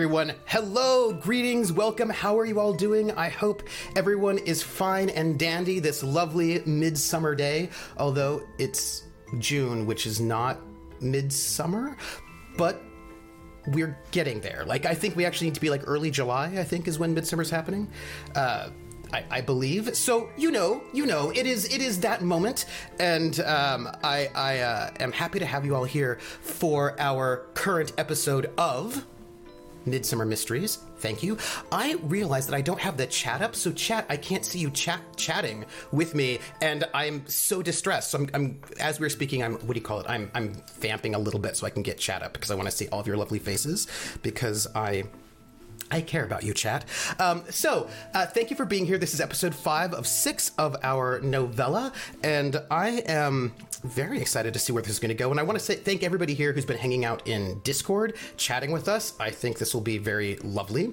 everyone. Hello, greetings, welcome. How are you all doing? I hope everyone is fine and dandy this lovely midsummer day, although it's June, which is not midsummer, but we're getting there. Like, I think we actually need to be like early July, I think, is when midsummer's happening. Uh, I, I, believe. So you know, you know, it is it is that moment, and um, I, I uh, am happy to have you all here for our current episode of Midsummer Mysteries. Thank you. I realize that I don't have the chat up, so chat, I can't see you chat chatting with me, and I'm so distressed. So I'm, I'm as we're speaking, I'm what do you call it? I'm I'm vamping a little bit so I can get chat up because I want to see all of your lovely faces because I I care about you, chat. Um, so, uh, thank you for being here. This is episode five of six of our novella, and I am very excited to see where this is going to go. And I want to say thank everybody here who's been hanging out in Discord, chatting with us. I think this will be very lovely.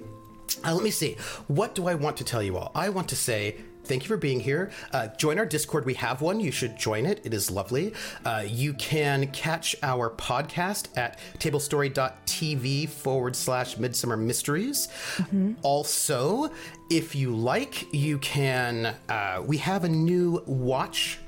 Uh, let me see. What do I want to tell you all? I want to say thank you for being here. Uh, join our Discord. We have one. You should join it. It is lovely. Uh, you can catch our podcast at tablestory.tv forward slash midsummer mysteries. Mm-hmm. Also, if you like, you can, uh, we have a new watch.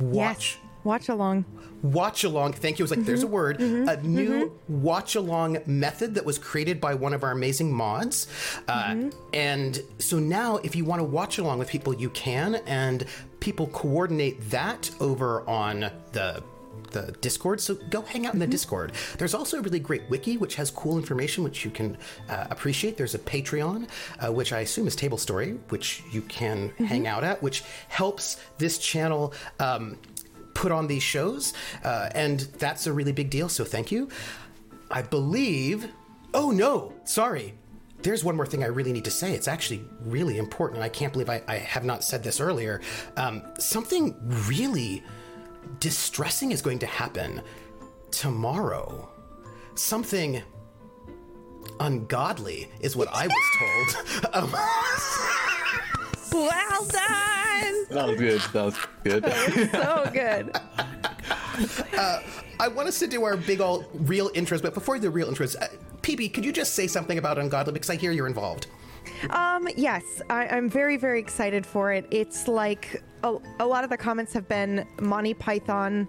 Watch. Yes. Watch along watch along. Thank you. It was like, mm-hmm, there's a word, mm-hmm, a new mm-hmm. watch along method that was created by one of our amazing mods. Uh, mm-hmm. and so now, if you want to watch along with people, you can, and people coordinate that over on the the Discord. So go hang out in the mm-hmm. Discord. There's also a really great wiki which has cool information which you can uh, appreciate. There's a Patreon, uh, which I assume is Table Story, which you can mm-hmm. hang out at, which helps this channel. Um, put on these shows, uh, and that's a really big deal. So thank you. I believe. Oh no, sorry. There's one more thing I really need to say. It's actually really important. And I can't believe I, I have not said this earlier. Um, something really distressing is going to happen tomorrow. Something ungodly is what I was told. um, well done. That was good. That was good. That was so good. Uh, I want us to do our big old real intros, but before the real intros, uh, PB, could you just say something about Ungodly because I hear you're involved. Um, yes, I, am very, very excited for it. It's like a, a lot of the comments have been Monty Python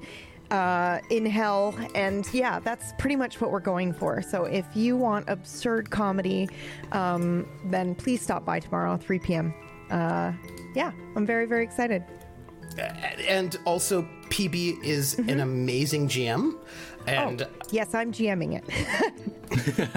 uh, in hell, and yeah, that's pretty much what we're going for. So if you want absurd comedy, um, then please stop by tomorrow, 3 p.m uh, yeah, I'm very, very excited. And also, PB is mm-hmm. an amazing GM. And oh, yes, I'm GMing it.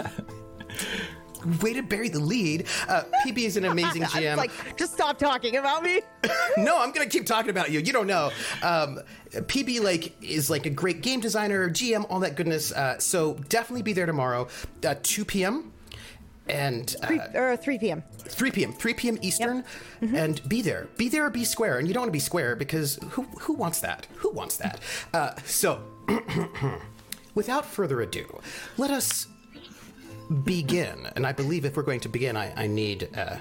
Way to bury the lead. Uh, PB is an amazing GM. like, just stop talking about me. no, I'm gonna keep talking about you. You don't know. Um, PB like is like a great game designer, GM, all that goodness. Uh, so definitely be there tomorrow, uh, 2 p.m and uh, 3, or 3 p.m. 3 p.m. 3 p.m. Eastern, yep. mm-hmm. and be there. Be there or be square. And you don't want to be square because who who wants that? Who wants that? Uh, so, without further ado, let us begin. And I believe if we're going to begin, I, I need uh,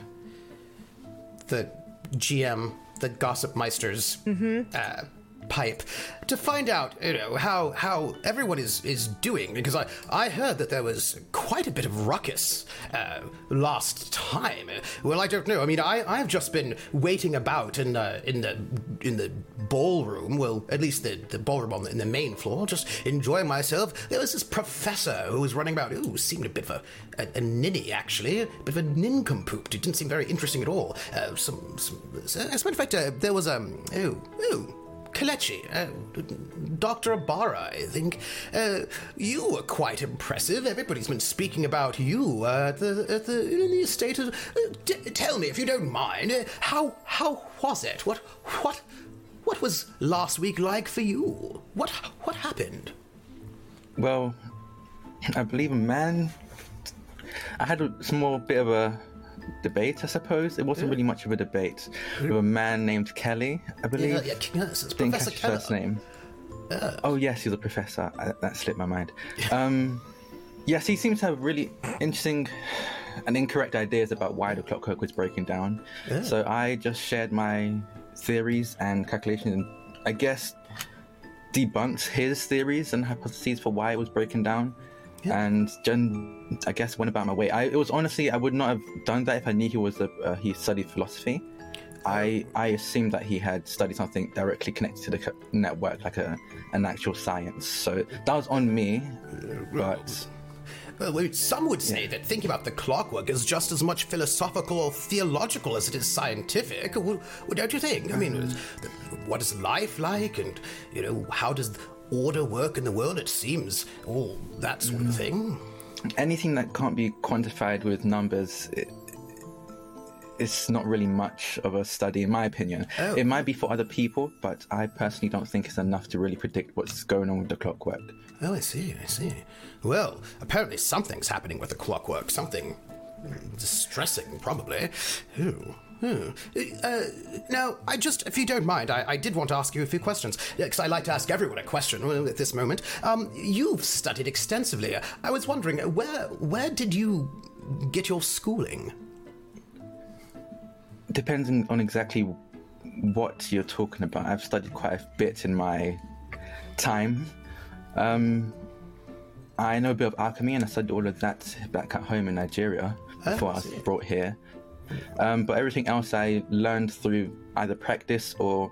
the GM, the Gossip Meisters. Mm-hmm uh, pipe to find out, you know, how how everyone is is doing because I I heard that there was quite a bit of ruckus uh, last time. Well, I don't know. I mean, I I've just been waiting about in the in the in the ballroom. Well, at least the the ballroom on the, in the main floor, just enjoying myself. There was this professor who was running about. Ooh, seemed a bit of a, a, a ninny actually, a bit of a nincompoop. It didn't seem very interesting at all. Uh, some, some as a matter of fact, uh, there was um oh oh Kalechi, uh, Dr. Abara, I think. Uh, you were quite impressive. Everybody's been speaking about you uh, at the, at the, in the estate. Of, uh, tell me, if you don't mind, uh, how, how was it? What, what, what was last week like for you? What, what happened? Well, I believe a man. I had a small bit of a debate, I suppose. It wasn't really much of a debate with a man named Kelly, I believe. Yeah, yeah, yes, it's Didn't Professor catch his first name. Uh. Oh yes, he's a professor. I, that slipped my mind. Um, yes, he seems to have really interesting and incorrect ideas about why the clockwork was breaking down. Yeah. So I just shared my theories and calculations, and I guess debunked his theories and hypotheses for why it was breaking down. And Jen, I guess, went about my way. I, it was honestly, I would not have done that if I knew he was a uh, he studied philosophy. I I assumed that he had studied something directly connected to the network, like a an actual science. So that was on me, but. Well, some would say that thinking about the clockwork is just as much philosophical or theological as it is scientific. Well, well, don't you think? I mean, what is life like, and you know, how does order work in the world? It seems all that sort of thing. anything that can't be quantified with numbers it, it's not really much of a study in my opinion Oh. it might be for other people but i personally don't think it's enough to really predict what's going on with the clockwork Oh, I see, I see. Well, apparently something's happening with the clockwork. Something mm, distressing, probably. Oh. Oh. Uh, now, I just, if you don't mind, I, I did want to ask you a few questions, because I like to ask everyone a question uh, at this moment. Um, you've studied extensively. I was wondering, where, where did you get your schooling? depends on, exactly what you're talking about i've studied quite a bit in my time um, i know a bit of alchemy and i studied all of that back at home in nigeria before i was brought here um, but everything else I learned through either practice or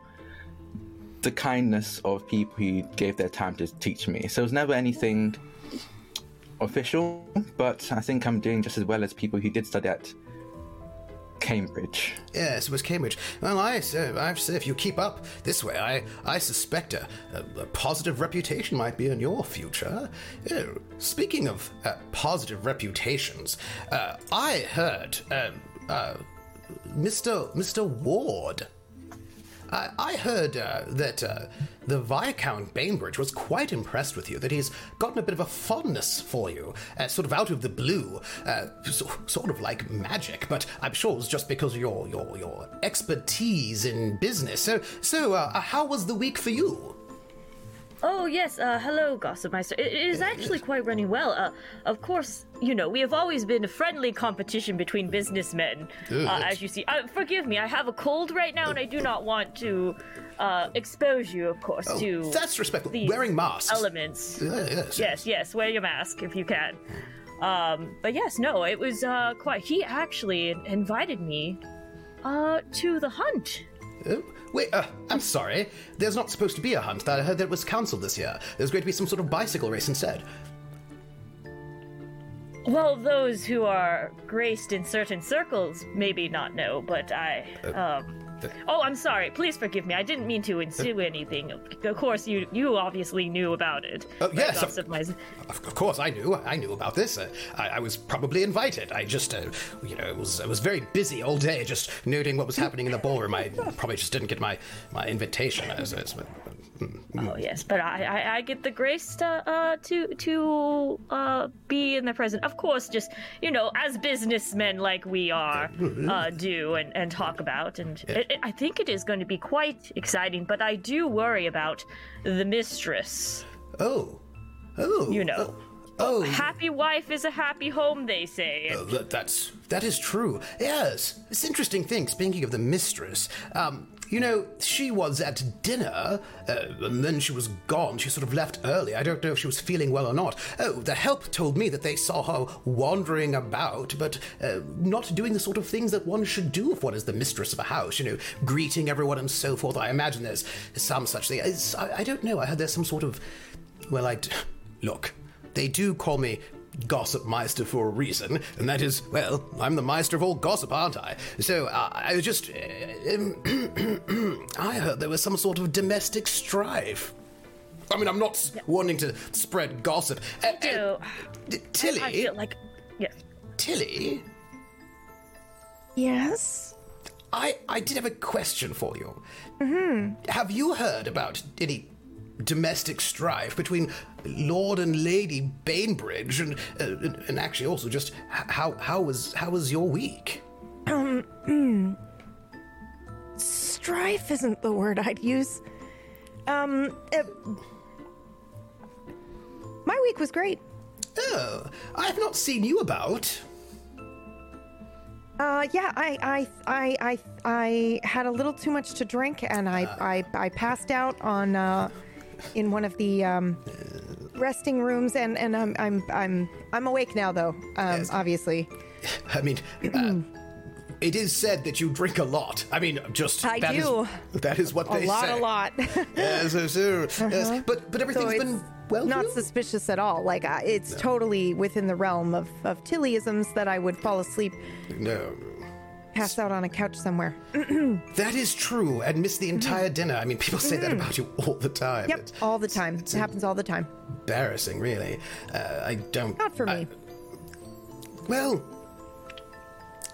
the kindness of people who gave their time to teach me. So it was never anything official, but I think I'm doing just as well as people who did study at Cambridge. Yes, it was Cambridge. Well, I, say- I have to say, if you keep up this way, I, I suspect a, a, a positive reputation might be in your future. Oh, speaking of uh, positive reputations, uh, I heard um, uh, Mr. Mr. Ward. I, I heard uh, that uh, the Viscount Bainbridge was quite impressed with you, that he's gotten a bit of a fondness for you, uh, sort of out of the blue, uh, so, sort of like magic, but I'm sure it was just because of your, your, your expertise in business. So, so how was the week for you? Oh yes, uh, hello, Gossip Meister. It, it is actually quite running well. Uh, of course, you know we have always been a friendly competition between businessmen, uh, as you see. Uh, forgive me, I have a cold right now, and I do not want to uh, expose you, of course, to Oh, That's respectful. Wearing masks. elements. Uh, yes. Yes, yes, wear your mask if you can. Um, but yes, no, it was uh, quite. He actually invited me uh, to the hunt. Oh, wait, uh, I'm sorry. There's not supposed to be a hunt. I heard that it was cancelled this year. There's going to be some sort of bicycle race instead. Well, those who are graced in certain circles maybe not know, but I. Um, oh, I'm sorry. Please forgive me. I didn't mean to insinuate anything. Of course, you you obviously knew about it. Oh, right, yes, of- Mice? Of, of course, I knew. I knew about this. Uh, I, I was probably invited. I just, uh, you know, was I was very busy all day, just noting what was happening in the ballroom. I probably just didn't get my my invitation. As, as, Oh yes, but I, I, I get the grace to uh to to uh be in the present. Of course, just you know, as businessmen like we are, uh, do and, and talk about, and it, it, I think it is going to be quite exciting. But I do worry about the mistress. oh, oh, You know. Oh, Happy wife is a happy home, they say. Oh, that, that's that is true. Yes, it's an interesting thing. Speaking of the mistress, um, you know, she was at dinner, uh, and then she was gone. She sort of left early. I don't know if she was feeling well or not. Oh, the help told me that they saw her wandering about, but uh, not doing the sort of things that one should do if one is the mistress of a house. You know, greeting everyone and so forth. I imagine there's some such thing. I, I don't know. I heard there's some sort of. Well, I d- look. They do call me Gossip Meister for a reason, and that is, well, I'm the Meister of all gossip, aren't I? So uh, I was just. Uh, um, I heard there was some sort of domestic strife. I mean, I'm not s wanting to spread gossip. Uh, uh, So d- Tilly, I feel like yes. Tilly, Yes. I, I did have a question for you. Have you heard about any domestic strife between Lord and Lady Bainbridge, and uh, and- actually also just how how was how was your week? Um, Strife isn't the word I'd use. Um, uh, my week was great. Oh, I have not seen you about. Uh, yeah, I, I, I, I, I had a little too much to drink, and I, I, I passed out on, uh, in one of the, um, resting rooms, and and I'm I'm I'm I'm awake now though. Um, Yes. obviously. I mean, uh, it is said that you drink a lot. I mean, just I that is- do. that is what A they lot, say. a lot. Yes, yes, yes, yes. But but so everything's it's been well. not you? suspicious at all. Like I, it's totally within the realm of of Tillyisms that I would fall asleep, no. Pass out on a couch somewhere. That is true, and miss the entire dinner. I mean, people say that about you all the time. Mm-hmm. Yep, It's all the time. It happens all the time. embarrassing, really. Uh, I don't. Not for I- me. well,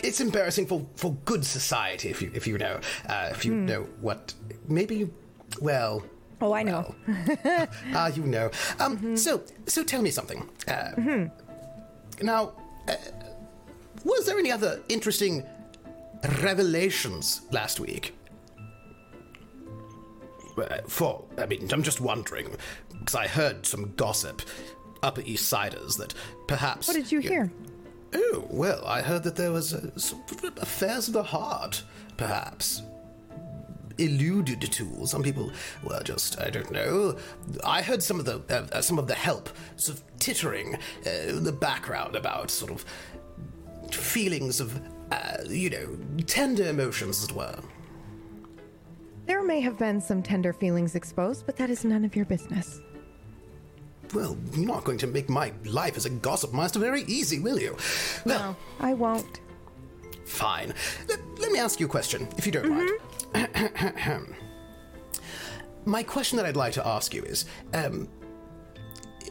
it's embarrassing for, for good society, if you if you know uh, if you Hmm. know what. Maybe you. Well, Oh, I know. ah, you know. Um, Mm-hmm. So so tell me something. Uh, Now, uh, was there any other interesting revelations last week? Uh, For, I mean, I'm just wondering, because I heard some gossip, Upper East Siders, that perhaps. What did you hear? Oh, well, I heard that there was some affairs of the heart, perhaps. Alluded to. Some people were just, I don't know. I heard some of the uh, uh, some of the help sort of tittering uh, in the background about sort of feelings of, uh, you know, tender emotions, as it were. There may have been some tender feelings exposed, but that is none of your business. Well, you're not going to make my life as a gossip master very easy, will you? Well, No, I won't. Fine. Let, let me ask you a question, if you don't mind. My question that I'd like to ask you is, um,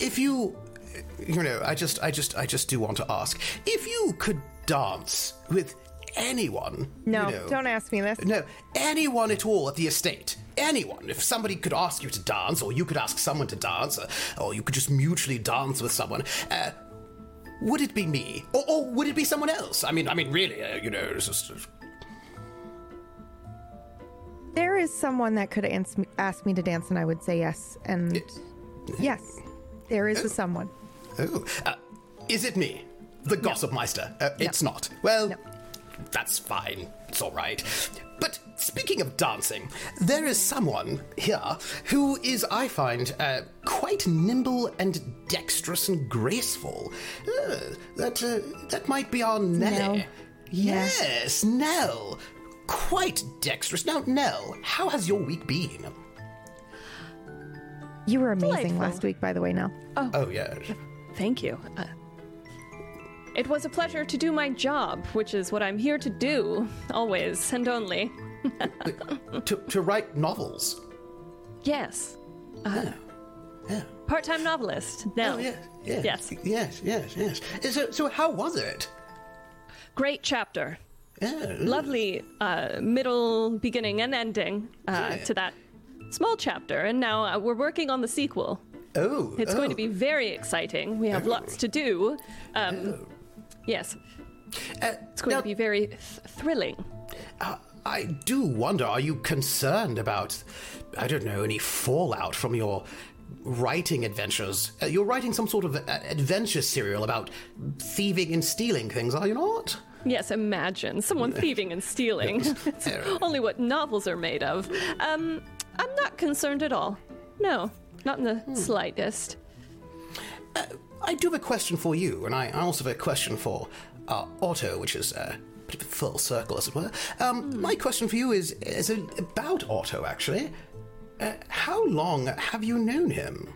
if you, you know, I just, I just, I just do want to ask, if you could dance with anyone, No, you know, don't ask me this. no, anyone at all at the estate. Anyone. If somebody could ask you to dance, or you could ask someone to dance, or, or you could just mutually dance with someone, uh, would it be me, or, or would it be someone else? I mean, I mean, really, uh, you know, it's just, There is someone that could ans- ask me to dance, and I would say yes. And yes, there is a someone. oh, uh, is it me, the gossip meister? Uh, It's not. Well, No. that's fine. It's all right. But speaking of dancing, there is someone here who is, I find, uh, quite nimble and dexterous and graceful. Uh, that uh, that might be our Nellie. Nell. Yes, Nell. Quite dexterous. Now, Nell, how has your week been? You were amazing Delightful. last week, by the way, Nell. Oh, yeah. Thank you. Uh, it was a pleasure to do my job, which is what I'm here to do, always and only. to, to write novels. Yes. Yeah. Part time novelist. No. Oh, yeah, yeah. Yes. Yes, yes, yes. So, so how was it? Great chapter. Yeah. Lovely uh, middle, beginning, and ending uh, Yeah. to that small chapter. And now uh, we're working on the sequel. Oh, It's going to oh. be very exciting. We have lots to do. Um, Yes. Uh, It's going now, to be very th- thrilling. uh, I do wonder. Are you concerned about, I don't know, any fallout from your writing adventures? Uh, you're writing some sort of uh, adventure serial about thieving and stealing things, are you not? Yes, imagine someone thieving and stealing. it's only what novels are made of. Um, I'm not concerned at all. No, not in the Hmm. slightest. I do have a question for you, and I I also have a question for uh, Otto, which is uh, a bit of a full circle, as it were. Um, My question for you is, is about Otto, actually. Uh, how long have you known him?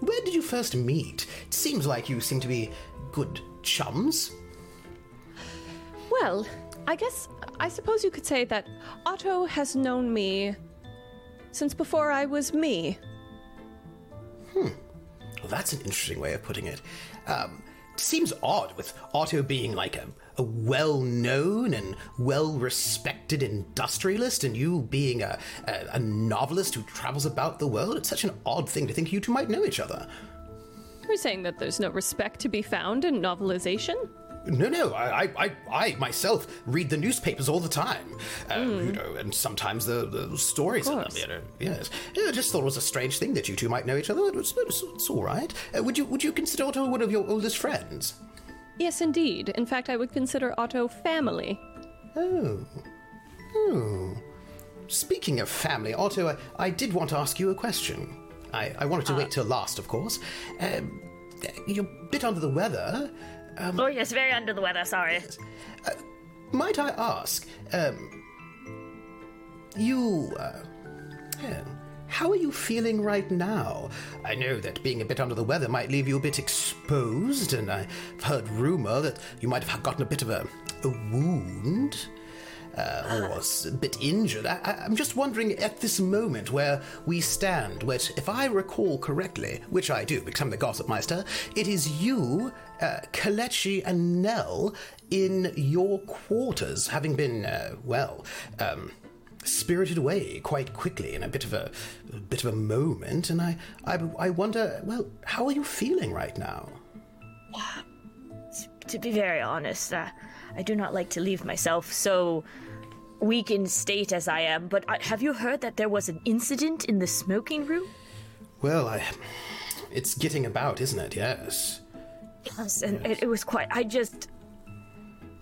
Where did you first meet? It seems like you seem to be good chums. Well, I guess I suppose you could say that Otto has known me since before I was me. Well, that's an interesting way of putting it. Um, seems odd with Otto being like a, a well known and well respected industrialist and you being a, a, a novelist who travels about the world. It's such an odd thing to think you two might know each other. You're saying that there's no respect to be found in novelization? No, no, I, I, I, myself read the newspapers all the time, uh, you know, and sometimes the, the stories in them. You know, yes, yeah, I just thought it was a strange thing that you two might know each other. It's, it's, it's all right. Uh, would you would you consider Otto one of your oldest friends? Yes, indeed. In fact, I would consider Otto family. Oh. Oh. Speaking of family, Otto, I, I did want to ask you a question. I, I wanted to wait till last, of course. Um, you're a bit under the weather. Oh yes, very under the weather. Sorry. Might I ask, um, you, uh, yeah, how are you feeling right now? I know that being a bit under the weather might leave you a bit exposed, and I've heard rumor that you might have gotten a bit of a, a wound. Uh, or a bit injured. I, I'm just wondering at this moment where we stand, which, if I recall correctly, which I do because I'm the Gossip Meister, it is you, uh, Kalechi, and Nell in your quarters, having been, uh, well, um, spirited away quite quickly in a bit of a, a bit of a moment, and I, I, I wonder, well, how are you feeling right now? To be very honest, uh, I do not like to leave myself so weak in state as I am. But I, have you heard that there was an incident in the smoking room? Well, I, it's getting about, isn't it? Yes. Yes, and it, it was quite. I just.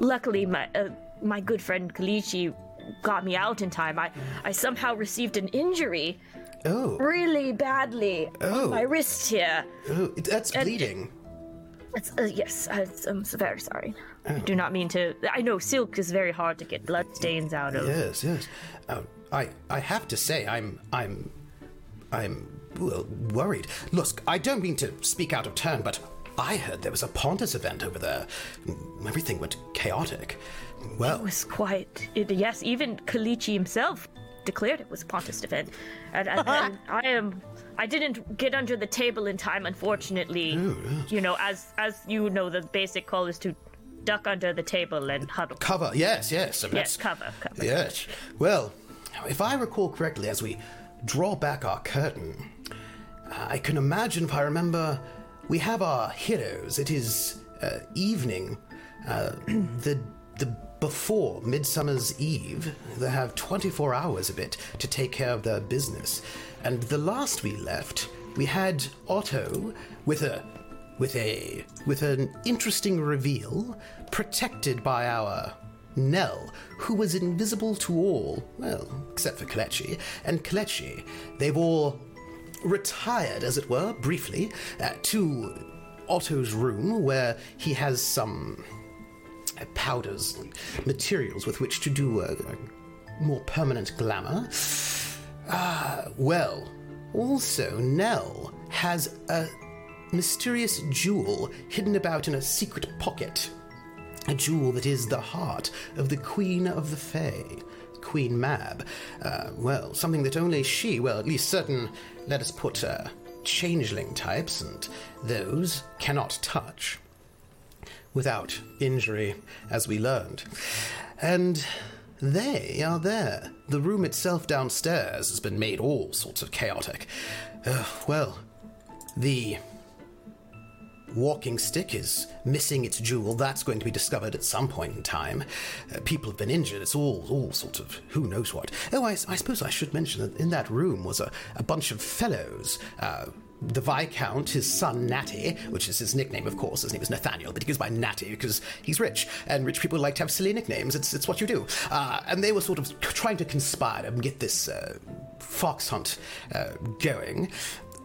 Luckily, my uh, my good friend Kalechi got me out in time. I I somehow received an injury, Oh, really badly, Oh. my wrist here. oh, that's And- bleeding. It's, uh, yes, I'm very sorry. Oh. I do not mean to. I know silk is very hard to get blood stains out of. Yes, yes. Uh, I, I have to say, I'm, I'm, I'm well, worried. Look, I don't mean to speak out of turn, but I heard there was a Pontus event over there. Everything went chaotic. Well, It was quite. It, yes, even Kalechi himself declared it was a Pontus event, and, and, and I am. I didn't get under the table in time, unfortunately. You know, as as you know, the basic call is to duck under the table and huddle. cover. Yes, yes. I mean, Yes, cover, cover. Yes. Well, if I recall correctly, as we draw back our curtain, I can imagine, if I remember, we have our heroes. It is uh, evening, uh, the the before Midsummer's Eve. They have 24 hours of it to take care of their business. And the last we left, we had Otto with a with a with an interesting reveal, protected by our Nell, who was invisible to all, well, except for Kalechi. And Kalechi, they've all retired, as it were, briefly, uh, to Otto's room, where he has some powders materials with which to do a, a more permanent glamour. Ah, well, also, Nell has a mysterious jewel hidden about in a secret pocket. A jewel that is the heart of the Queen of the Fae, Queen Mab. Uh, well, something that only she, well, at least certain, let us put, uh, changeling types and those cannot touch without injury, as we learned. And they are there. The room itself downstairs has been made all sorts of chaotic. Uh, well, the walking stick is missing its jewel. That's going to be discovered at some point in time. Uh, people have been injured. It's all all sorts of who knows what. Oh, I, I suppose I should mention that in that room was a, a bunch of fellows. Uh, the Viscount, his son Natty, which is his nickname, of course. His name is Nathaniel, but he goes by Natty because he's rich, and rich people like to have silly nicknames. It's, it's what you do. Uh, and they were sort of trying to conspire and get this uh, fox hunt uh, going.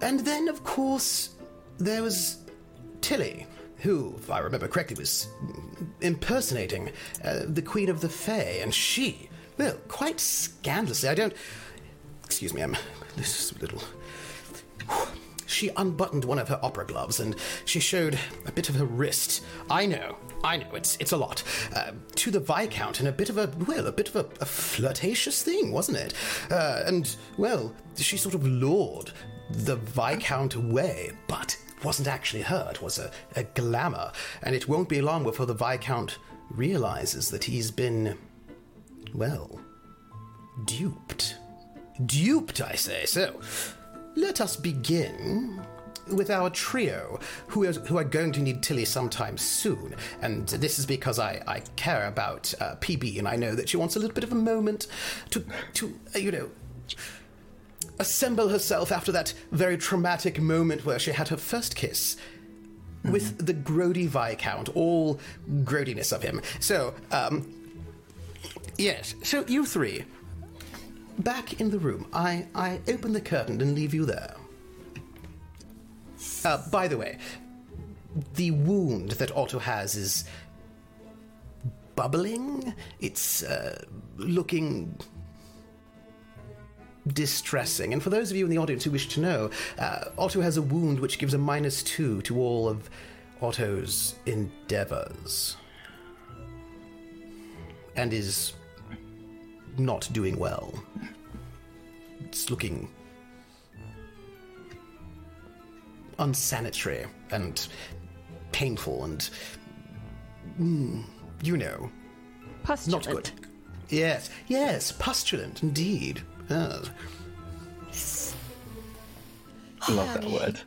And then, of course, there was Tilly, who, if I remember correctly, was impersonating uh, the Queen of the Fae, and she, well, quite scandalously, I don't. Excuse me, I'm. This is a little. She unbuttoned one of her opera gloves and she showed a bit of her wrist. I know, I know, it's it's a lot. Uh, to the Viscount in a bit of a, well, a bit of a, a flirtatious thing, wasn't it? Uh, and, well, she sort of lured the Viscount away, but wasn't actually her, it was a, a glamour. And it won't be long before the Viscount realizes that he's been, well, duped. Duped, I say. So, let us begin with our trio, who, is, who are going to need Tilly sometime soon. And this is because I, I care about uh, PB, and I know that she wants a little bit of a moment to, to uh, you know, assemble herself after that very traumatic moment where she had her first kiss with the Grody Viscount, all grodiness of him. So, um, yes, so you three, back in the room. I, I open the curtain and leave you there. Uh, by the way, the wound that Otto has is bubbling. It's uh, looking distressing. And for those of you in the audience who wish to know, uh, Otto has a wound which gives a minus two to all of Otto's endeavors. And is not doing well. It's looking unsanitary and painful and. Mm, you know, Pustulant. not good. Yes, yes, pustulant indeed. Uh, Love that word.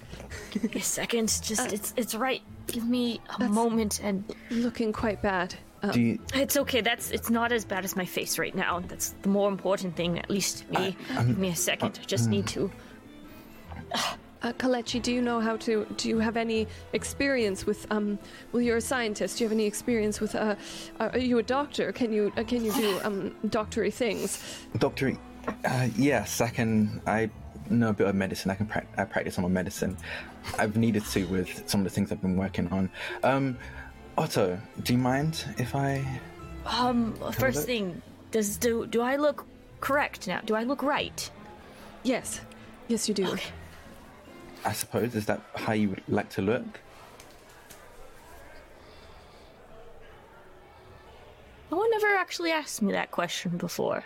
Give me a second. Just it's it's right. Give me a moment, and Looking quite bad. Uh, Do you, it's okay. That's it's not as bad as my face right now. That's the more important thing, at least to me. Give me a second. I just need to. Uh, Kalechi, do you know how to? Do you have any experience with? Um, well, you're a scientist. Do you have any experience with? Uh, are you a doctor? Can you? Uh, can you do um, doctory things? Doctor, uh, yes, I can. I know a bit of medicine. I can prac I practice on my medicine. I've needed to with some of the things I've been working on. Um, Otto, do you mind if I? Um, first thing, does do do I look correct now? Do I look right? Yes, yes, you do. I suppose is that how you would like to look? No one ever actually asked me that question before.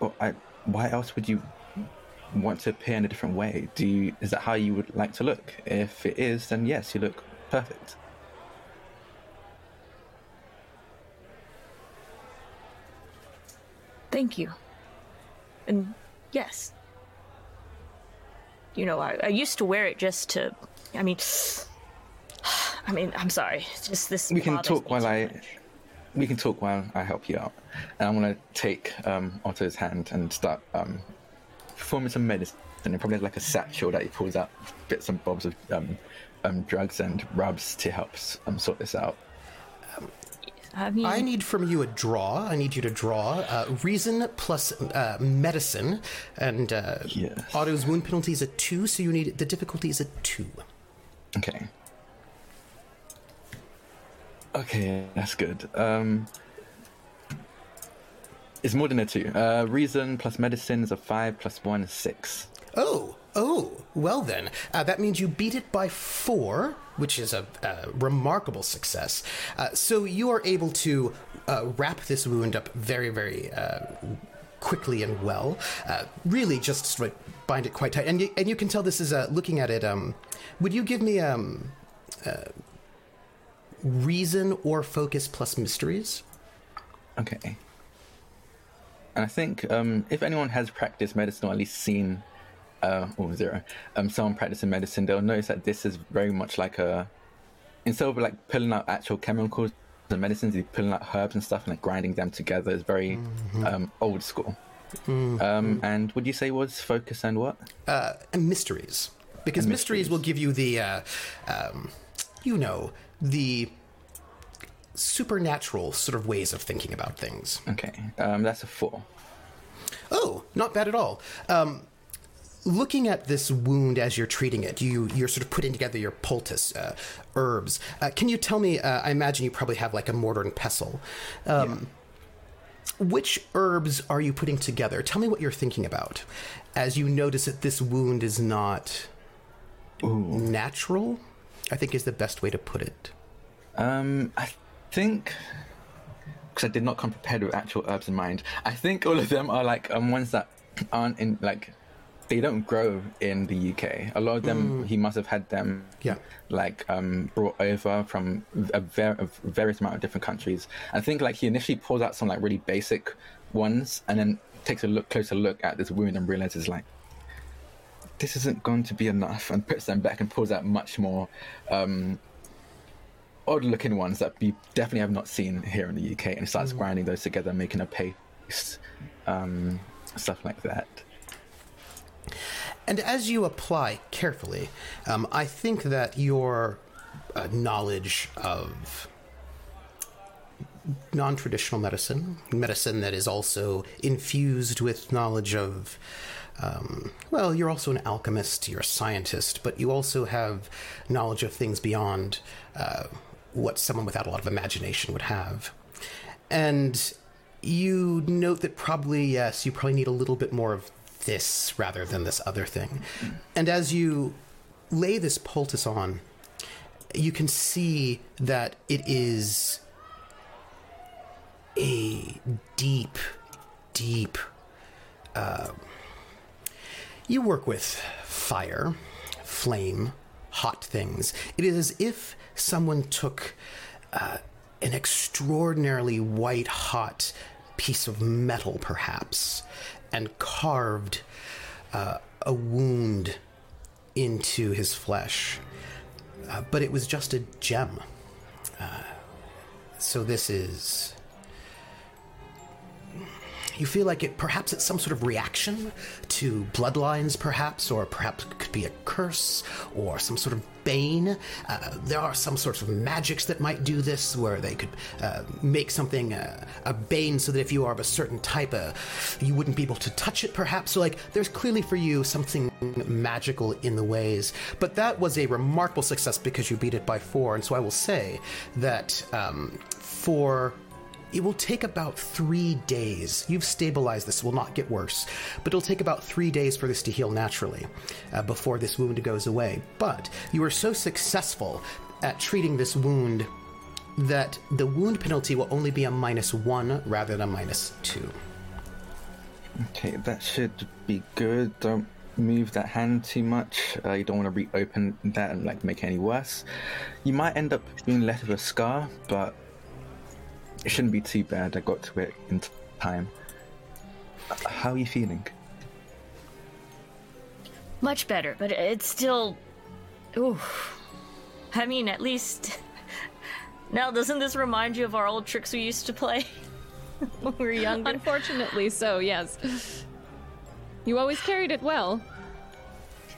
Or I, why else would you want to appear in a different way? Do you? Is that how you would like to look? If it is, then yes, you look perfect. Thank you. And yes. You know, I, I used to wear it just to. I mean, I mean, I'm sorry. It's just this. We can talk while I. much. We can talk while I help you out. And I'm gonna take um, Otto's hand and start um, performing some medicine. And probably like a satchel that he pulls out bits and bobs of um, um, drugs and rubs to help um, sort this out. I mean, I need from you a draw. I need you to draw uh, reason plus uh, medicine, and uh, Yes. Otto's wound penalty is a two, so you need the difficulty is a two. Okay. Okay, that's good. Um, it's more than a two. Uh, reason plus medicine is a five plus one is six. Oh, oh, well then, uh, that means you beat it by four, which is a, a remarkable success. Uh, so you are able to uh, wrap this wound up very, very uh, quickly and well. Uh, really, just of bind it quite tight, and you, and you can tell this is uh, looking at it. Um, would you give me um, reason or focus plus mysteries? Okay. And I think um, if anyone has practiced medicine or at least seen, uh, or zero, um, someone practicing medicine, they'll notice that this is very much like a, instead of like pulling out actual chemicals and medicines, you're pulling out herbs and stuff and like grinding them together. It's very um, old school. Um, and would you say was focus and what? uh, and mysteries because And mysteries. mysteries. will give you the uh, um, you know the supernatural sort of ways of thinking about things Okay, um, that's a four. oh not bad at all um, looking at this wound as you're treating it you you're sort of putting together your poultice uh, herbs uh, can you tell me uh, i imagine you probably have like a mortar and pestle um, which herbs are you putting together? Tell me what you're thinking about as you notice that this wound is not natural i think is the best way to put it. Um, I think because I did not come prepared with actual herbs in mind. I think all of them are like um ones that aren't in like they don't grow in the UK. A lot of them he must have had them Yeah. like um brought over from a, ver- a various amount of different countries. I think like he initially pulls out some like really basic ones and then takes a look closer look at this wound and realizes like this isn't going to be enough and puts them back and pulls out much more um odd looking ones that we definitely have not seen here in the UK and starts grinding those together, making a paste, um, stuff like that. And as you apply carefully, um, I think that your uh, knowledge of non traditional medicine, medicine that is also infused with knowledge of Um, well, you're also an alchemist, you're a scientist, but you also have knowledge of things beyond uh, what someone without a lot of imagination would have. And you note that probably, yes, you probably need a little bit more of this rather than this other thing. And as you lay this poultice on, you can see that it is a deep, deep. Uh, you work with fire, flame, hot things. It is as if someone took uh, an extraordinarily white hot piece of metal, perhaps, and carved uh, a wound into his flesh. Uh, but it was just a gem. Uh, so this is. You feel like it perhaps it's some sort of reaction to bloodlines, perhaps, or perhaps it could be a curse or some sort of bane. Uh, there are some sorts of magics that might do this, where they could uh, make something uh, a bane so that if you are of a certain type, uh, you wouldn't be able to touch it, perhaps. So, like, there's clearly for you something magical in the ways. But that was a remarkable success because you beat it by four, and so I will say that um, for it will take about three days. You've stabilized this, it will not get worse, but it'll take about three days for this to heal naturally uh, before this wound goes away. But you are so successful at treating this wound that the wound penalty will only be a minus one rather than a minus two. Okay, that should be good. Don't move that hand too much. Uh, you don't want to reopen that and like make it any worse. You might end up being left with a scar, but it shouldn't be too bad. I got to it in time. How are you feeling? Much better, but it's still. Ooh. I mean, at least. Now, doesn't this remind you of our old tricks we used to play when we were younger? Unfortunately, so yes. You always carried it well.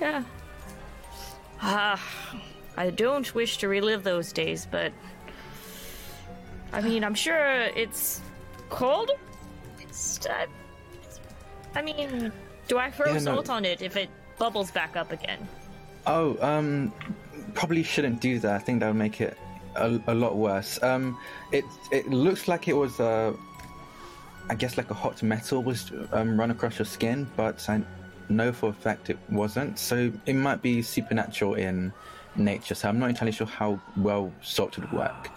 Yeah. Ah, I don't wish to relive those days, but I mean, I'm sure it's cold. It's, uh, I mean, do I throw Yeah, no. salt on it if it bubbles back up again? Oh, um, probably shouldn't do that. I think that would make it a, a lot worse. Um, it it looks like it was uh, I guess like a hot metal was um, run across your skin, but I know for a fact it wasn't. So it might be supernatural in nature. So I'm not entirely sure how well salt would work.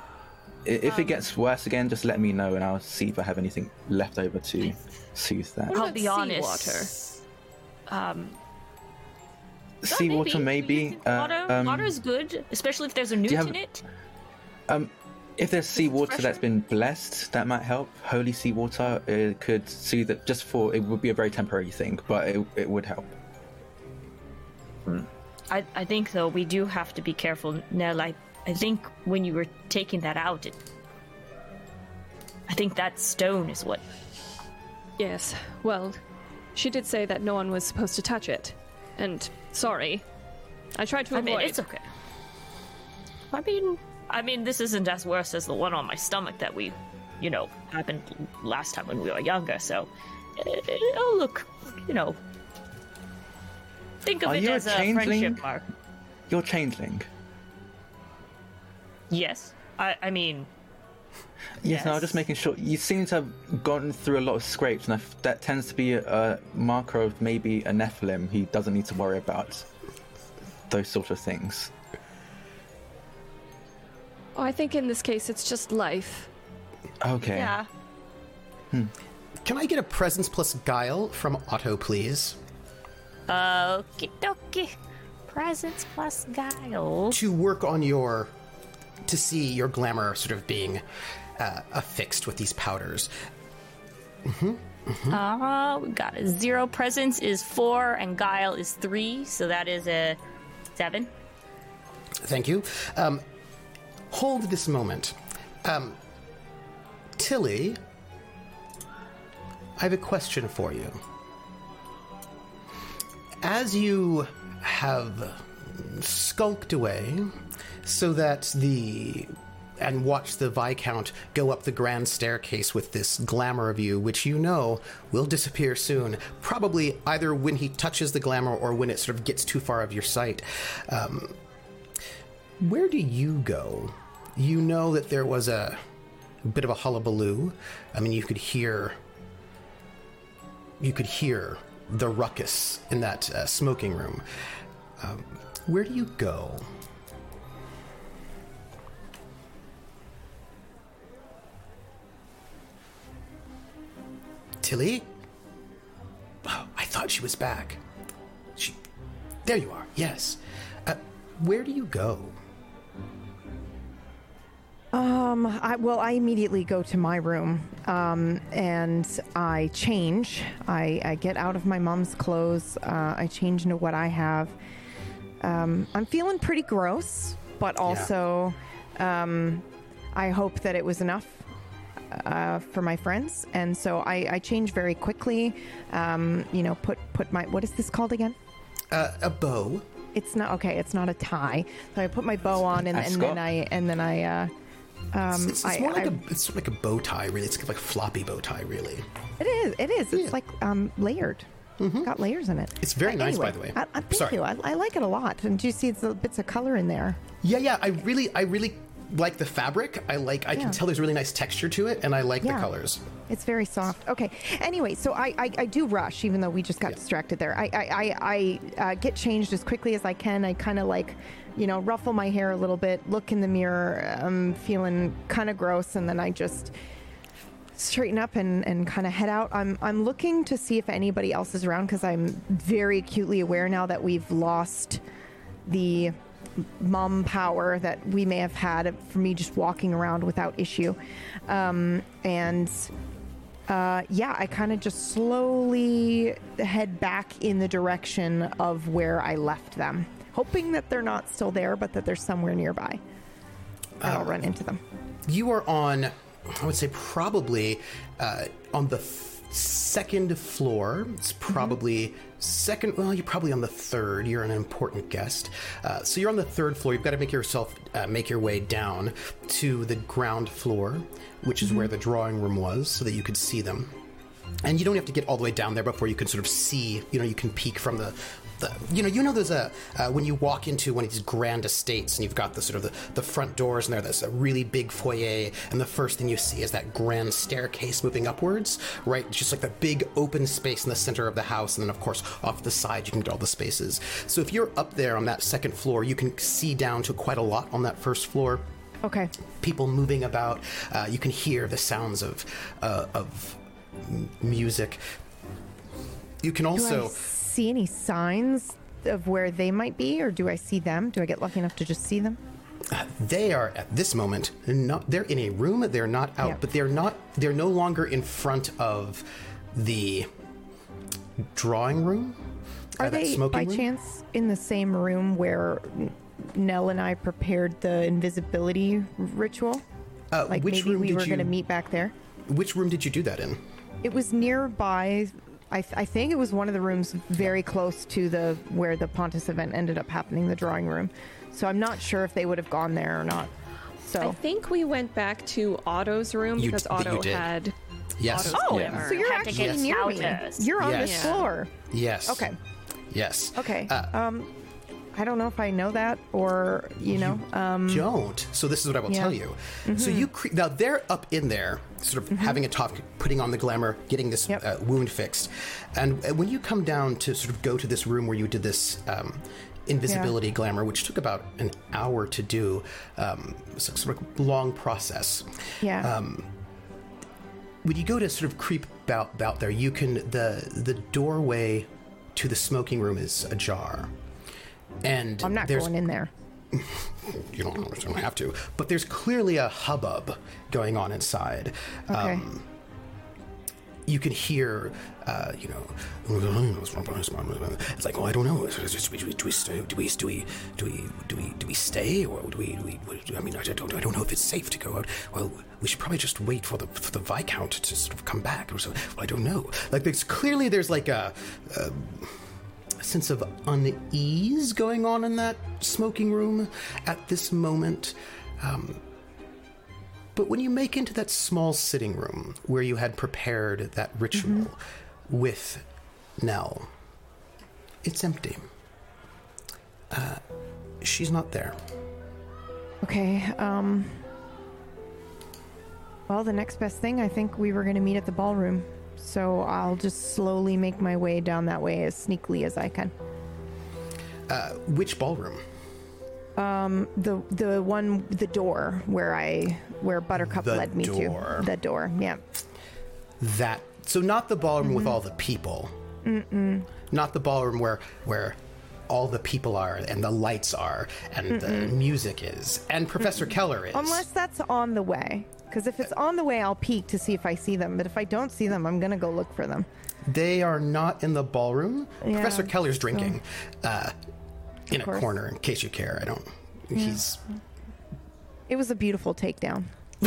I- If it gets worse again, just let me know, and I'll see if I have anything left over to soothe that. What I'll about be honest. seawater? Um, Seawater, maybe. Uh, water, um, water is good, especially if there's a newt have- in it. Um, if there's seawater that's been blessed, that might help. Holy seawater it could soothe it just for it would be a very temporary thing, but it, it would help. I, I think though we do have to be careful, Nell. I, I think when you were taking that out, it, I think that stone is what. Yes. Well, she did say that no one was supposed to touch it. And sorry. I tried to I avoid. mean, it's okay. I mean, I mean, this isn't as worse as the one on my stomach that we, you know, happened last time when we were younger. So, it, it'll look, you know. Think of Are it you a as a changeling? friendship mark. You're changeling. Yes. I, I mean, Yes, no, I'm just making sure. You seem to have gone through a lot of scrapes, and that tends to be a, a marker of maybe a Nephilim. He doesn't need to worry about those sort of things. oh, I think in this case it's just life. Okay. yeah. Hmm. Can I get a presence plus guile from Otto, please? Okie dokie. Presence plus guile. To work on your. To see your glamour sort of being uh, affixed with these powders. Uh, we got a zero. Presence is four, and guile is three, so that is a seven. Thank you. Um, hold this moment. Um, Tilly, I have a question for you. As you have skulked away so that the and watch the Viscount go up the grand staircase with this glamour of you, which you know will disappear soon. Probably either when he touches the glamour or when it sort of gets too far of your sight. Um, where do you go? You know that there was a, bit of a hullabaloo. I mean, you could hear. You could hear the ruckus in that uh, smoking room. Um, where do you go? Tilly? Oh, I thought she was back. She. There you are, yes. Uh, where do you go? Um, I, well, I immediately go to my room um, and I change. I, I get out of my mom's clothes. Uh, I change into what I have. Um, I'm feeling pretty gross, but also um, I hope that it was enough uh, for my friends, and so I, I change very quickly. Um, you know, put put my what is this called again? Uh, a bow. It's not okay. It's not a tie. So I put my bow on, and, and then I and then I. Uh, um, It's, it's I- more like I- a it's sort of like a bow tie, really. It's like a floppy bow tie, really. It is. It is. It's like um, layered. Got layers in it. Mm-hmm. It's very Uh, nice, by the way. I, I, thank Sorry. you. I, I like it a lot. And do you see the bits of color in there? Yeah, yeah. I really, I really like the fabric. I like. I Yeah. can tell there's really nice texture to it, and I like Yeah. the colors. It's very soft. Okay. Anyway, so I, I, I do rush, even though we just got Yeah. distracted there. I, I, I, I uh, get changed as quickly as I can. I kind of like, you know, ruffle my hair a little bit, look in the mirror, I'm feeling kind of gross, and then I just straighten up and, and kind of head out. I'm, I'm looking to see if anybody else is around because I'm very acutely aware now that we've lost the mum power that we may have had for me just walking around without issue. Um, and uh, yeah, I kind of just slowly head back in the direction of where I left them, hoping that they're not still there, but that they're somewhere nearby. And I'll run into them. You are on, I would say, probably uh, on the second floor. It's probably second. Well, you're probably on the third. You're an important guest, uh, so you're on the third floor. You've got to make yourself uh, make your way down to the ground floor, which is where the drawing room was, so that you could see them. And you don't have to get all the way down there before you can sort of see. You know, you can peek from the. The, you know, you know, there's a uh, when you walk into one of these grand estates, and you've got the sort of the, the front doors, and there, there's a really big foyer, and the first thing you see is that grand staircase moving upwards, right? Just like the big open space in the center of the house, and then of course off the side you can get all the spaces. So if you're up there on that second floor, you can see down to quite a lot on that first floor Okay. people moving about. Uh, you can hear the sounds of uh, of m- music. You can also see any signs of where they might be, or do I see them? Do I get lucky enough to just see them? they are at this moment not they're in a room they're not out Yeah. but they're not they're no longer in front of the drawing room uh, Are they by room. chance in the same room where Nell and I prepared the invisibility ritual? uh, Like which maybe room we were you going to meet back there. which room did you do that in It was nearby. I, th- I think it was one of the rooms very close to the where the Pontus event ended up happening, the drawing room. So I'm not sure if they would have gone there or not. So I think we went back to Otto's room You because d- you Otto did. had. yes Otto's oh, Yeah. so you're Had actually get near me. You're on Yes. this floor. yes Okay. yes Okay. Uh, um, I don't know if I know that or you know. um, don't. So this is what I will yeah. tell you. So you cre- now they're up in there, sort of having a talk, putting on the glamour, getting this Yep. uh, wound fixed, and uh, when you come down to sort of go to this room where you did this. Um, Invisibility glamour, which took about an hour to do, um, a sort of long process. yeah. um, When you go to sort of creep about, about there, you can the the doorway to the smoking room is ajar, and I'm not there's going in there. you don't, you don't have to, but there's clearly a hubbub going on inside. Okay. Um, you can hear, uh, you know, it's like, oh, I don't know. Do we, do we stay? Do we do we do we do we do we stay, or do we? Do we I mean, I don't I don't know if it's safe to go out. Well, we should probably just wait for the for the viscount to sort of come back. Or so. Well, I don't know. Like, there's clearly there's like a. a sense of unease going on in that smoking room at this moment. Um, But when you make into that small sitting room where you had prepared that ritual with Nell, it's empty. Uh, she's not there. Okay, um. Well, the next best thing, I think we were going to meet at the ballroom. So I'll just slowly make my way down that way as sneakily as I can. Uh, which ballroom? Um, The the one the door where I where Buttercup The led me door. to. The door. Yeah. That so not the ballroom with all the people. Mm-mm. Not the ballroom where where all the people are and the lights are and the music is and Professor Keller is. Unless that's on the way. Because if it's on the way, I'll peek to see if I see them. But if I don't see them, I'm gonna go look for them. They are not in the ballroom. Yeah, Professor Keller's so- drinking uh, in a course. corner. In case you care, I don't. He's It was a beautiful takedown.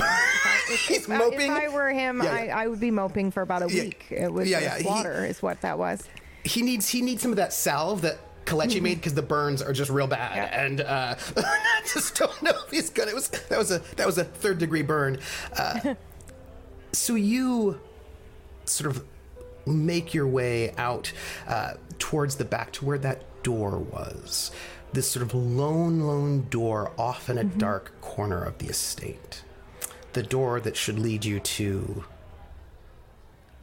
he's Uh, moping. If I were him, Yeah, I, yeah. I would be moping for about a Yeah. week. It was Yeah, yeah, he- water, is what that was. he needs he needs some of that salve that Kalechi made because the burns are just real bad, Yeah. and uh, I just don't know if he's gonna. It was that was a that was a third degree burn. Uh, so you sort of make your way out uh, towards the back to where that door was. This sort of lone, lone door off in a dark corner of the estate. The door that should lead you to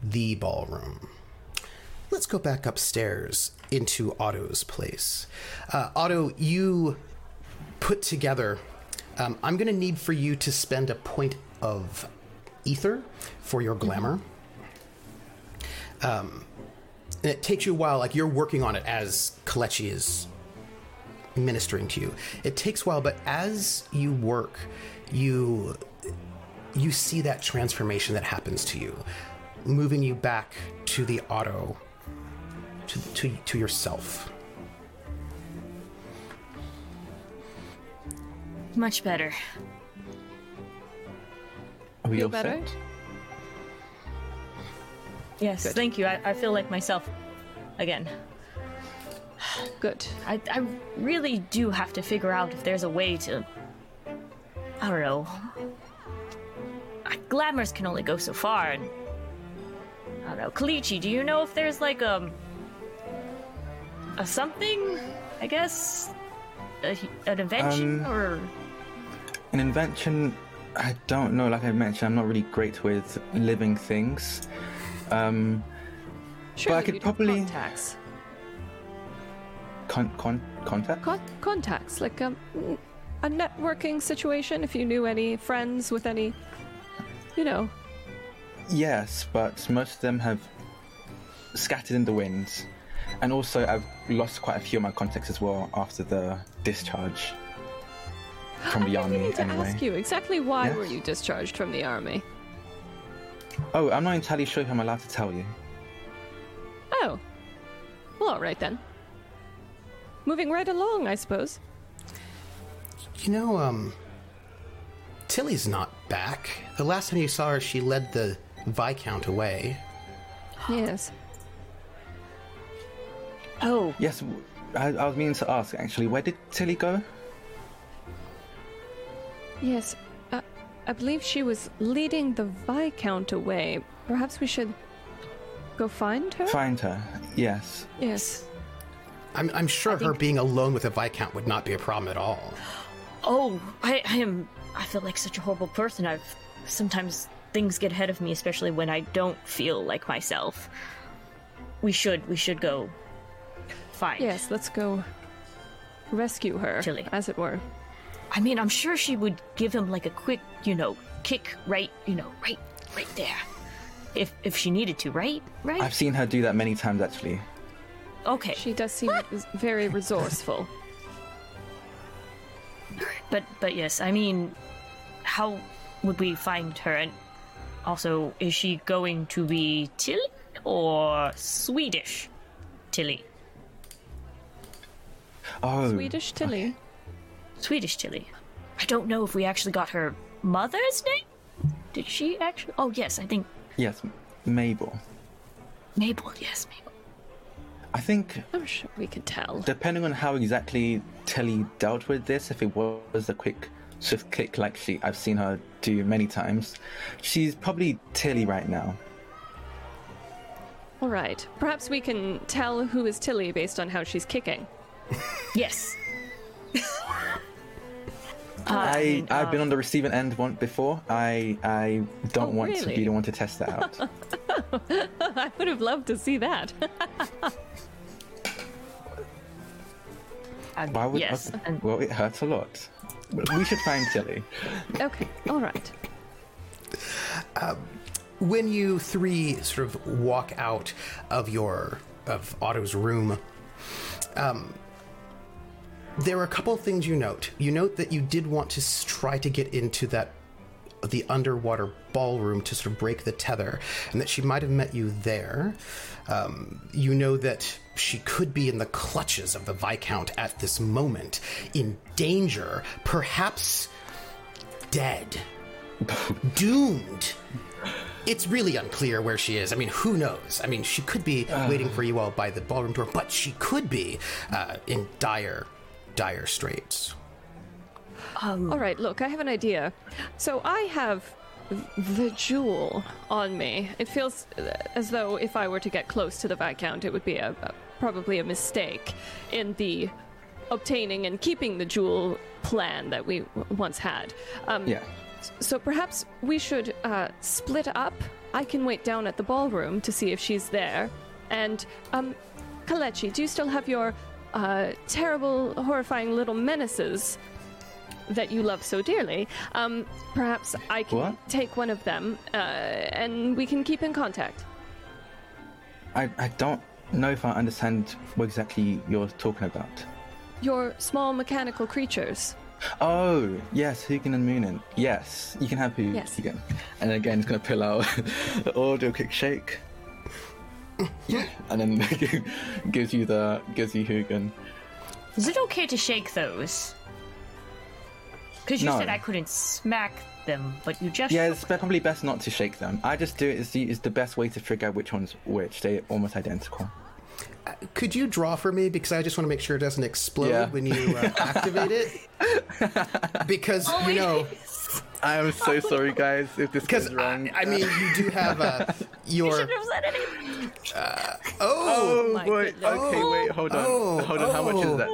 the ballroom. Let's go back upstairs into Otto's place. Uh, Otto, you put together. Um, I'm going to need for you to spend a point of ether for your glamour. Um, and it takes you a while, like you're working on it as Kalechi is ministering to you. It takes a while, but as you work, you you see that transformation that happens to you, moving you back to the Otto, to to, to yourself. Much better. Are we Feel better? set? Yes, thank you. I, I feel like myself again. Good. I, I really do have to figure out if there's a way to. I don't know. Glamours can only go so far, and. I don't know. Kalechi, do you know if there's like um. A something? I guess? A, an invention? Um, or. An invention, I don't know. Like I mentioned, I'm not really great with living things. Um, Surely I could you'd probably- contacts. con- con- contact? Con- contacts, like um, a networking situation. If you knew any friends with any, you know, Yes, but most of them have scattered in the winds. And also, I've lost quite a few of my contacts as well after the discharge from the I army. need to anyway. ask you exactly why Yes? were you discharged from the army? Oh, I'm not entirely sure if I'm allowed to tell you. Oh, well, all right then. Moving right along, I suppose. You know, um, Tilly's not back. The last time you saw her, she led the Viscount away. Yes. Oh, Yes, I was meaning to ask actually, where did Tilly go? Yes. Uh, I believe she was leading the Viscount away. Perhaps we should go find her? Find her. Yes. yes. I'm, I'm sure her think- being alone with a Viscount would not be a problem at all. Oh, I, I am. I feel like such a horrible person. I've sometimes things get ahead of me, especially when I don't feel like myself. We should. We should go find. Yes, let's go rescue her, Chilly. as it were. I mean, I'm sure she would give him like a quick, you know, kick right, you know, right, right there, if if she needed to, right, right. I've seen her do that many times actually. Okay, She does seem very resourceful. but but yes, I mean, how would we find her? And also, is she going to be Tilly or Swedish Tilly? Oh, Swedish Tilly. Swedish Tilly. I don't know if we actually got her mother's name. Did she actually? Oh yes, I think yes, Mabel. Mabel. Yes, Mabel. I think I'm sure we can tell. depending on how exactly Tilly dealt with this, if it was a quick swift kick like she I've seen her do many times. She's probably Tilly right now. All right. Perhaps we can tell who is Tilly based on how she's kicking. Yes. I Uh, I've been on the receiving end one before. I I don't Oh, want to really? be the one to test that out. I would have loved to see that. Uh, Why would yes. I- well, it hurts a lot. We should find Tilly. okay. All right. when you three sort of walk out of your of Otto's room, um, there are a couple of things you note. You note that you did want to try to get into that the underwater ballroom to sort of break the tether, and that she might have met you there. Um, you know that she could be in the clutches of the Viscount at this moment, in danger, perhaps dead, doomed. It's really unclear where she is. I mean, who knows? I mean, she could be waiting for you all by the ballroom door, but she could be uh, in dire, dire straits. All right, look, I have an idea. So I have the jewel on me. It feels as though if I were to get close to the Viscount, it would be a, a probably a mistake in the obtaining and keeping the jewel plan that we w- once had. Um, Yeah. So perhaps we should uh, split up. I can wait down at the ballroom to see if she's there. And, um, Kalechi, do you still have your uh, terrible, horrifying little menaces that you love so dearly? Um, perhaps I can What? take one of them uh, and we can keep in contact. I, I don't know if I understand what exactly you're talking about. Your small mechanical creatures. Oh, yes, Hugin and Moonin. Yes, you can have Hugin. Yes. Hugin. And again, it's going to pull out audio kick shake. and then gives you the gives you Hugin. is it okay to shake those? Because you No. said I couldn't smack them, but you just. Yeah, it's probably best not to shake them. I just do it as the, is the best way to figure out which one's which. They're almost identical. Could you draw for me because I just want to make sure it doesn't explode Yeah. when you uh, activate it? Because you know, I am so sorry, guys, if this because goes wrong. I, I mean, you do have uh, your Shouldn't have said anything. oh, Oh, my boy. goodness. Okay, wait, hold on. Oh, hold on. How much oh. is that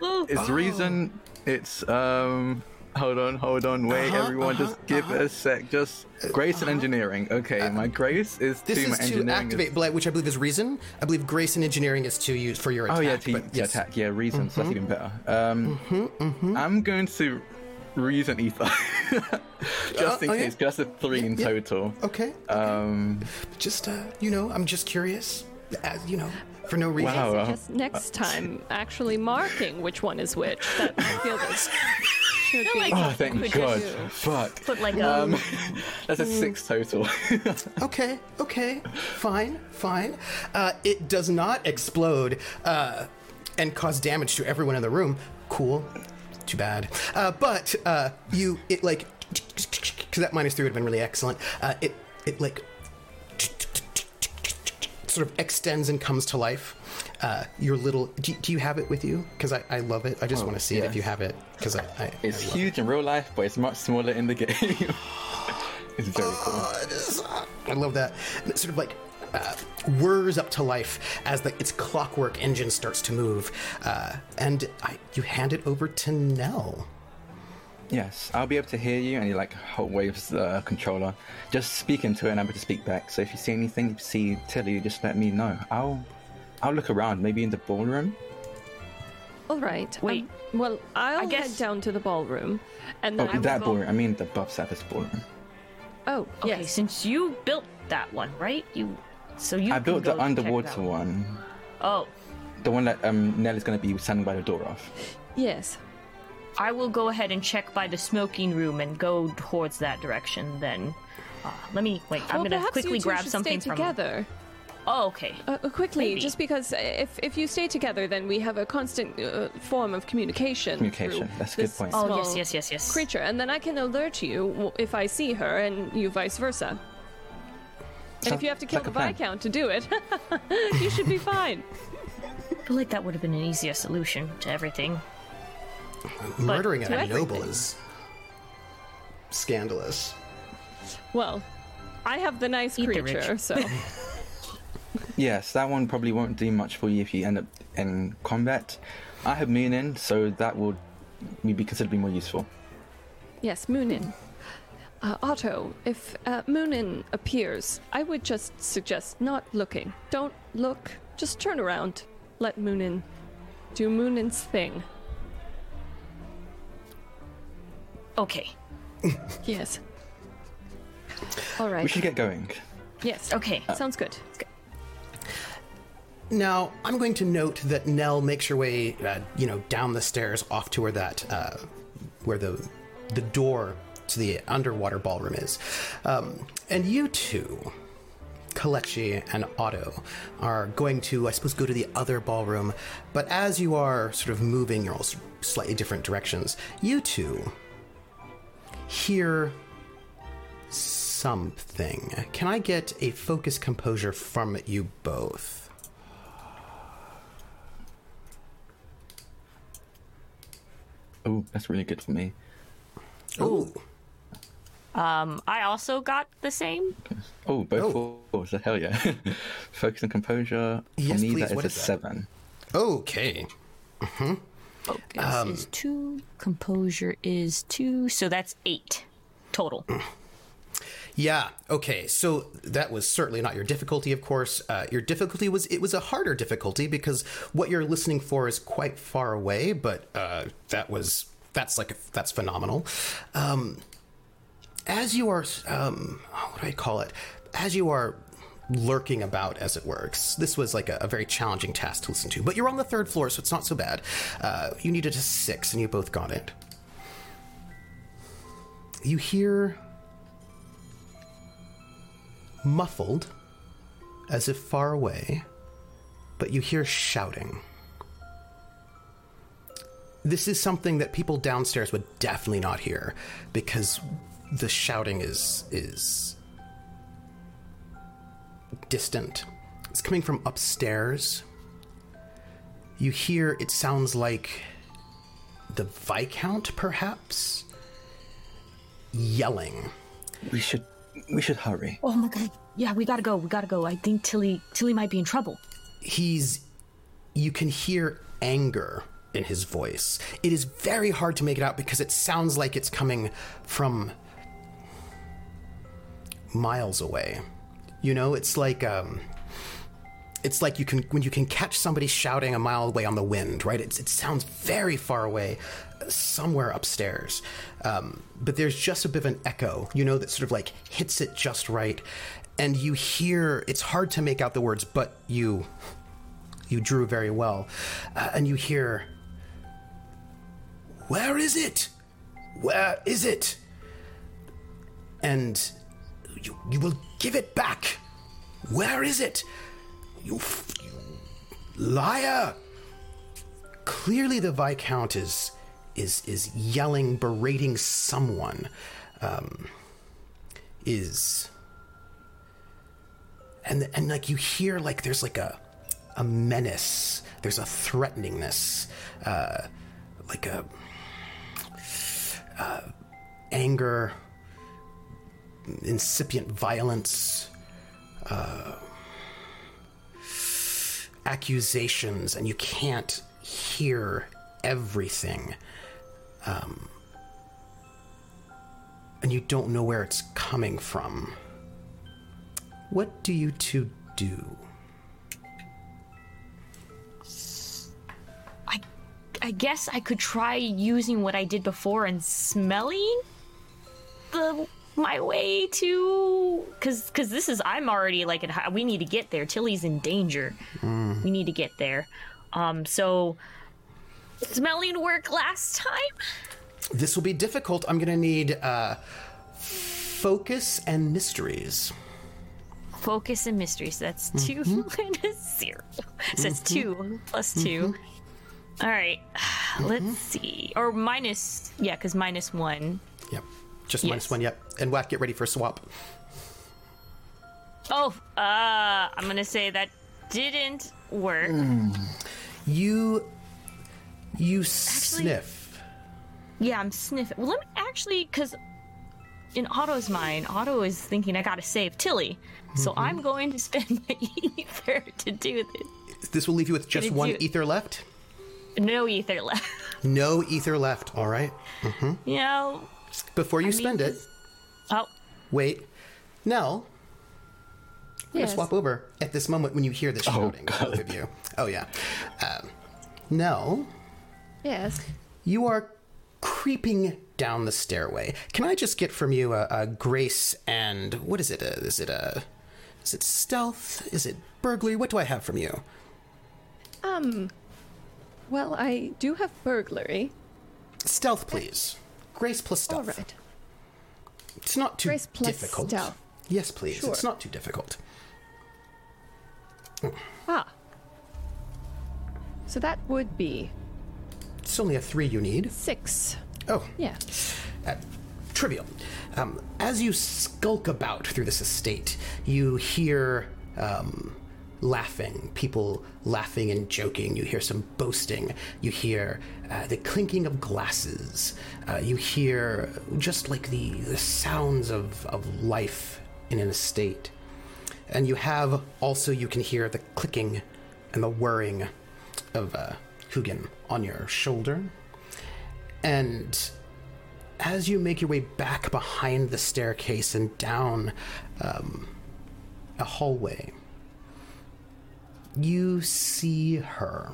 though? It's reason. It's um. Hold on, hold on, wait, Uh-huh, everyone, uh-huh, just give it a sec. Just grace and engineering. Okay, my grace is this two, my is to engineering activate is. blight, which I believe is reason. I believe grace and engineering is to use for your attack. Oh yeah, to, but yeah, yes. attack. Yeah, reason. So that's Mm-hmm. even better. Um, I'm going to reason ether, just in oh, yeah. case. 'cause That's a three in yeah. total. Okay, Um, just uh, you know, I'm just curious. Uh, you know, for no reason. wow. uh, Just next time, actually marking which one is which. That I feel this should be. like- Oh, thank God. Fuck. Put like a. Um, that's a six total. Okay, okay, fine, fine. Uh, it does not explode uh, and cause damage to everyone in the room. Cool. Too bad. Uh, but uh, you, it like, because that minus three would have been really excellent. Uh, it, it like, sort of extends and comes to life. Uh, your little, do, do you have it with you? Because I, I love it. I just want to see it if you have it. Because I, I, It's I huge in real life, but it's much smaller in the game. it's very cool. Oh, it is- I love that. And it sort of like uh, whirs up to life as the, its clockwork engine starts to move. Uh, and I, you hand it over to Nell. Yes, I'll be able to hear you, and you like hot waves the controller. Just speak into it, and I'm able to speak back. So if you see anything, you see Tilly, just let me know. I'll, I'll look around. Maybe in the ballroom. All right. um, Wait. well, I'll guess- head down to the ballroom, and then Oh, I that go- ballroom. I mean the above surface ballroom. Oh, okay, yes. since you built that one, right? You. So you. I built the underwater that one. Oh, The one that um Nell is going to be standing by the door of. Yes. I will go ahead and check by the smoking room and go towards that direction. Then, uh, let me wait. I'm gonna quickly you two grab something stay from. together. Oh, okay. Uh, uh, quickly, Maybe. just because if if you stay together, then we have a constant uh, form of communication. Communication, through that's a good this point. Oh small yes, yes, yes, yes. Creature, and then I can alert you if I see her, and you vice versa. And if you have to kill like the viscount to do it, you should be fine. I feel like that would have been an easier solution to everything. Murdering to a noble is scandalous. Well, I have the nice Eat creature, rich. so Yes, that one probably won't do much for you if you end up in combat. I have Moonin, so that will be considerably more useful. yes, Moonin. Uh, Otto, if uh, Moonin appears, I would just suggest not looking. Don't look. Just turn around. Let Moonin do Moonin's thing. Okay. Yes. All right. We should get going. Yes. Okay. Sounds good. Now, I'm going to note that Nell makes her way, uh, you know, down the stairs off to where that, uh, where the, the door to the underwater ballroom is. Um, and you two, Kalechi and Otto, are going to, I suppose, go to the other ballroom. But as you are sort of moving, you're all slightly different directions. You two hear something. Can I get a focus composure from you both? Oh, that's really good for me. Ooh. Um, I also got the same. Oh, both Oh. fours. Hell yeah. Focus and composure. For Yes, me, please, that is what a is that? seven. Okay. Focus is two. Composure is two. So that's eight total. Yeah. Okay. So that was certainly not your difficulty, of course. Uh, your difficulty was it was a harder difficulty because what you're listening for is quite far away. But uh, that was that's like that's phenomenal. Um, as you are, um, what do I call it? As you are lurking about, as it works, this was like a, a very challenging task to listen to. But you're on the third floor, so it's not so bad. Uh, you needed a six, and you both got it. You hear muffled, as if far away, but you hear shouting. This is something that people downstairs would definitely not hear because the shouting is is distant. It's coming from upstairs. You hear it sounds like the Viscount, perhaps, yelling. We should we should hurry. Oh my god. Yeah, we gotta go. We gotta go. I think Tilly Tilly might be in trouble. he's you can hear anger in his voice it is very hard to make it out because it sounds like it's coming from miles away. You know it's like um it's like you can when you can catch somebody shouting a mile away on the wind right? It sounds very far away somewhere upstairs. Um, but there's just a bit of an echo you know that sort of like hits it just right. And you hear it's hard to make out the words but you you drew very well. Uh, and you hear where is it? Where is it? And you, you will give it back. Where is it? You, f- you liar. Clearly the viscount is is is yelling berating someone um is and and like you hear like there's like a a menace. There's a threateningness uh like a uh, anger incipient violence uh accusations and you can't hear everything um and you don't know where it's coming from what do you two do? I I guess I could try using what I did before and smelling the my way to cuz cuz this is I'm already like we need to get there. Tilly's in danger. Mm. We need to get there. Um so smelling work last time? this will be difficult i'm gonna need uh focus and mysteries Focus and mysteries. That's 2 mm-hmm. and a 0. So that's mm-hmm. 2 plus 2. Mm-hmm. All right. Let's see. Or minus yeah, cuz minus 1. Just Yes. minus one yep and whack get ready for a swap Oh, uh, I'm gonna say that didn't work. Hmm. you you sniff Yeah, I'm sniffing. Well, let me actually, because in Otto's mind, Otto is thinking I gotta save Tilly, so mm-hmm. I'm going to spend my ether to do this. This will leave you with just one do- ether left. No ether left. No ether left. All right. Mm-hmm. you know. Before you mean, spend it, Oh, wait. Nell, I'm gonna swap over at this moment when you hear the shouting, both of you. Oh yeah. Um, Nell, Yes. you are creeping down the stairway. Can I just get from you a, a grace and what is it? A, is it a is it stealth? Is it burglary? What do I have from you? Um. Well, I do have burglary. Stealth, please. Grace plus All stealth. right. It's not too Grace plus difficult. stealth. Yes, please. Sure. It's not too difficult. Ah. So that would be It's only a three you need. six. Oh, Yeah. uh, trivial. Um, as you skulk about through this estate, you hear um, laughing, people laughing and joking. You hear some boasting. You hear uh, the clinking of glasses. Uh, you hear just like the, the sounds of, of life in an estate. And you have also, you can hear the clicking and the whirring of uh, Hugin on your shoulder. And as you make your way back behind the staircase and down um, a hallway, you see her.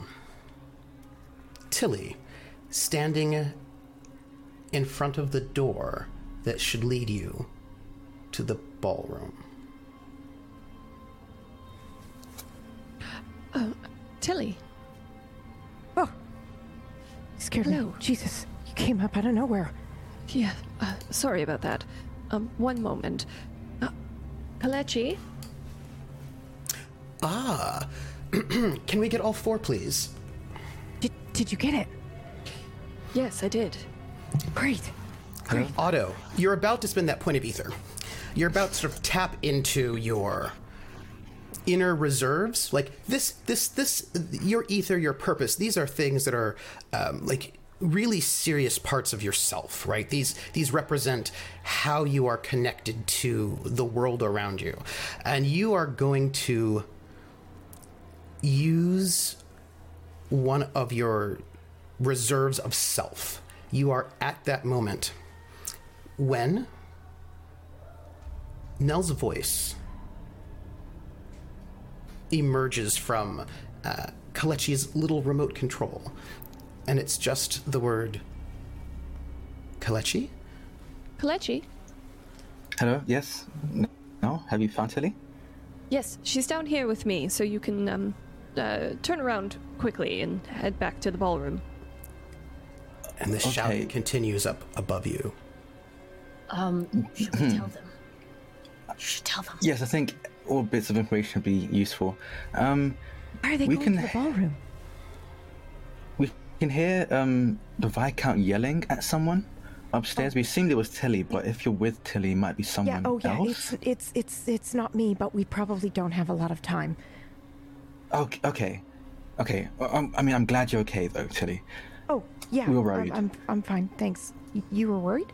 Tilly, standing in front of the door that should lead you to the ballroom. Tilly. Oh, scared Hello. me. Jesus, you came up out of nowhere. Yeah. Uh, sorry about that. Um. One moment. Uh, Kalechi. Ah, can we get all four, please? Did, did you get it? Yes, I did. Great. Great. Otto, you're about to spend that point of ether. You're about to sort of tap into your inner reserves. Like this, this, this, your ether, your purpose. These are things that are um, like really serious parts of yourself, right? These these represent how you are connected to the world around you, and you are going to use one of your reserves of self. You are at that moment when Nell's voice emerges from uh, Kalechi's little remote control, and it's just the word Kalechi. Kalechi. Hello. Yes. No. Have you found Tilly? Yes, she's down here with me, so you can um, uh, turn around quickly and head back to the ballroom. And the shouting continues up above you. um, should we tell them? You should tell them. Yes. I think all bits of information would be useful. Um, Why are they We going can- to the ballroom? we can hear um the viscount yelling at someone upstairs. We assumed it was Tilly, but if you're with Tilly, it might be someone Yeah. someone Oh, yeah. else. It's it's it's it's not me, but we probably don't have a lot of time. Okay. Okay. Okay. Um, I mean, I'm glad you're okay though, Tilly. Oh, yeah. We were I'm- I'm I'm, fine. Thanks. Y- you were worried?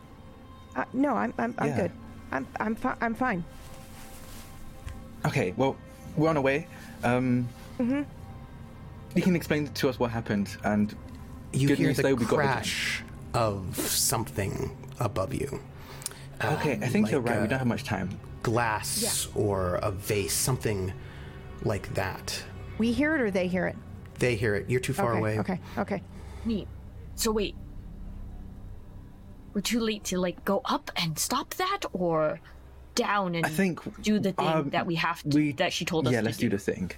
Uh, no, I'm I'm, I'm Yeah. good. I'm I'm fi- I'm fine. Okay. Well, we're on our way. Um, Mm-hmm. You can explain to us what happened, and You Good hear news, the though, we got the- crash of something above you. okay, I think you're like, right. we uh, don't have much time. Glass or a vase, something like that. We hear it or they hear it. They hear it. You're too far okay. away. Okay. Okay. Neat. So wait, we're too late to like go up and stop that, or down and I think do the thing um, that we have to we- that she told us Yeah, to let's do the thing.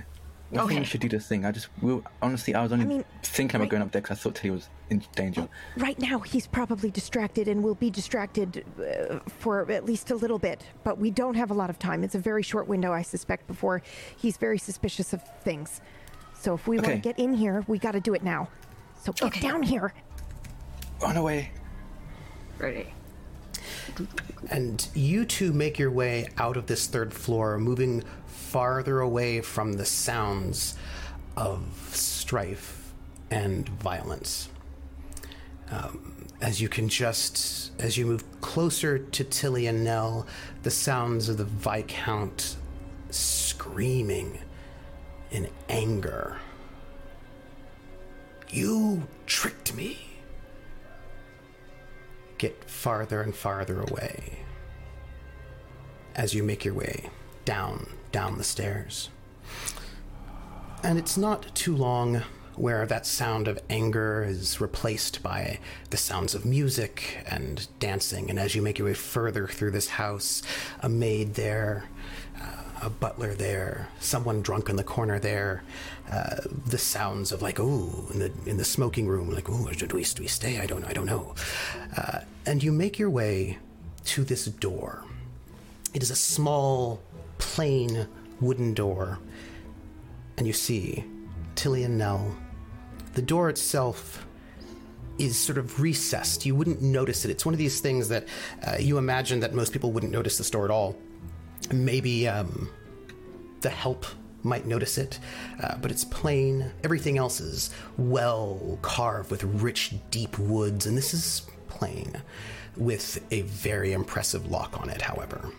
I think Okay. we should do this thing. I just, we honestly, I was only mean, thinking about right- going up there because I thought Tilly was in danger. Right now, he's probably distracted and will be distracted uh, for at least a little bit. But we don't have a lot of time. It's a very short window, I suspect, before he's very suspicious of things. So if we want to get in here, we got to do it now. So get Okay. down here. On our way. Ready. And you two make your way out of this third floor, moving farther away from the sounds of strife and violence. Um, as you can just, as you move closer to Tilly and Nell, the sounds of the Viscount screaming in anger. You tricked me. Get farther and farther away as you make your way down, down the stairs. And it's not too long where that sound of anger is replaced by the sounds of music and dancing. And as you make your way further through this house, a maid there, uh, a butler there, someone drunk in the corner there, uh, the sounds of like, ooh, in the in the smoking room, like, ooh, do we, do we stay? I don't, I don't know. Uh, and you make your way to this door. It is a small, plain wooden door, and you see Tilly and Nell the door itself is sort of recessed. You wouldn't notice it. It's one of these things that uh, you imagine that most people wouldn't notice the door at all. Maybe um, the help might notice it, uh, but it's plain. Everything else is well carved with rich, deep woods, and this is plain, with a very impressive lock on it, however.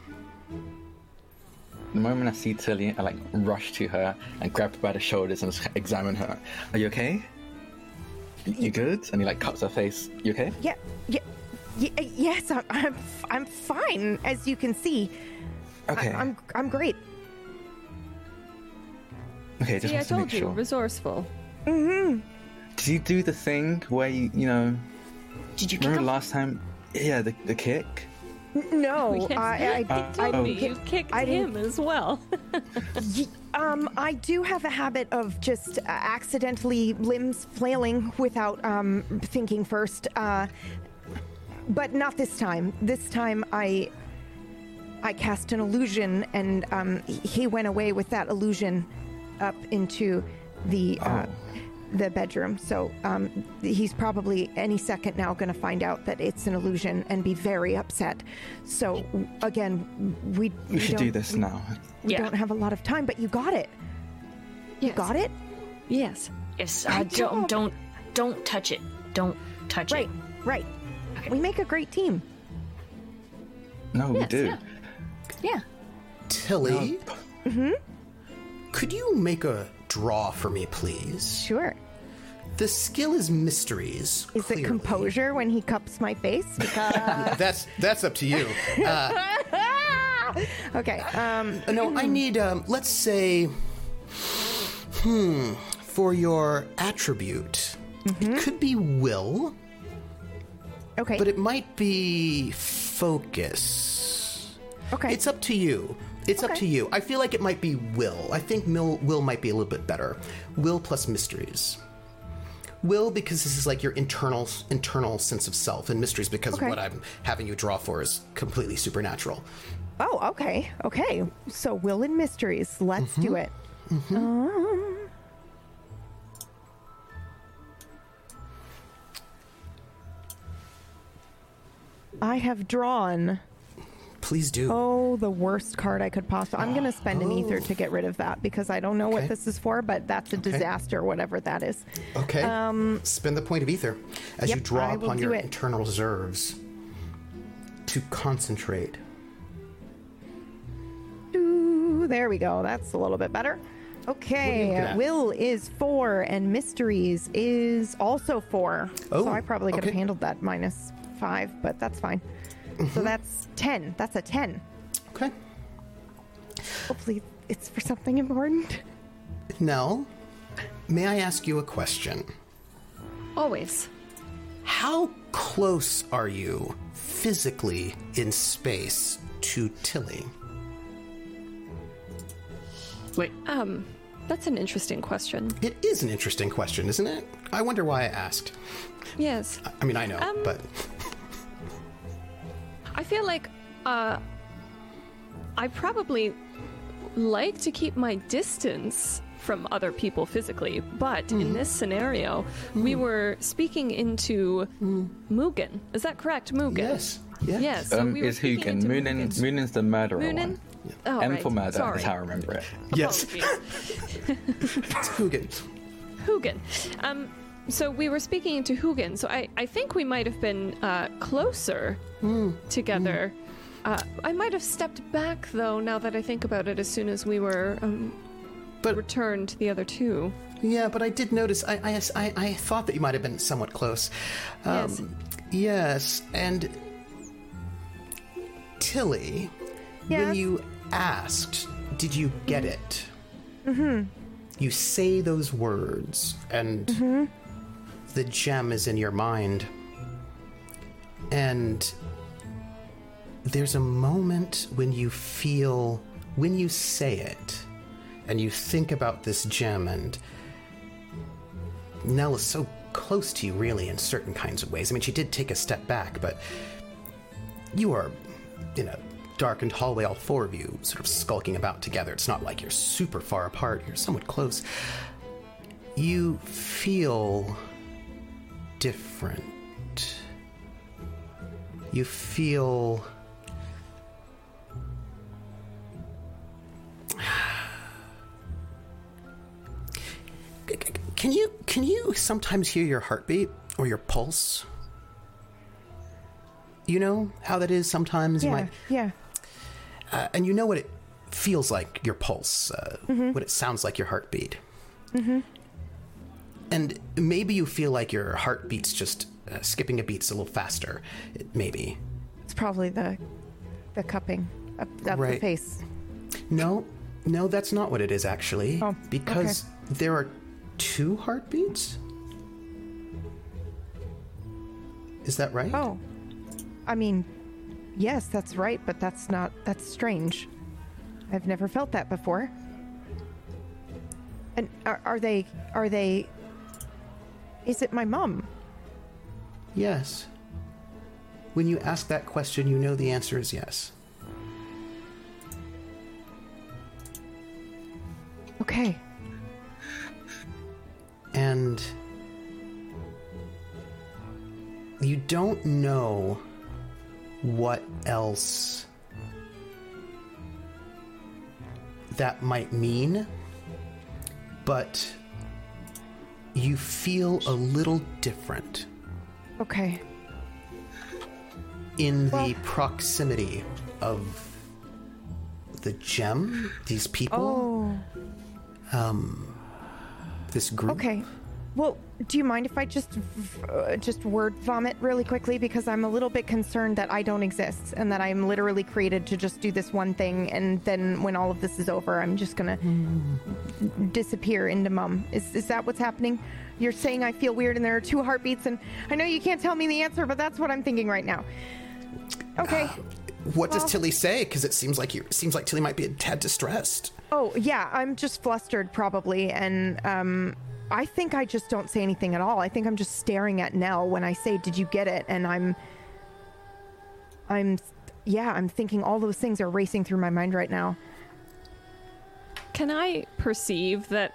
The moment I see Tilly, I like rush to her and grab her by the shoulders and examine her. Are you okay? You good? And he like cuts her face. You okay? Yeah, yeah, yeah yes, I'm, I'm, I'm fine. As you can see, okay, I, am I'm great. Okay, just See, I to make told you, sure. resourceful. Mm-hmm. Did you do the thing where you, you know? Did you kick Remember him? last time? Yeah, the, the kick. No, Yes, I, I, Uh, I, told oh. you kicked I didn't- him as well. Um, I do have a habit of just uh, accidentally limbs flailing without um, thinking first. Uh, but not this time. This time I I cast an illusion, and um, he went away with that illusion up into the uh, the bedroom. So um, he's probably any second now going to find out that it's an illusion and be very upset. So again, we We should do don't- this now. we Yeah. don't have a lot of time, but you got it. You Yes. got it? Yes. Yes. I Uh, don't, don't- don't, don't touch it. Don't touch Right, it. right. Right. We make a great team. No, we do. yeah. Yeah. Tilly? Mm-hmm. Could you make a draw for me, please? Sure. The skill is mysteries. Is clearly. it composure when he cups my face? Because That's that's up to you. okay. Um, Uh, no, I need. Um, let's say, hmm, for your attribute, it could be will, okay. but it might be focus. okay. It's up to you. It's up to you. I feel like it might be will. I think Mil- will might be a little bit better. Will plus mysteries. Will because this is like your internal internal sense of self, and mysteries because Okay. what I'm having you draw for is completely supernatural. oh, okay. Okay. So will and mysteries. Let's do it. Um, I have drawn. Please do. Oh, the worst card I could possibly. I'm going to spend an ether to get rid of that because I don't know Okay. what this is for, but that's a disaster, whatever that is. Okay. Um, Spend the point of ether as you yep, draw I will upon do your it. internal reserves to concentrate. Ooh, there we go. That's a little bit better. Okay, at? Will is four, and Mysteries is also four. Oh, so I probably could have handled that minus five, but that's fine. Mm-hmm. So that's ten. That's a ten. Okay. Hopefully, it's for something important. Nell, may I ask you a question? Always. How close are you physically in space to Tilly? Wait. Um, that's an interesting question. It is an interesting question, isn't it? I wonder why I asked. Yes. I mean, I know, Um, but I feel like uh, I probably like to keep my distance from other people physically, but Hmm. in this scenario, we were speaking into Mugen. Is that correct, Mugen? yes, yes. Yes. so Um, we is speaking Hugin. into Moonin, Mugen. Moonin's the murderer Moonin? one. Oh, M right. for murder Sorry. is how I remember it. Yes. Apologies. Hugin. Hugin. Um, so we were speaking to Hugin, so I, I think we might have been uh, closer together. Uh, I might have stepped back, though, now that I think about it, as soon as we were um, But returned to the other two. yeah, but I did notice. I I, I, I thought that you might have been somewhat close. Um, Yes. Yes, and Tilly, when you asked, "Did you get it?" Mm-hmm. You say those words, and the gem is in your mind, and there's a moment when you feel when you say it, and you think about this gem and Nell is so close to you, really, in certain kinds of ways. I mean, she did take a step back, but you are in a darkened hallway, all four of you sort of skulking about together. It's not like you're super far apart, you're somewhat close. You feel different. You feel. Can you can you sometimes hear your heartbeat or your pulse? You know how that is sometimes. You Yeah, might, yeah. uh, and you know what it feels like your pulse, uh, what it sounds like your heartbeat. Mm-hmm. And maybe you feel like your heartbeat's just uh, skipping a beat's a little faster. Maybe. It's probably the the cupping up, up the face. No, no, that's not what it is actually. Oh, because there are two heartbeats. Is that right? Oh, I mean, yes, that's right, but that's not. That's strange. I've never felt that before. And are, are they? Are they? Is it my mom? Yes. When you ask that question, you know the answer is yes. Okay. and you don't know what else that might mean, but you feel a little different Okay. in Well- the proximity of the gem, these people, Oh. Um, this group. Okay. Well, do you mind if I just uh, just word vomit really quickly because I'm a little bit concerned that I don't exist and that I'm literally created to just do this one thing and then when all of this is over, I'm just going to disappear into mum. Is is that what's happening? You're saying I feel weird and there are two heartbeats and I know you can't tell me the answer, but that's what I'm thinking right now. Okay. What does Tilly say? Because it seems like you it seems like Tilly might be a tad distressed. Oh, yeah, I'm just flustered probably and um I think I just don't say anything at all. I think I'm just staring at Nell when I say, "Did you get it?" and I'm I'm yeah, I'm thinking all those things are racing through my mind right now. Can I perceive that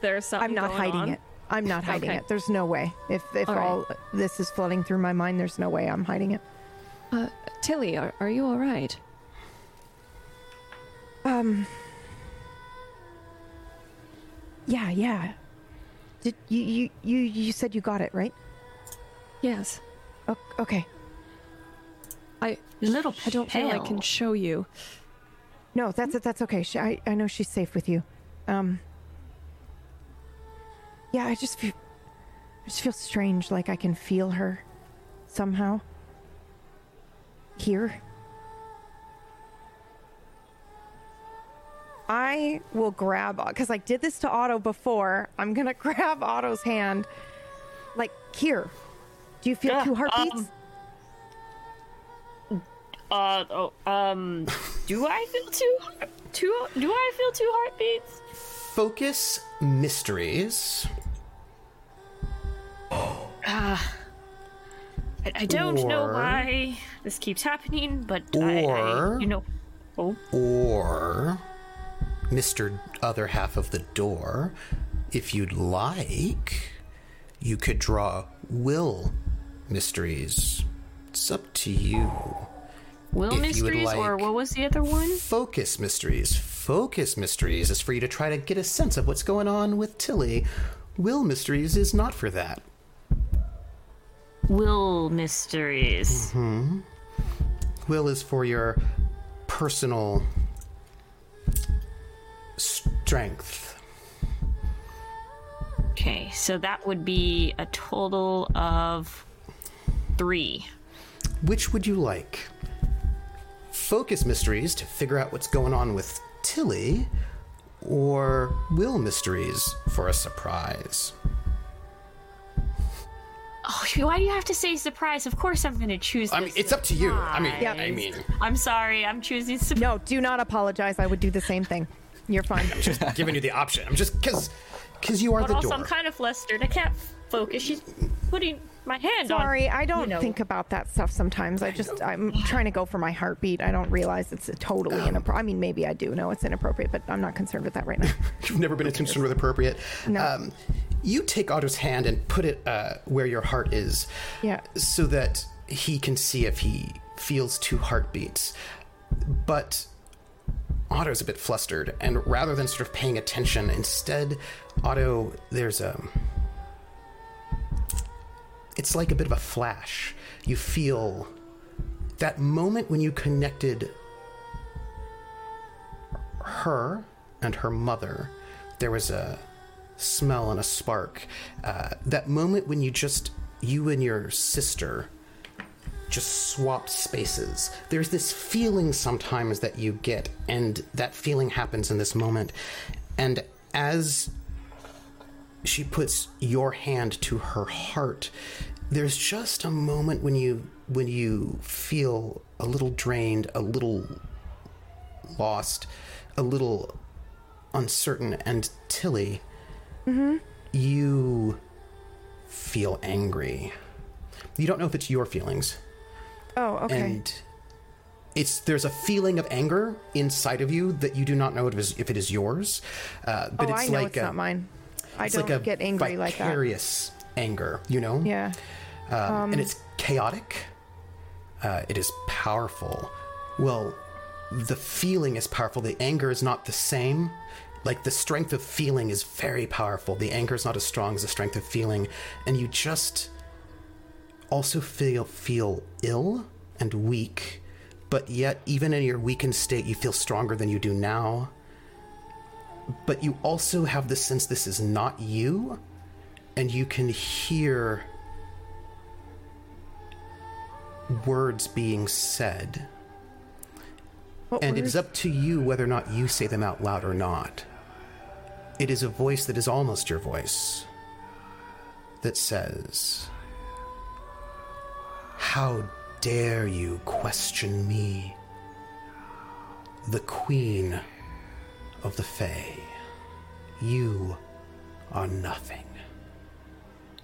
there's something I'm not hiding on? it. I'm not hiding Okay. it. There's no way. If if All right. all this is flooding through my mind, there's no way I'm hiding it. Uh, Tilly, are, are you all right? Um Yeah, yeah. Did you you you you said you got it, right? Yes. O- okay. I You're a little I don't feel I can show you. No, that's that's okay. She, I I know she's safe with you. Um. Yeah, I just feel, I just feel strange. Like I can feel her, somehow. Here. I will grab because I did this to Otto before. I'm gonna grab Otto's hand, like here. Do you feel Yeah, two heartbeats? um, Uh oh, um, do I feel two, heart- two? Do I feel two heartbeats? Focus mysteries. I, I don't know why this keeps happening, but I, I, you know, oh, or Mr. Other Half of the Door, if you'd like, you could draw Will Mysteries. It's up to you. will If you would mysteries or what was the other one? Focus Mysteries. Focus Mysteries is for you to try to get a sense of what's going on with Tilly Will Mysteries is not for that. Will mysteries. Hmm. Will is for your personal strength. Okay, so that would be a total of three. Which would you like? Focus mysteries to figure out what's going on with Tilly, or will mysteries for a surprise? Oh, why do you have to say surprise? Of course, I'm going to choose. I mean, it's up to you. I mean, Yep. I mean, I'm sorry. I'm choosing surprise. No, do not apologize. I would do the same thing. You're fine. I'm just giving you the option. I'm just because because you are But the also, door. I'm kind of flustered. I can't focus. She's putting my hand on. Sorry, I don't you know. think about that stuff sometimes. I just I'm trying to go for my heartbeat. I don't realize it's totally inappropriate. I mean, maybe I do know it's inappropriate, but I'm not concerned with that right now. You've never been concerned with appropriate. No. Um, you take Otto's hand and put it uh, where your heart is, Yeah. so that he can see if he feels two heartbeats. But Otto's a bit flustered, and rather than sort of paying attention, instead, Otto, there's a. It's like a bit of a flash. You feel that moment when you connected her and her mother, there was a smell and a spark. Uh, that moment when you just, you and your sister just swapped spaces. There's this feeling sometimes that you get, and that feeling happens in this moment. And as she puts your hand to her heart, there's just a moment when you when you feel a little drained, a little lost, a little uncertain, and Tilly, mm-hmm. you feel angry. You don't know if it's your feelings, Oh, okay. and it's there's a feeling of anger inside of you that you do not know if it is, if it is yours. Uh, but oh, it's I know like it's a, not mine. I don't like get angry like that. vicarious anger, you know. Yeah. Um, and it's chaotic. Uh, it is powerful. Well, the feeling is powerful. The anger is not the same. Like the strength of feeling is very powerful. The anger is not as strong as the strength of feeling, and you just also feel feel ill and weak. But yet, even in your weakened state, you feel stronger than you do now. But you also have the sense this is not you, and you can hear words being said. What And it words? is up to you whether or not you say them out loud or not. It is a voice that is almost your voice that says, How dare you question me, the Queen of the Fae? You are nothing,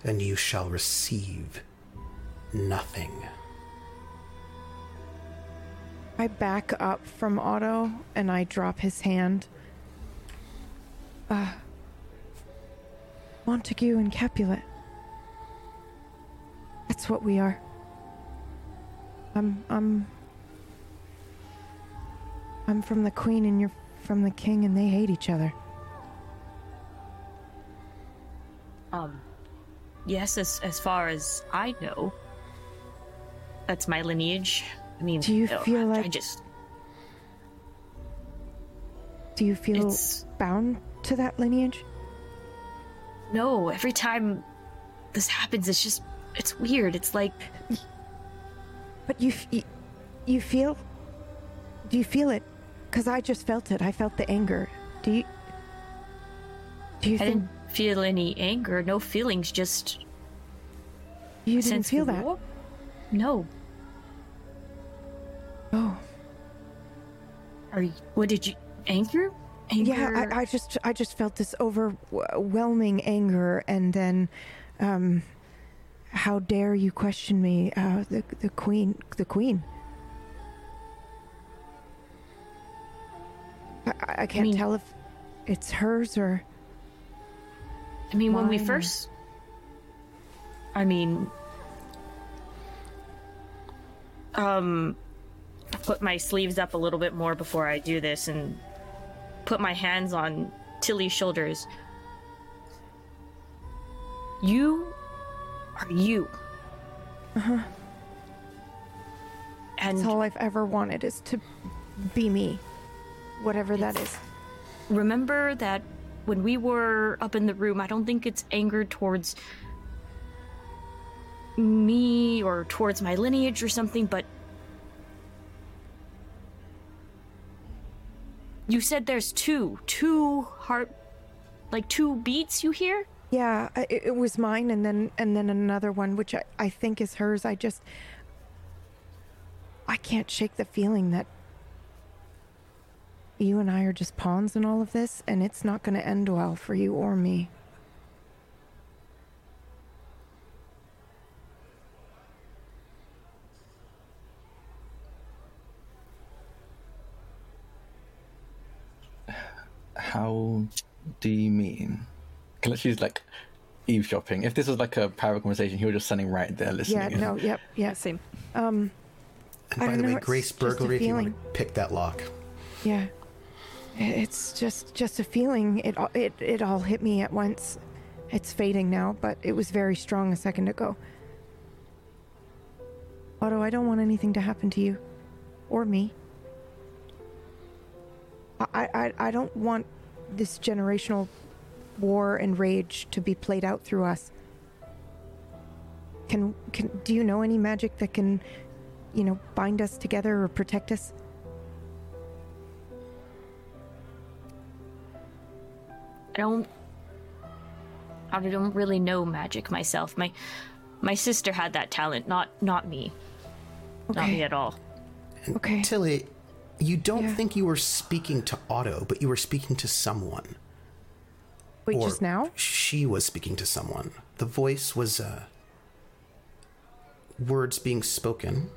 and you shall receive nothing. I back up from Otto and I drop his hand. Uh, Montague and Capulet. That's what we are. I'm, I'm, I'm from the Queen and you're from the King, and they hate each other. Um, yes, as as far as I know, that's my lineage. I mean, Do you no, feel I, I just Do you feel It's- bound to that lineage? no. Every time this happens, it's just it's weird. It's like But you, f- you, you feel? Do you feel it? Because I just felt it. I felt the anger. Do you? Do you I think didn't feel any anger, no feelings, just you didn't feel that? war. No. Oh, Are you? What did you? Anger? Anger? yeah. I, I just, I just felt this overwhelming anger, and then, um, how dare you question me? Uh, the the queen, the queen. I, I- I can't mean- tell if it's hers or. I mean, when we first. I mean. Um. Put my sleeves up a little bit more before I do this and put my hands on Tilly's shoulders. You are you. Uh-huh. And That's all I've ever wanted is to be me. Whatever that is. remember that when we were up in the room, I don't think it's anger towards me or towards my lineage or something, but you said there's two, two heart, like two beats you hear? Yeah, it, it was mine and then and then another one which I, I think is hers. I just I can't shake the feeling that you and I are just pawns in all of this and it's not going to end well for you or me. How do you mean? Unless she's like eavesdropping. If this was like a private conversation, he was just standing right there listening. Yeah, no, yep, yeah. Same. Um, and by the way, know, it's Grace just Burglary, if you want to pick that lock. Yeah. It's just just a feeling. It all- it it all hit me at once. It's fading now, but it was very strong a second ago. Otto, I don't want anything to happen to you or me. I I I don't want this generational war and rage to be played out through us. Can can do you know any magic that can, you know, bind us together or protect us? I don't. I don't really know magic myself. My, my sister had that talent, not not me. Not me at all. Okay. Tilly, you don't Yeah. think you were speaking to Otto, but you were speaking to someone. Wait, Or just now? She was speaking to someone. The voice was uh, words being spoken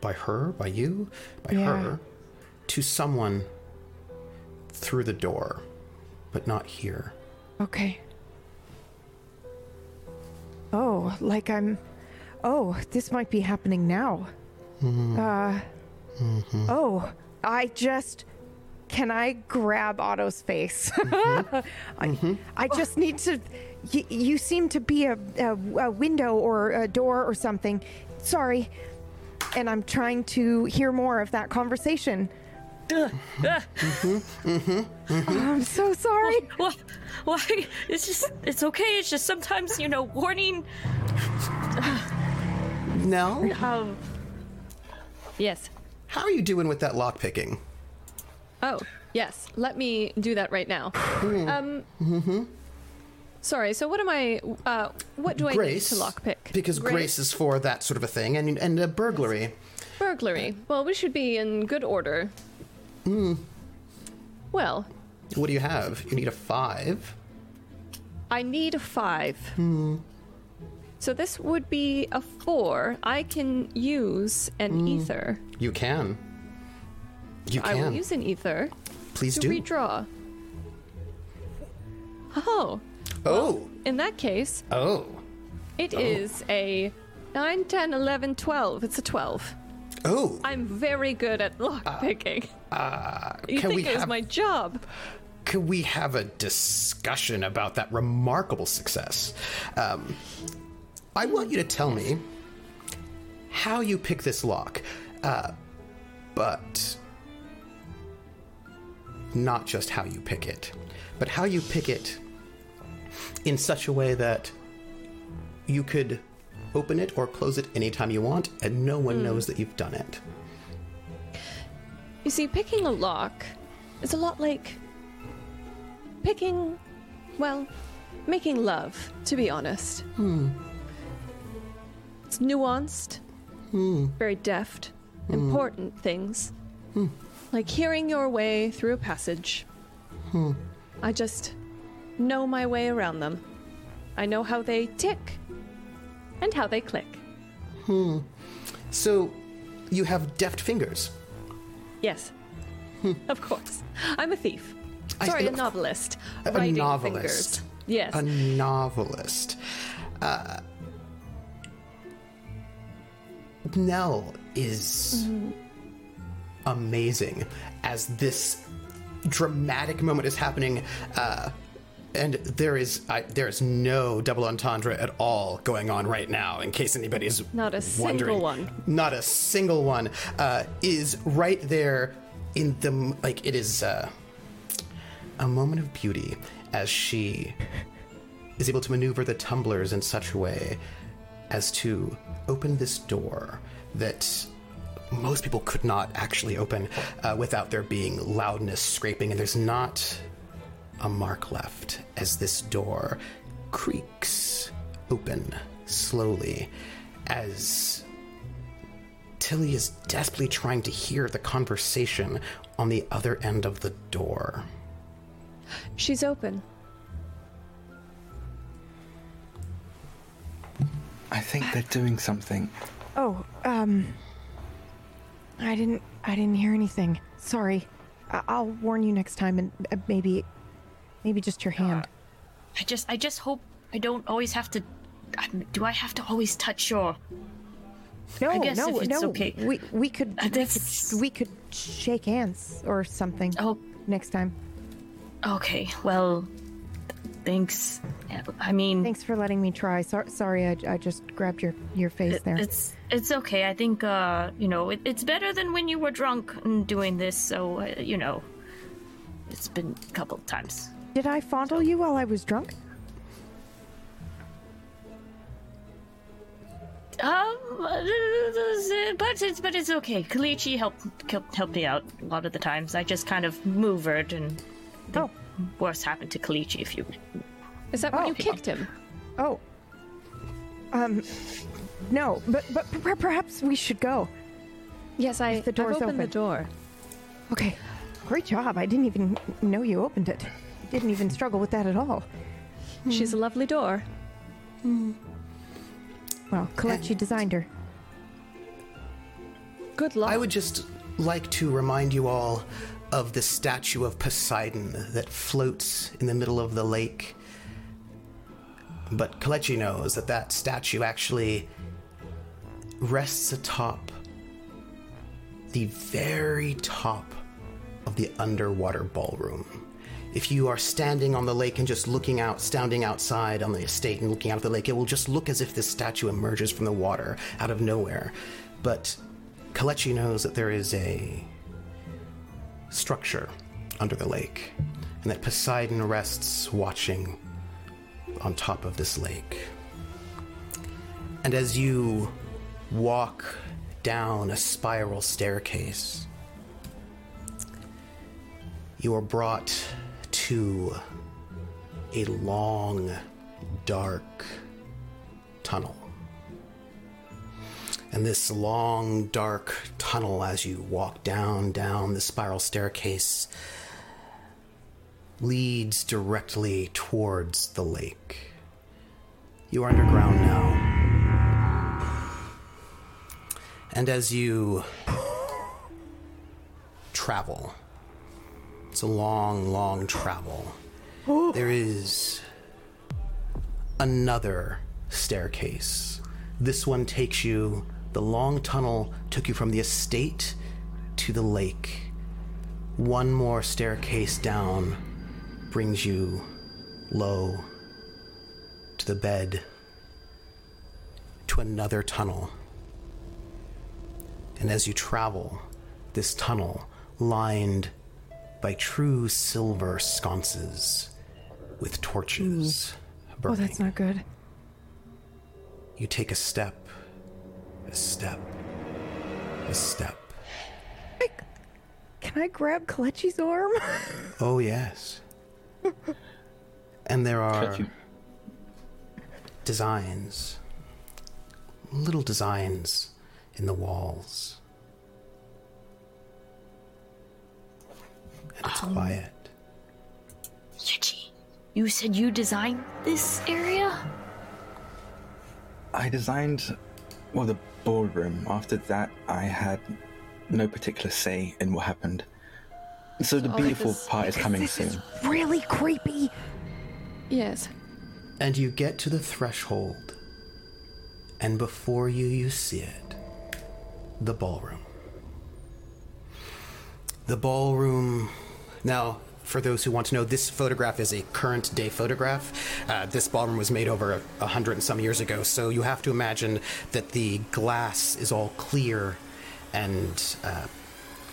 by her, by you, by Yeah. her, to someone through the door, but not here. Okay. Oh, like I'm. Oh, this might be happening now. Uh. Oh, I just. Can I grab Otto's face? I, I just need to. Y- you seem to be a, a, a window or a door or something. Sorry. And I'm trying to hear more of that conversation. Ugh. Ah, I'm so sorry. why? Why? It's just. It's okay. It's just sometimes you know warning. Nell, Um. Yes. how are you doing with that lock picking? Oh, yes. Let me do that right now. um. Sorry. So what am I? Uh, what do Grace, I need to lockpick? Because Grace. is for that sort of a thing, and and a burglary. burglary. Well, we should be in good order. Hmm. Well, What do you have? You need a five. I need a five. Hmm. So this would be a four. I can use an ether. You can. You I will use an ether Please to do. redraw. Oh, oh, in that case, oh, it is a 9, 10, 11, 12. It's a 12. oh. I'm very good at lock picking. Uh, you can we think it was have? my job? Could we have a discussion about that remarkable success? Um, I want you to tell me how you pick this lock, uh, but not just how you pick it, but how you pick it in such a way that you could open it or close it anytime you want, and no one hmm. knows that you've done it. You see, picking a lock is a lot like picking, well, making love, to be honest. Hmm. It's nuanced, hmm. very deft, important things. Like hearing your way through a passage. I just know my way around them. I know how they tick and how they click. Hmm. So, you have deft fingers. Yes. of course. I'm a thief. Sorry, a novelist. a Writing novelist. fingers. Yes. a novelist. Uh, Nell is amazing as this dramatic moment is happening. Uh, and there is I, there is no double entendre at all going on right now. In case anybody's Not a single one. not a single one uh, is right there in the like it is uh, a moment of beauty as she is able to maneuver the tumblers in such a way as to open this door that most people could not actually open uh, without there being loudness, scraping, and there's not a mark left as this door creaks open slowly as Tilly is desperately trying to hear the conversation on the other end of the door. She's open. I think they're doing something. Oh, um, I didn't, I didn't hear anything. Sorry. I- I'll warn you next time, and uh, maybe, maybe just your hand. I just, I just hope I don't always have to. um, Do I have to always touch your? No, I guess no, if it's no. okay. We we could, Uh, we could that's- we could shake hands or something. Oh. next time. Okay, well, thanks. I mean, Thanks for letting me try. So, sorry, I, I just grabbed your your face it- there. it's it's okay. I think uh, you know, it, it's better than when you were drunk and doing this. So uh, you know, it's been a couple of times. Did I fondle you while I was drunk? Um, but it's but it's okay. Kalechi helped helped helped me out a lot of the times. I just kind of maneuvered, and Oh. Worst happened to Kalechi. If you Is that why Oh. you kicked him? Oh. Um, no, but but per- perhaps we should go. Yes, I. the door's I've opened the door. Okay, great job. I didn't even know you opened it. Didn't even struggle with that at all. She's a lovely door. Well, Kalechi designed her. Good luck. I would just like to remind you all of the statue of Poseidon that floats in the middle of the lake. But Kalechi knows that that statue actually rests atop the very top of the underwater ballroom. If you are standing on the lake and just looking out, standing outside on the estate and looking out at the lake, it will just look as if this statue emerges from the water out of nowhere. But Kalechi knows that there is a structure under the lake, and that Poseidon rests watching on top of this lake. And as you walk down a spiral staircase, you are brought to a long, dark tunnel. And this long, dark tunnel, as you walk down, down the spiral staircase, leads directly towards the lake. You are underground now. And as you travel, it's a long, long travel, there is another staircase. This one takes you, the long tunnel took you from the estate to the lake. One more staircase down brings you low to the bed, to another tunnel. And as you travel, this tunnel lined by true silver sconces with torches hmm. Oh, burning. that's not good. You take a step, a step, a step. Can I grab Kalechi's arm? Oh, yes. and there are designs, little designs in the walls. And it's um. quiet. Lichi, you said you designed this area? I designed, well, the ballroom. After that, I had no particular say in what happened. So the oh, beautiful this- part is coming this soon. is really creepy. yes. And you get to the threshold, and before you, you see it the ballroom. The ballroom. Now, for those who want to know, this photograph is a current day photograph. Uh, this ballroom was made over a, hundred and some years ago, so you have to imagine that the glass is all clear and uh,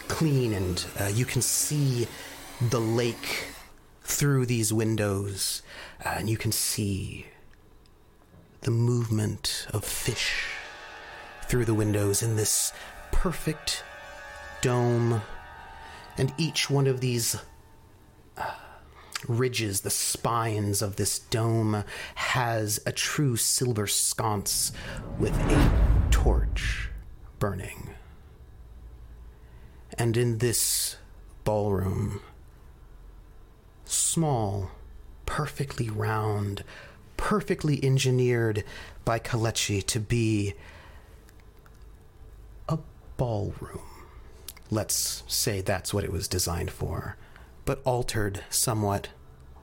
clean, and uh, you can see the lake through these windows, uh, and you can see the movement of fish through the windows in this perfect dome. And each one of these ridges, the spines of this dome, has a true silver sconce with a torch burning. And in this ballroom, small, perfectly round, perfectly engineered by Kalechi to be a ballroom. Let's say that's what it was designed for, but altered somewhat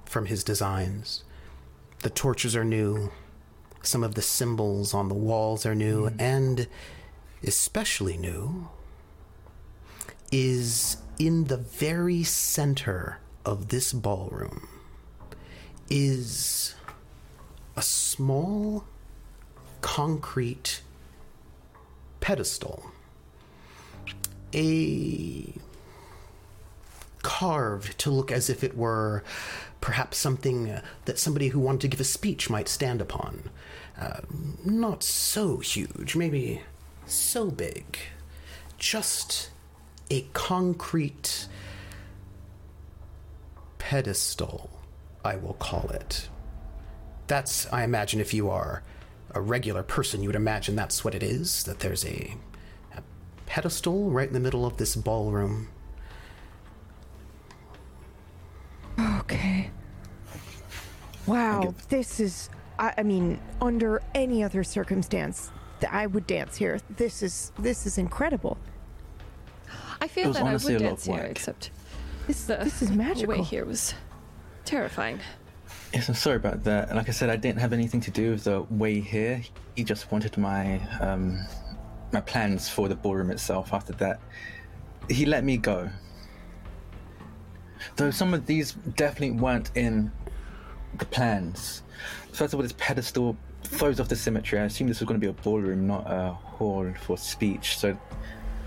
from his designs. The torches are new, some of the symbols on the walls are new, mm. and especially new is in the very center of this ballroom is a small concrete pedestal. A carved to look as if it were perhaps something uh, that somebody who wanted to give a speech might stand upon. Uh, not so huge, maybe so big. Just a concrete pedestal, I will call it. That's, I imagine, if you are a regular person, you would imagine that's what it is, that there's a, a pedestal right in the middle of this ballroom. Okay. Wow, this is. I, I mean, under any other circumstance, th- I would dance here. This is this is incredible. I It feel was that I honestly would a lot of dance here, work. except This the this is magical. way here was terrifying. Yes, I'm sorry about that. Like I said, I didn't have anything to do with the way here. He just wanted my um, my plans for the ballroom itself. After that, he let me go. Though some of these definitely weren't in the plans. First of all, this pedestal throws off the symmetry. I assumed this was going to be a ballroom, not a hall for speech. So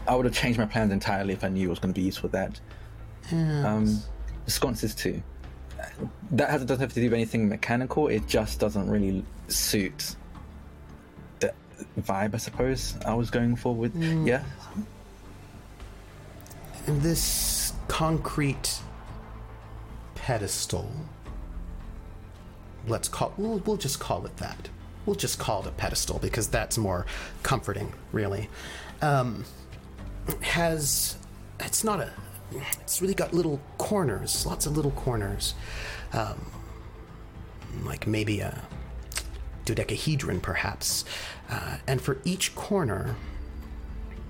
I would have changed my plans entirely if I knew it was going to be used for that. Um, the sconces too that has, doesn't have to do with anything mechanical. It just doesn't really suit the vibe, I suppose. I was going for with yeah. And this concrete pedestal, let's call, we'll, we'll just call it that. We'll just call it a pedestal because that's more comforting, really. Um, has, it's not a, it's really got little corners, lots of little corners. Um, like maybe a dodecahedron, perhaps. Uh, and for each corner,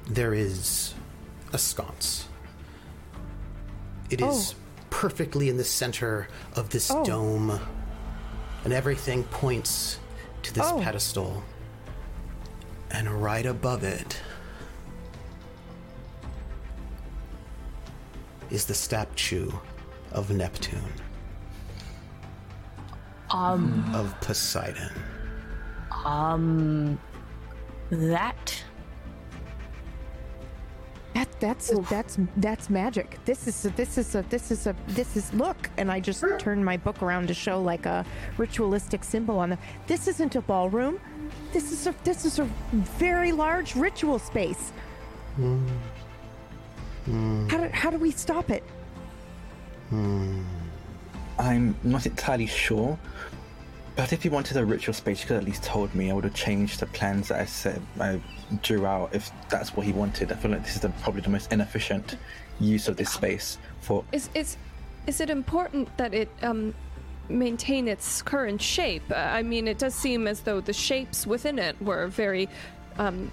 there is a sconce. It is perfectly in the center of this Oh. dome, and everything points to this Oh. pedestal. And right above it is the statue of Neptune, Um, of Poseidon. um, that. That that's that's that's magic. This is a, this is a this is a this is look, and I just turned my book around to show like a ritualistic symbol on the. This isn't a ballroom. This is a this is a very large ritual space. Hmm. How do how do we stop it? Hmm. I'm not entirely sure, but if you wanted a ritual space, you could at least told me. I would have changed the plans that I said I drew out if that's what he wanted. I feel like this is the, probably the most inefficient use of this space for Is is is it important that it um maintain its current shape? Uh, I mean, it does seem as though the shapes within it were very um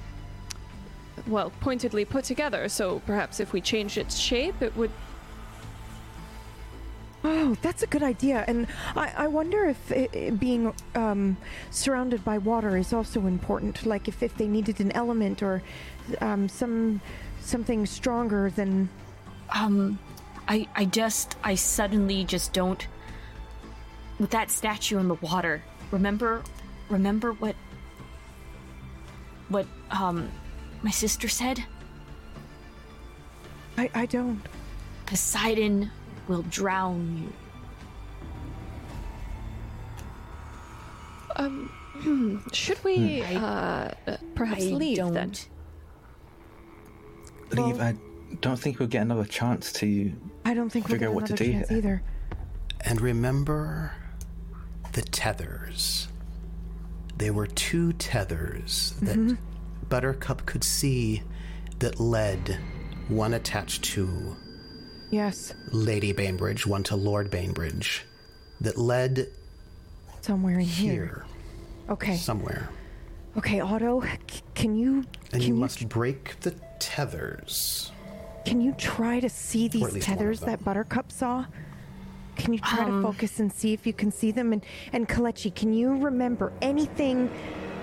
well pointedly put together. So perhaps if we change its shape, it would. Oh, that's a good idea. And I, I wonder if i i being um, surrounded by water is also important. Like if, if they needed an element or um, some something stronger than. Um, I I just I suddenly just don't with that statue in the water. Remember remember what what um my sister said? I, I don't. Poseidon will drown you. Should we uh, uh, perhaps I leave don't. then? Leave. I don't think we'll get another chance to. I don't think we'll Figure get out what to another do chance here. either. And remember the tethers. They were two tethers that Buttercup could see that led one attached to Yes, Lady Bainbridge, one to Lord Bainbridge, that led somewhere in here. here Okay. somewhere. Okay, Otto, c- can you And can you you must break the tethers. can you try to see these least one of tethers that Buttercup saw? Can you try Um, to focus and see if you can see them? And and Kalechi, can you remember anything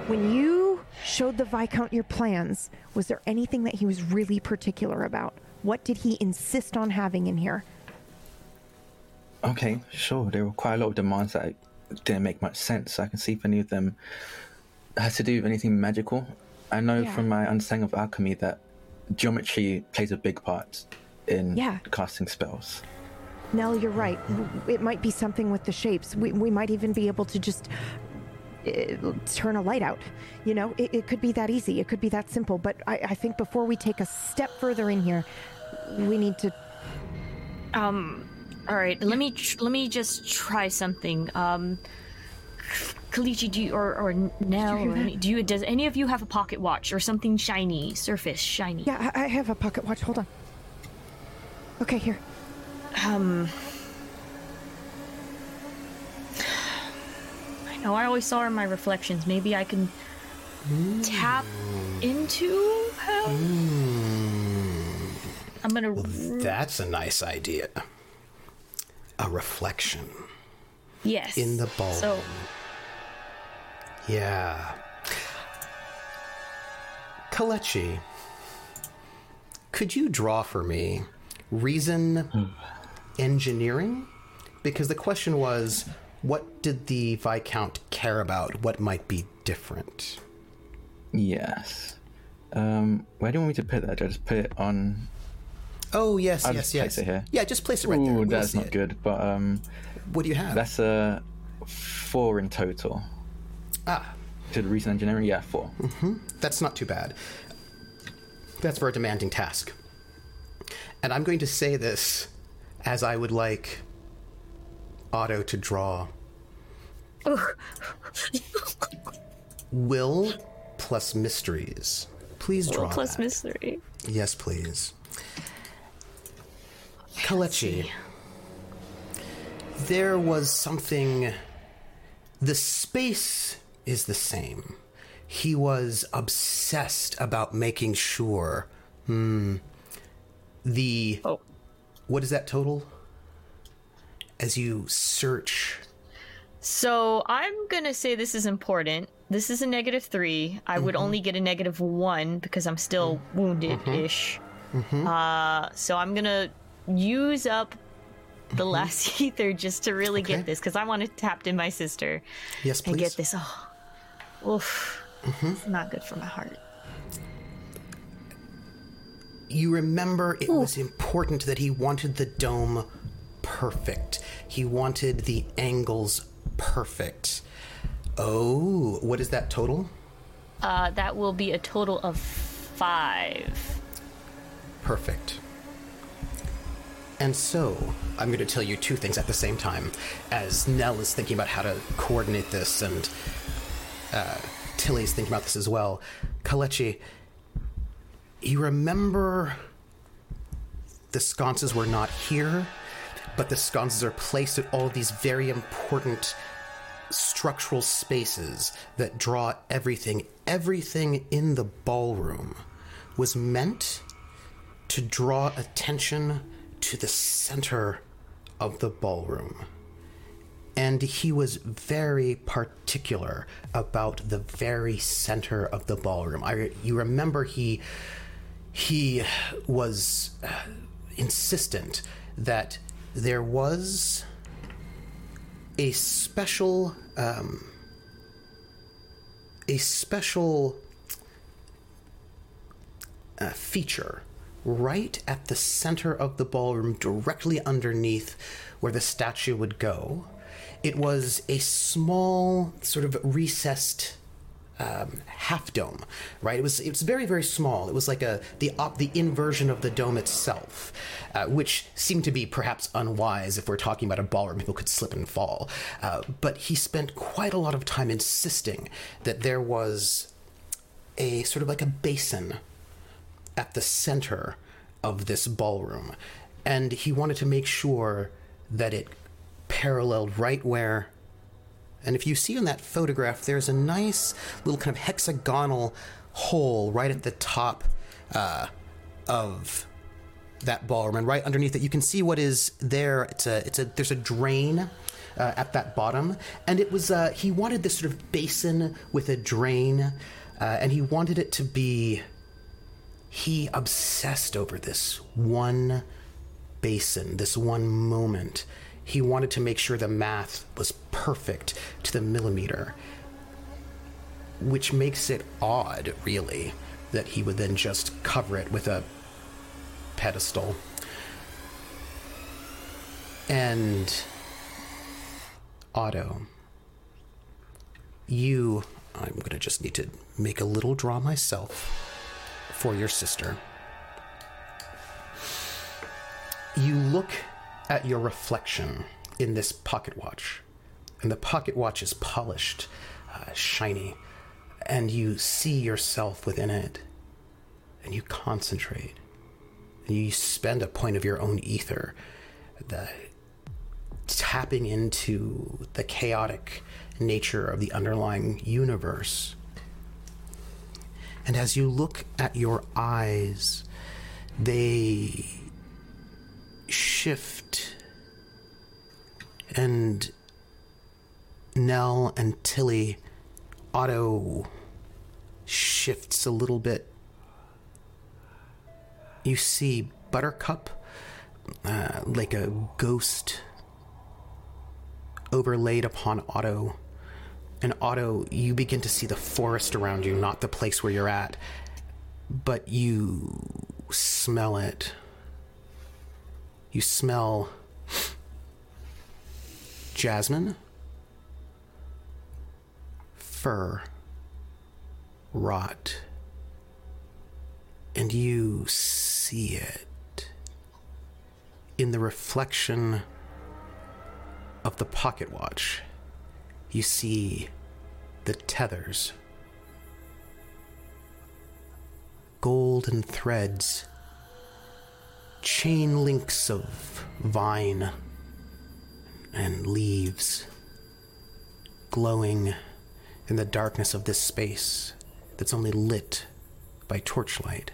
when you showed the Viscount your plans? Was there anything that he was really particular about? What did he insist on having in here? Okay, sure. There were quite a lot of demands that didn't make much sense. I can see if any of them has to do with anything magical. I know Yeah. from my understanding of alchemy that geometry plays a big part in Yeah. casting spells. Nell, you're right. It might be something with the shapes. We, we might even be able to just uh, turn a light out. You know, it, it could be that easy. It could be that simple. But I, I think before we take a step further in here, we need to. Um all right, let me tr- let me just try something. Um Kalechi, do you, or or Nell, do you does any of you have a pocket watch or something shiny, surface shiny? Yeah, I, I have a pocket watch. Hold on. Okay, here. Um, I I always saw her in my reflections. Maybe I can tap into her. Hmm. I'm gonna. That's a nice idea. A reflection. Yes. in the ball. So Yeah. Kalechi, could you draw for me reason hmm. engineering? Because the question was, what did the Viscount care about? What might be different? Yes. Um, where do you want me to put that? Do I just put it on? Oh, yes, I'll yes, yes. place it here. Yeah, just place it right there. Ooh, We'll that's not it. good. But um, What do you have? that's a four in total. ah, To the reason engineering, yeah, four. mm-hmm. That's not too bad. That's for a demanding task. And I'm going to say this as I would like Otto to draw. Will plus mysteries. Please draw. Will plus that. mystery. Yes, please. Kalechi. There was something. The space is the same. He was obsessed about making sure. Hmm. The. Oh. What is that total? As you search. So I'm gonna say this is important. This is a negative three. I would mm-hmm. only get a negative one because I'm still mm-hmm. wounded-ish. Mm-hmm. Uh, so I'm gonna use up the last ether just to really Okay. get this because I want to tap in my sister Yes, and please. get this. Oh, oof, it's not good for my heart. you remember it was important that he wanted the dome perfect. He wanted the angles perfect. Oh, what is that total? Uh, that will be a total of five. Perfect. And so, I'm going to tell you two things at the same time as Nell is thinking about how to coordinate this and uh, Tilly's thinking about this as well. Kalechi, you remember the sconces were not here, but the sconces are placed at all these very important structural spaces that draw everything. Everything in the ballroom was meant to draw attention to the center of the ballroom. And he was very particular about the very center of the ballroom. I, you remember he he was uh, insistent that there was a special um, a special uh, feature right at the center of the ballroom, directly underneath where the statue would go. It was a small, sort of recessed um, half dome, right? It was it was very very small. It was like a the op, the inversion of the dome itself, uh, which seemed to be perhaps unwise if we're talking about a ballroom. People could slip and fall. Uh, but he spent quite a lot of time insisting that there was a sort of like a basin at the center of this ballroom, and he wanted to make sure that it paralleled right where and if you see in that photograph, there's a nice little kind of hexagonal hole right at the top uh, of that ballroom, and right underneath it, you can see what is there. It's a, it's a, there's a drain. Uh, at that bottom, and it was uh, he wanted this sort of basin with a drain, uh, and he wanted it to be. He obsessed over this one basin, this one moment, he wanted to make sure the math was perfect to the millimeter, which makes it odd, really, that he would then just cover it with a pedestal. And Otto, you, I'm going to just need to make a little draw myself for your sister. You look at your reflection in this pocket watch. And the pocket watch is polished, uh, shiny, and you see yourself within it. And you concentrate. And you spend a point of your own ether, the tapping into the chaotic nature of the underlying universe. And as you look at your eyes, they shift and Nell and Tilly Otto shifts a little bit. You see Buttercup uh, like a ghost overlaid upon Otto. And Otto, you begin to see the forest around you, not the place where you're at, but you smell it. You smell jasmine, fir, rot, and you see it in the reflection of the pocket watch. You see the tethers, golden threads, chain links of vine and leaves glowing in the darkness of this space that's only lit by torchlight.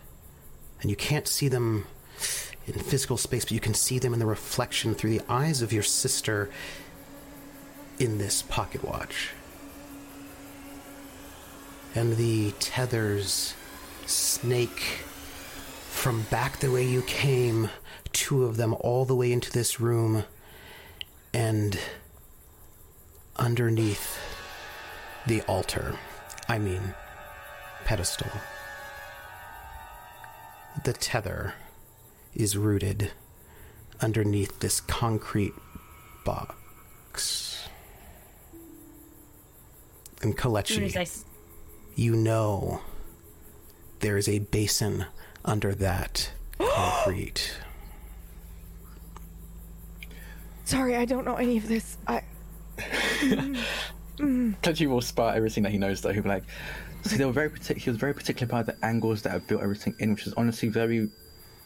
And you can't see them in physical space, but you can see them in the reflection through the eyes of your sister in this pocket watch. And the tethers snake from back the way you came, two of them all the way into this room, and underneath the altar, I mean, pedestal, the tether is rooted underneath this concrete box. And as I you know there is a basin under that concrete. Sorry, I don't know any of this. I Kalechi will spot everything that he knows though. He'll be like, see, they were very partic- he was very particular about the angles that have built everything in, which is honestly very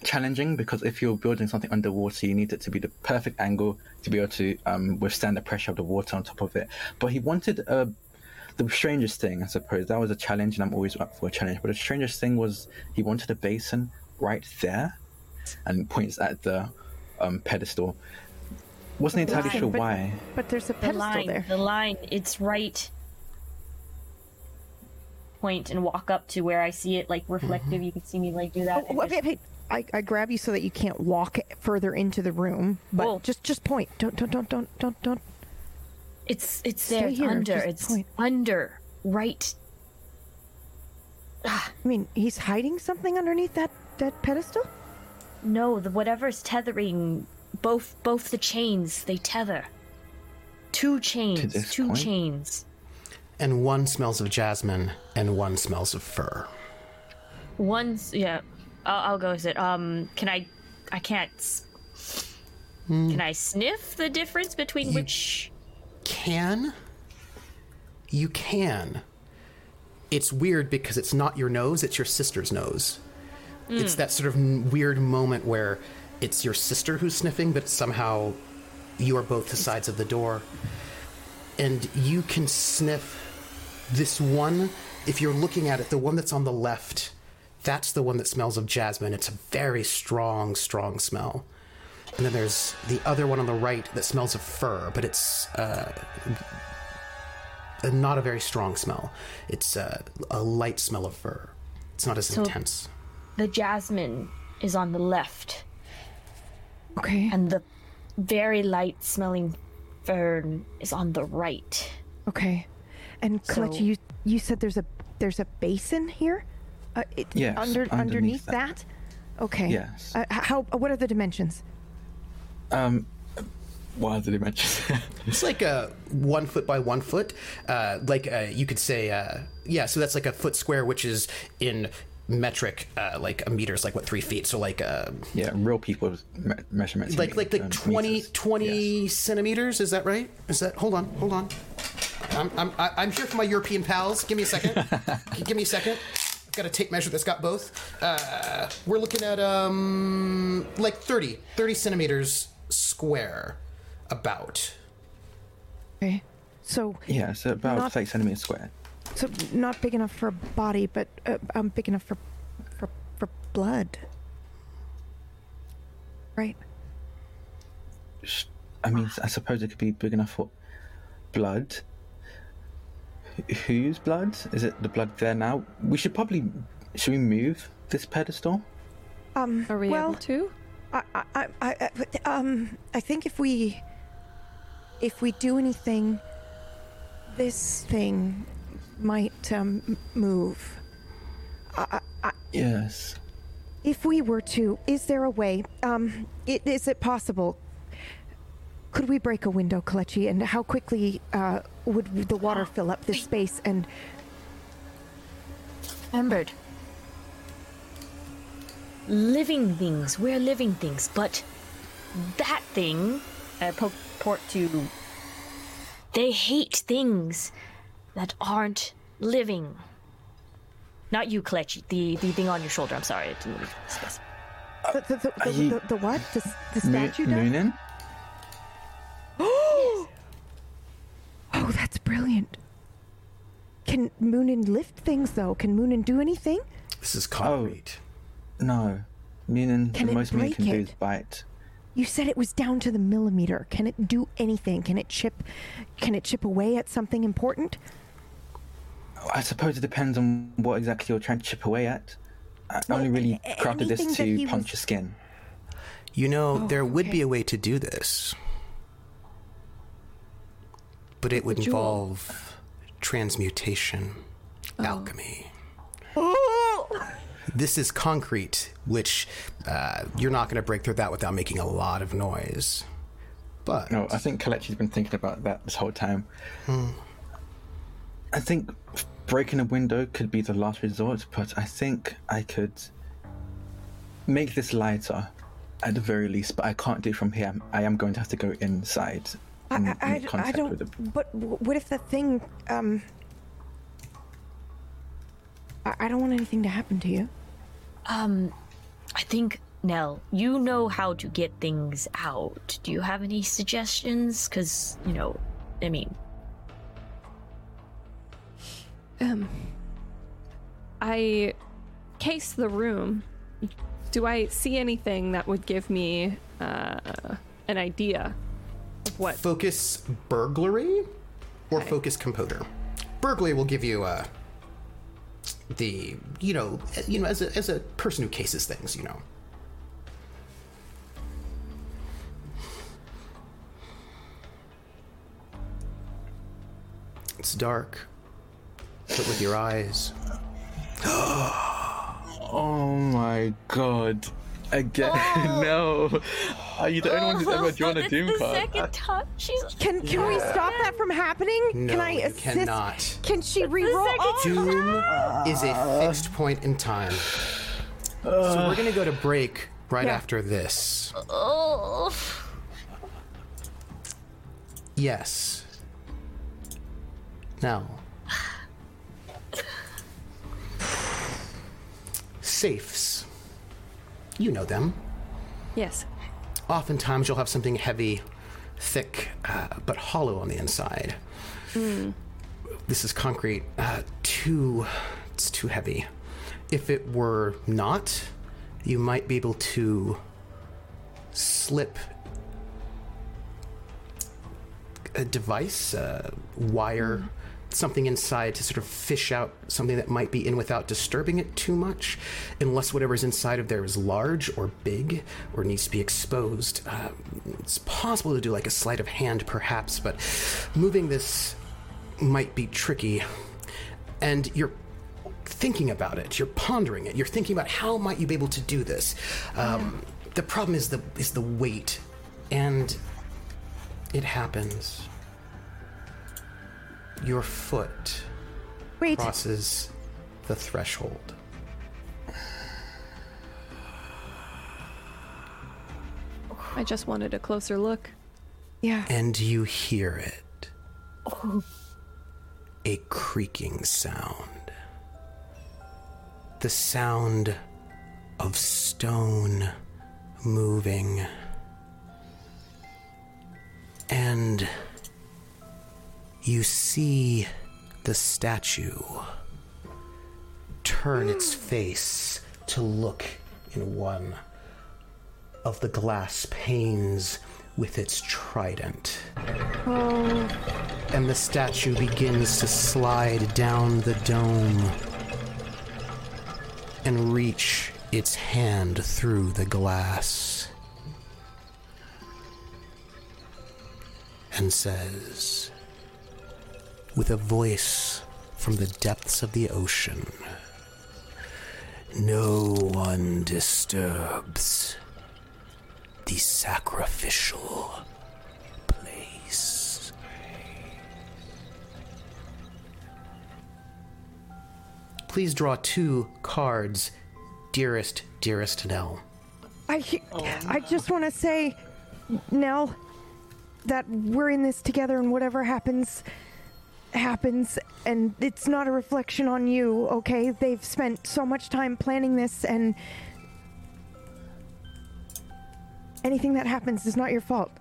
challenging because if you're building something underwater, you need it to be the perfect angle to be able to um, withstand the pressure of the water on top of it. But he wanted uh, the strangest thing, I suppose. That was a challenge, and I'm always up for a challenge. But the strangest thing was he wanted a basin right there, and points at the um, pedestal. Wasn't entirely Why? sure But- why. but there's a the pedestal line, there. the line, it's right. Point and walk up to where I see it, like reflective. You can see me like do that. Oh, wait, just- wait, I, I grab you so that you can't walk further into the room. But Whoa. just just point. Don't don't don't don't don't don't. It's it's Stay there. It's here, under. It's point. under. Right. I mean, he's hiding something underneath that that pedestal. No, the whatever's tethering both both the chains they tether. Two chains. this Two point? chains. And one smells of jasmine, and one smells of fur. One's yeah. I'll, I'll go with it. Um, can I? I can't. s- Can I sniff the difference between which? Can? You can. It's weird because it's not your nose, it's your sister's nose. It's hmm. that sort of n- weird moment where it's your sister who's sniffing, but somehow you are both the sides of the door. And you can sniff this one, if you're looking at it, the one that's on the left, that's the one that smells of jasmine. It's a very strong, strong smell. And then there's the other one on the right that smells of fur, but it's uh, uh, not a very strong smell. It's uh, a light smell of fur. It's not as So- intense. The jasmine is on the left, Okay. and the very light smelling fern is on the right. Okay. And So- you you said there's a there's a basin here. Uh, it, Yes, Under underneath underneath that. that. Okay. Yes. Uh, how? What are the dimensions? Um, what are the dimensions? It's like a one foot by one foot. Uh, like uh, you could say, uh, yeah. So that's like a foot square, which is in metric, uh, like a meter is like what three feet. So like uh, yeah, real people's me- measurements. like like like um, 20, 20 Yes. centimeters. Is that right? Is that? Hold on, hold on. I'm I'm I'm here for my European pals. Give me a second. Give me a second. I've got a tape measure that's got both. Uh, we're looking at um like 30, 30 centimeters square, about. Okay. So Yeah, so about Not- 30 centimeters square. so not big enough for a body, but uh, um, big enough for for for blood. Right. I mean, I suppose it could be big enough for blood. Wh- Whose blood? Is it the blood there now? We should probably. Should we move this pedestal? Um. Are we well, able to? I, I, I, I, um, I think if we, if we do anything, this thing might um, m- move. Yes. If we were to, is there a way? Um, i- is it possible? Could we break a window, Kalechi? And how quickly uh, would the water fill up this space? And Remembered. Living things. We're living things, but that thing, I po- port to. They hate things that aren't living. Not you, Kalechi. The the thing on your shoulder. I'm sorry. I didn't really discuss. the, the, the, the, you- the, the what? The, the statue does? Moonin? Oh, that's brilliant. Can Moonin lift things though? Can Moonin do anything? This is concrete. No. Moonin, Can the most Moonin break can do it? is bite. You said it was down to the millimeter. Can it do anything? Can it chip? Can it chip away at something important? I suppose it depends on what exactly you're trying to chip away at. I Well, only really crafted this to he punch was- your skin. You know, Oh, there would okay. be a way to do this, but it would jewel. involve transmutation, oh. alchemy. Oh! This is concrete, which uh, you're not going to break through that without making a lot of noise. But No, I think Kalechi's been thinking about that this whole time. I think breaking a window could be the last resort, but I think I could make this lighter at the very least. But I can't do it from here. I am going to have to go inside. and I, I, make I don't. with the- But what if the thing? Um. I, I don't want anything to happen to you. Um, I think Nell, you know how to get things out. Do you have any suggestions? Because you know, I mean, Um, I case the room. Do I see anything that would give me uh, an idea of what? focus burglary or focus composure. Burglary will give you uh, the you know you know as a as a person who cases things, you know. It's dark, but with your eyes. oh my god. Again, oh. no. Are you the only one who's ever drawn a it's Doom the card? second time. She's Can can we stop that from happening? No, can I you assist? cannot. Can she the reroll? second Oh, Doom is a fixed point in time. So we're gonna go to break right Yeah. after this. oh. Yes. Now. Safes. You know them. Yes. Oftentimes you'll have something heavy, thick, uh, but hollow on the inside. This is concrete. Uh, too. It's too heavy. If it were not, you might be able to slip a device, a wire, something inside to sort of fish out something that might be in without disturbing it too much, unless whatever's inside of there is large or big or needs to be exposed. Uh, it's possible to do like a sleight of hand, perhaps, but moving this might be tricky. And you're thinking about it. You're pondering it. You're thinking about how might you be able to do this. Um, The problem is the is the weight, and it happens. Your foot Wait. crosses the threshold. I just wanted a closer look. Yeah. and you hear it. A creaking sound. The sound of stone moving. And you see the statue turn its hmm. face to look in one of the glass panes with its trident. Oh. And the statue begins to slide down the dome and reach its hand through the glass and says, with a voice from the depths of the ocean, No one disturbs the sacrificial place. Please draw two cards, dearest, dearest Nell. I I just want to say, Nell, that we're in this together, and whatever happens, happens, and it's not a reflection on you. Okay? They've spent so much time planning this, and anything that happens is not your fault.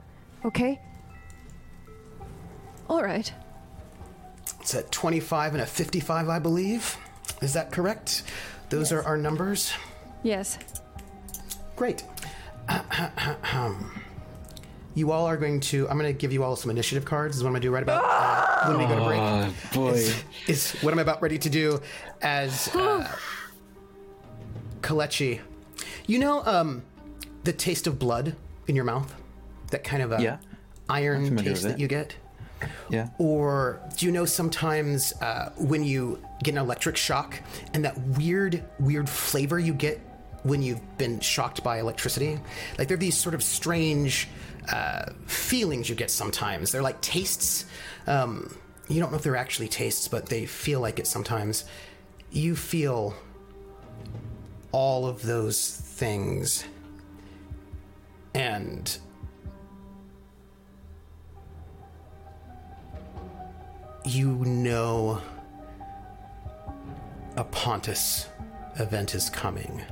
Okay? All right. It's at 25 and a 55, I believe. Is that correct? Those are our numbers. Yes. Great. Um, You all are going to. I'm going to give you all some initiative cards. Is what I'm going to do right about uh, when we go to break. Oh boy. Is, is what I'm about ready to do as uh, Kalechi. You know, um, the taste of blood in your mouth, that kind of a Yeah. iron taste that you get. Yeah. Or do you know sometimes uh, when you get an electric shock and that weird, weird flavor you get when you've been shocked by electricity? Like there are these sort of strange uh, feelings you get sometimes. They're like tastes. Um, you don't know if they're actually tastes, but they feel like it sometimes. You feel all of those things. And you know a Pontus event is coming.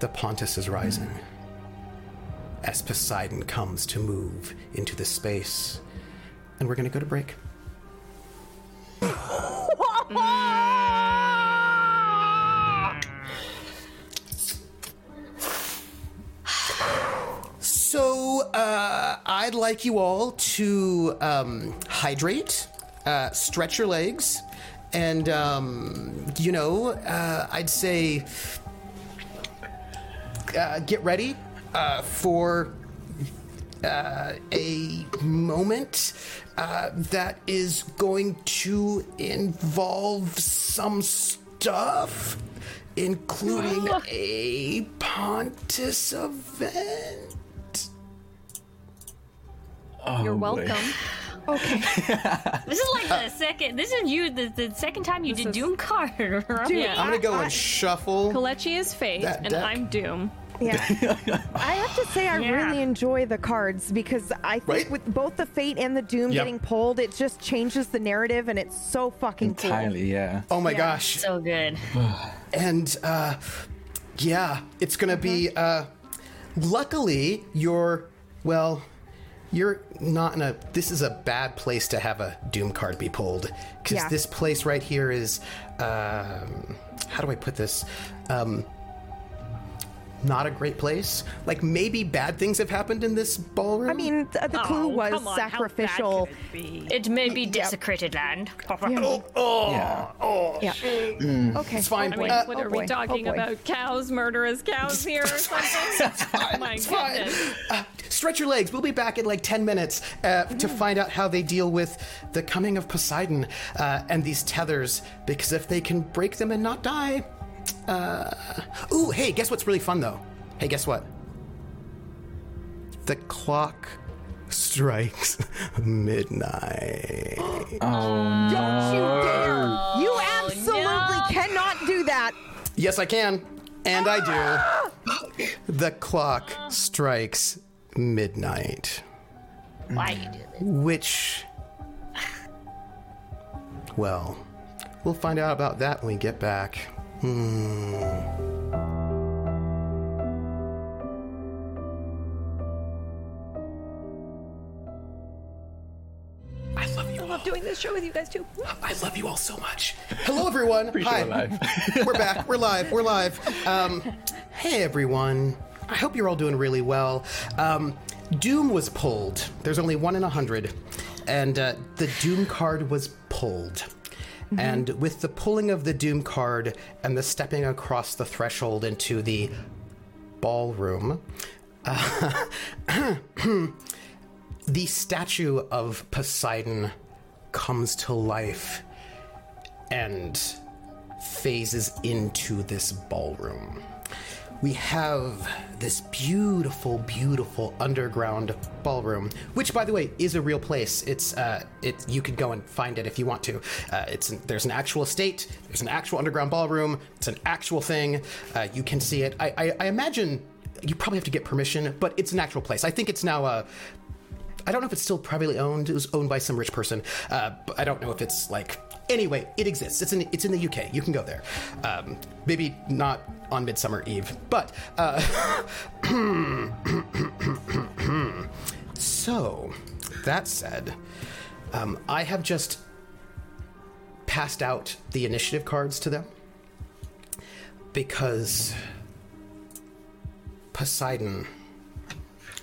The Pontus is rising. As Poseidon comes to move into the space. And we're going to go to break. So, uh, I'd like you all to um, hydrate, uh, stretch your legs, and, um, you know, uh, I'd say uh, get ready uh, for uh, a moment uh, that is going to involve some stuff, including a Pontus event. You're Oh, boy. welcome. This is like the second. This is you. The, the second time you did is- Doom card. Right? Yeah. I'm gonna go and shuffle. Kalechi is Fate, That and deck. I'm Doom. Yeah. I have to say, I Yeah. really enjoy the cards because I think Right? with both the Fate and the Doom Yep. getting pulled, it just changes the narrative and it's so fucking cool. Entirely, yeah. Oh my Yeah. gosh. So good. and uh, yeah, it's gonna be. Mm-hmm. Uh, luckily, you're well. You're not in a. This is a bad place to have a Doom card be pulled because Yeah. this place right here is. Um, how do I put this? Um, not a great place. Like maybe bad things have happened in this ballroom. I mean, th- the clue Oh, was come on, sacrificial. it? It may be desecrated land. Yeah. Yeah. yeah. Okay. it's fine. I mean, Uh, what oh are boy, we oh talking boy. about? Cows, murderous cows here or something? oh my It's fine. goodness. Uh, stretch your legs. We'll be back in like 10 minutes uh, to find out how they deal with the coming of Poseidon uh, and these tethers, because if they can break them and not die. Uh... Ooh, hey, guess what's really fun though? Hey, guess what? The clock strikes midnight. Oh, Don't you dare! You absolutely cannot do that. yes, I can. And I do. The clock strikes midnight. Why are you do this? Which. Well, we'll find out about that when we get back. Hmm. I love you I all. love doing this show with you guys too. I love you all so much. Hello, everyone. Pretty sure Hi. we're we're back. We're live. We're live. Um, hey, everyone. I hope you're all doing really well. Um, Doom was pulled. There's only one in a hundred, and uh, the Doom card was pulled. And with the pulling of the Doom card and the stepping across the threshold into the ballroom, uh, the statue of Poseidon comes to life and phases into this ballroom. We have this beautiful, beautiful underground ballroom, which, by the way, is a real place. It's uh, it. You could go and find it if you want to. Uh, it's there's an actual estate. There's an actual underground ballroom. It's an actual thing. Uh, you can see it. I, I, I imagine you probably have to get permission, but it's an actual place. I think it's now a I don't know if it's still privately owned. It was owned by some rich person. Uh, I don't know if it's like. Anyway, it exists. It's in it's in the UK. You can go there. Um, maybe not on Midsummer Eve, but uh, so that said, um, I have just passed out the initiative cards to them because Poseidon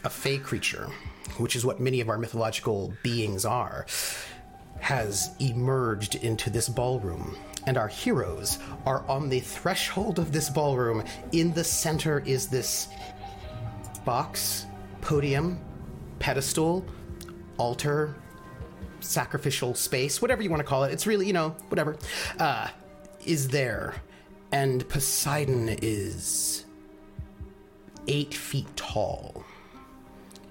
a fey creature, which is what many of our mythological beings are, has emerged into this ballroom. And our heroes are on the threshold of this ballroom. In the center is this box, podium, pedestal, altar, sacrificial space, whatever you want to call it. It's really, you know, whatever, uh, is there. And Poseidon is eight feet tall.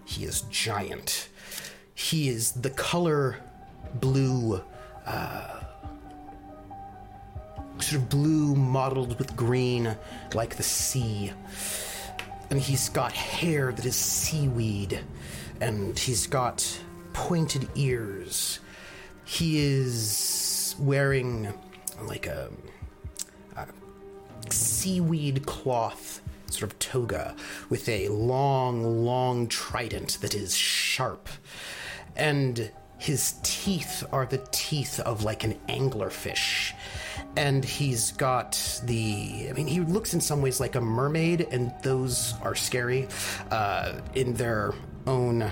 He is giant. He is the color blue, uh, sort of blue mottled with green, like the sea. And he's got hair that is seaweed, and he's got pointed ears. He is wearing like a, a seaweed cloth sort of toga with a long, long trident that is sharp. And his teeth are the teeth of like an anglerfish. And he's got the. I mean, he looks in some ways like a mermaid, and those are scary uh, in their own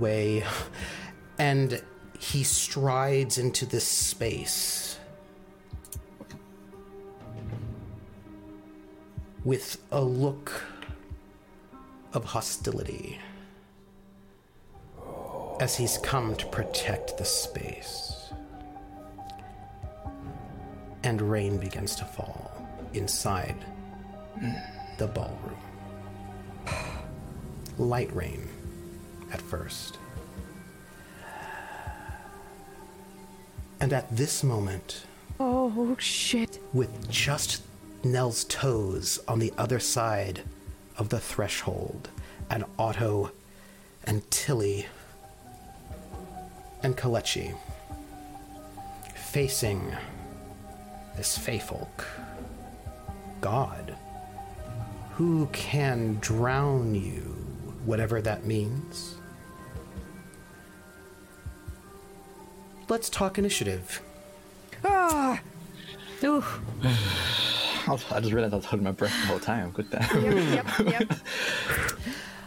way. And he strides into this space with a look of hostility. As he's come to protect the space. And rain begins to fall inside the ballroom. Light rain at first. And at this moment, Oh shit. with just Nell's toes on the other side of the threshold, and Otto and Tilly and Kalechi facing this Feyfolk God who can drown you, whatever that means. Let's talk initiative. Ah. Ooh. I just realized I was holding my breath the whole time. Good there. Yep, yep,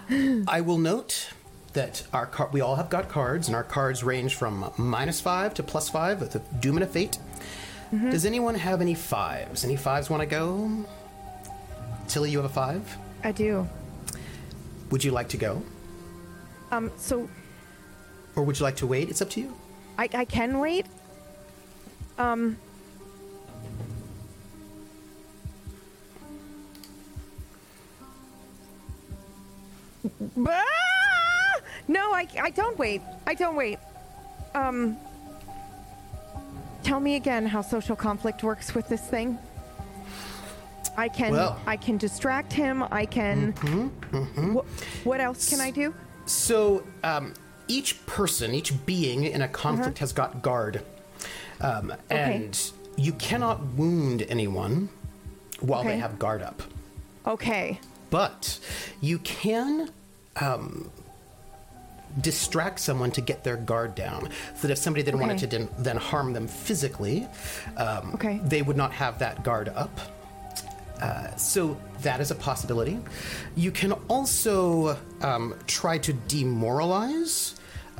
yep. I will note that our car- we all have got cards, and our cards range from minus five to plus five with the Doom and a Fate. Does anyone have any fives? Any fives want to go? Tilly, you have a five. I do. Would you like to go, Um, so or would you like to wait? It's up to you. I, I can wait. Um. Ah! No, I, I don't wait. I don't wait. Um. Tell me again how social conflict works with this thing. I can Well- I can distract him. I can. Hmm. Wh- what else can I do? So, um, each person, each being in a conflict has got guard, um, and you cannot wound anyone while they have guard up. Okay. but you can um, distract someone to get their guard down. So that if somebody then wanted Okay. to then, then harm them physically um, Okay. they would not have that guard up. Uh, so that is a possibility. You can also um, try to demoralize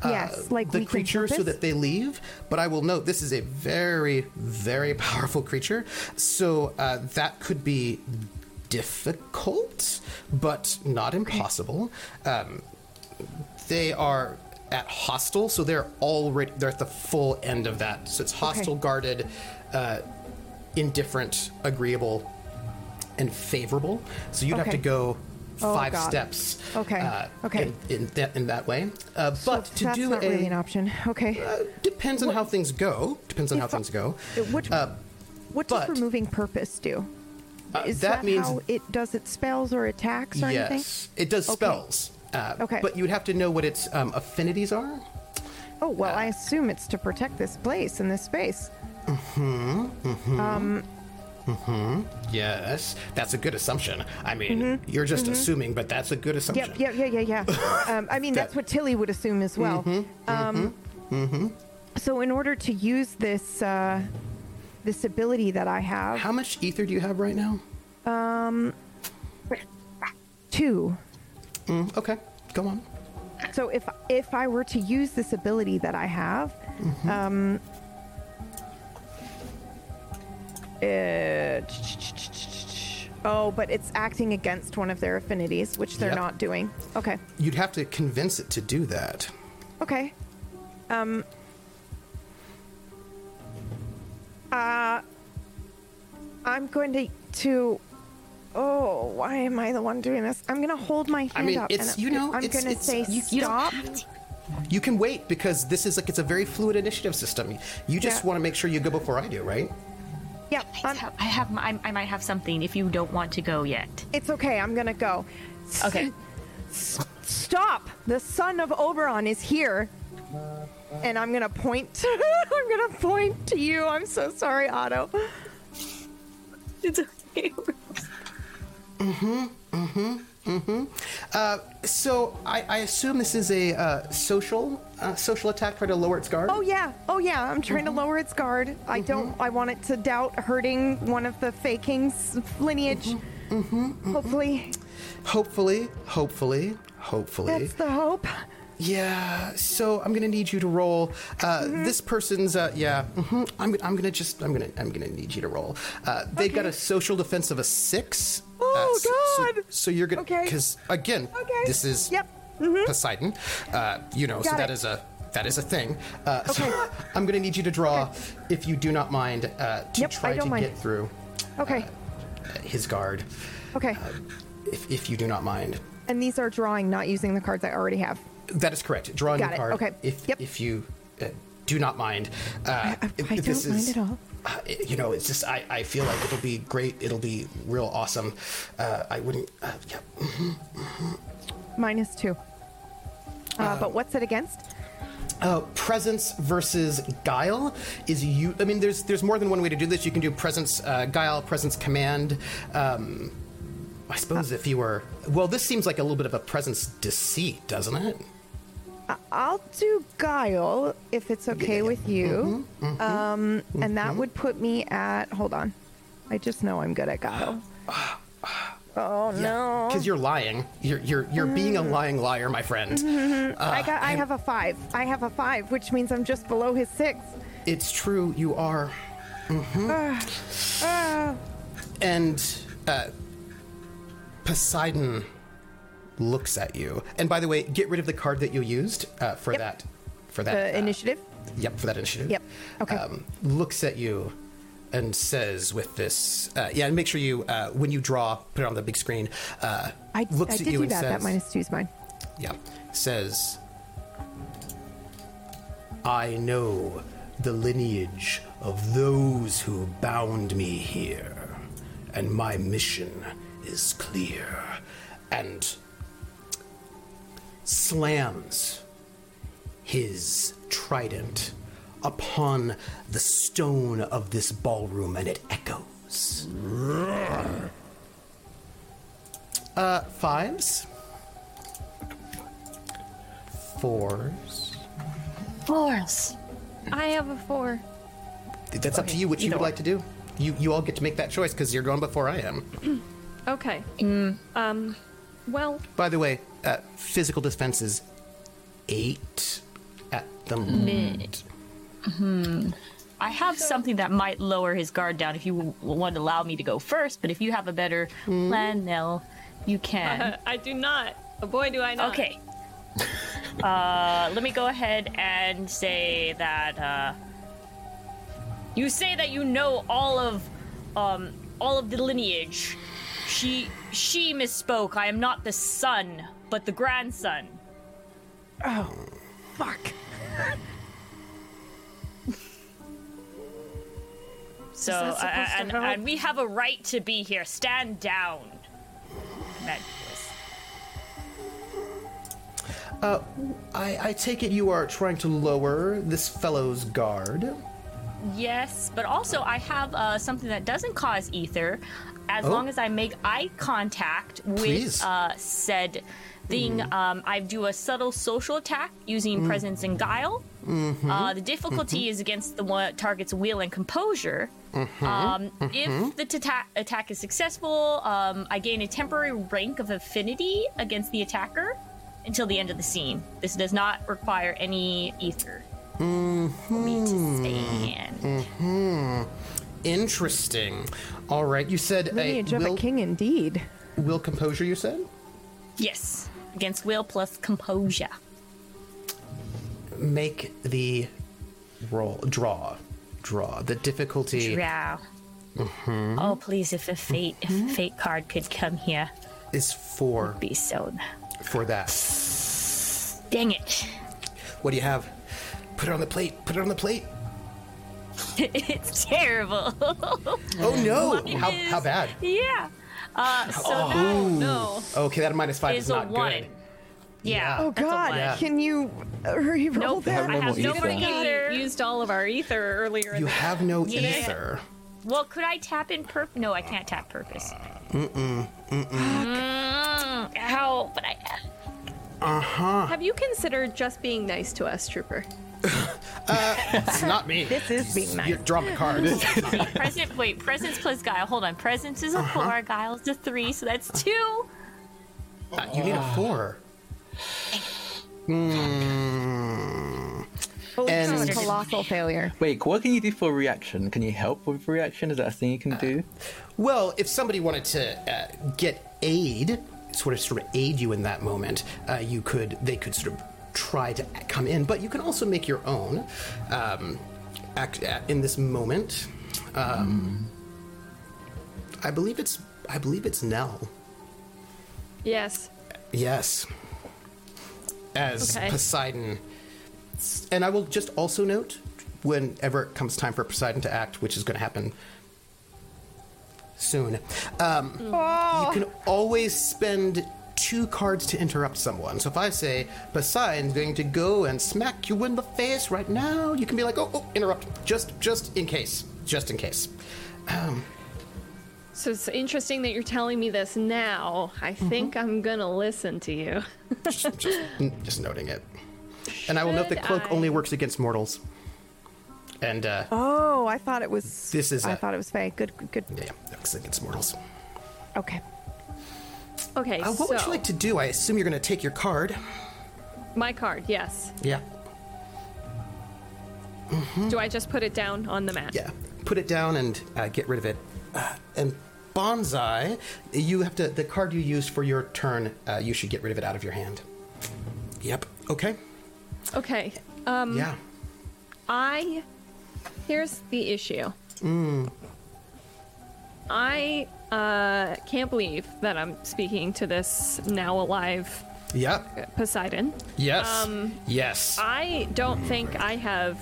uh, Yes, like the creature so that they leave. But i will note this is a very very powerful creature. So uh, that could be difficult but not impossible. Um, they are at hostile so they're already they're at the full end of that so it's hostile guarded uh, indifferent agreeable and favorable so you'd have to go Oh, five God. steps Okay. uh, Okay. in, in, that, in that way uh, but to That's do not a really an option. Okay. uh, depends on how things go depends on how things go What, uh, what does but- removing purpose do? uh, Is that that, means how it does its spells or attacks or anything? yes it does Okay. spells uh, Okay. but you would have to know what its um, affinities are Oh well, I assume it's to protect this place and this space. Mm hmm. Mm hmm. Yes, that's a good assumption. I mean, you're just assuming, but that's a good assumption. Mm-hmm. Yep, yeah, yeah, yeah, yeah. um, I mean, that's what Tilly would assume as well. um, Mhm. So, in order to use this uh, this ability that I have, How much ether do you have right now? Um, two. Mm, okay, go on. So, if if I were to use this ability that I have, um, uh, oh, but it's acting against one of their affinities, which they're Yep. not doing. Okay. You'd have to convince it to do that. Okay. Um. Uh. I'm going to to. Oh, why am I the one doing this? I'm gonna hold my hand I mean, up. it's- and you know, I'm it's- gonna it's- say you- you don't stop. You can wait because this is like it's a very fluid initiative system. You just Yeah. want to make sure you go before I do, right? Yep. I I'm, have, I have I, I might have something if you don't want to go yet. it's okay. I'm gonna go. S- Okay. s- stop! The son of Oberon is here. And I'm gonna point. I'm gonna point to you. I'm so sorry, Otto. It's okay. So I, I assume this is a uh, social uh, social attack, try to lower its guard. Oh yeah, oh yeah. I'm trying to lower its guard. I don't. I want it to doubt hurting one of the Fey King's lineage. Mhm. Hopefully, Hopefully, hopefully, hopefully. that's the hope. Yeah, so I'm gonna need you to roll. Uh, Mm-hmm. This person's, uh, yeah. hmm I'm, I'm gonna just, I'm gonna, I'm gonna need you to roll. Uh, they got Okay. a social defense of a six. Oh, Uh, so- so- God. So, you're gonna, Okay. because again, Okay. this is Yep. Poseidon. Uh, you know, so Got that it. is a that is a thing. Uh, So I'm going to need you to draw, if you do not mind, uh, to Yep, try to mind. get through Okay. his guard, Okay. if, if you do not mind. And these are drawing, not using the cards I already have. That is correct. Draw a Got new it. card. Okay. If Yep. if you uh, do not mind, uh, I if don't mind at all. Uh, you know, it's just I, I feel like it'll be great. It'll be real awesome. Uh, I wouldn't. Uh, yeah. Minus two. Uh, but what's it against? Uh, presence versus guile is you. I mean, there's there's more than one way to do this. You can do presence uh, guile, presence command. Um, I suppose if you were well, this seems like a little bit of a presence deceit, doesn't it? I'll do guile if it's okay with you. um, and that would put me at. Hold on. I just know I'm good at guile. Oh no! Because you're lying. You're you're you're being a lying liar, my friend. I got. I have a five. I have a five, which means I'm just below his six. It's true. You are. Ah, And uh, Poseidon looks at you. And by the way, get rid of the card that you used uh, for Yep. that. For that. uh, initiative. Yep, for that initiative. Yep, okay. Um, looks at you and says with this, uh, yeah, and make sure you, uh, when you draw, put it on the big screen. Uh, I, looks I at did you do and that. says, That minus two is mine. yeah, says, I know the lineage of those who bound me here, and my mission is clear. And slams his trident upon the stone of this ballroom, and it echoes. Uh, fives. Fours. Fours. I have a four. That's up to you what you would like to do. You you all get to make that choice because you're going before I am. Okay. Um. Well, By the way, uh, physical defense is eight at the moment. Hmm. I have something that might lower his guard down if you w- want to allow me to go first, but if you have a better plan, Nell, you can. I do not. Oh boy, do I not. Okay. Uh, let me go ahead and say that uh, you say that you know all of um, all of the lineage. She she misspoke. I am not the son, but the grandson. Oh, fuck. So uh, and, and we have a right to be here. Stand down. That was- I, I take it you are trying to lower this fellow's guard. Yes, but also I have uh, something that doesn't cause ether, as Oh. long as I make eye contact with uh, said thing. Um, I do a subtle social attack using presence and guile. Uh, the difficulty is against the one target's will and composure. Um, If the ta- attack is successful, um, I gain a temporary rank of affinity against the attacker until the end of the scene. This does not require any ether for me to stand. Interesting. All right, you said Lineage a of will, a king, indeed. will composure. You said Yes, against will plus composure. make the roll draw draw the difficulty Wow. Mm-hmm. Oh, please, if a fate, if a fate card could come here, is four be so. for that. Dang it! What do you have? Put it on the plate. Put it on the plate. it's terrible. Oh no! How, is- how bad? yeah. Uh, so Oh. that No. Okay, that minus five is is a not one. good. Yeah. Oh God! Yeah. Can you uh, re-roll Nope. Have that? I have no ether. ether. Used all of our ether earlier. in You the- have no Yeah. ether. Well, could I tap in purpose? No, I can't tap purpose. Mm-mm. Mm-mm. Ow, but I. Uh huh. Have you considered just being nice to us, Trooper? It's not me. This is being nice. You drop the card. Present. Wait, presence plus guile. Hold on. Presence is a four. Guile is a three, so that's two. Uh, you need a four. Hmm. Holy And- a colossal failure. Wait, what can you do for reaction? Can you help with reaction? Is that a thing you can do? Well, if somebody wanted to uh, get aid, sort of sort of aid you in that moment, uh, you could they could sort of try to come in, but you can also make your own um, act, uh, in this moment. Um, I believe it's I believe it's Nell. Yes. Yes. As Okay. Poseidon. And I will just also note whenever it comes time for Poseidon to act, which is going to happen soon, um, you can always spend two cards to interrupt someone. So if I say Poseidon's going to go and smack you in the face right now, you can be like, oh, oh interrupt, just just in case, just in case. So it's interesting that you're telling me this now. I think I'm gonna listen to you. just, just, just noting it. And I will note that cloak I- only works against mortals. And uh, Oh, I thought it was. This is I a- thought it was fey. Good, good. yeah, yeah, works against mortals. Okay. Okay, Uh, what so would you like to do? I assume you're going to take your card. my card, yes. Yeah, Do I just put it down on the mat? yeah. Put it down and uh, get rid of it. Uh, and bonsai, you have to. The card you used for your turn, uh, you should get rid of it out of your hand. Yep. Okay. Okay. Um yeah. I here's the issue. I uh can't believe that I'm speaking to this now alive Yep. Poseidon. Yes. Um, yes. I don't think I have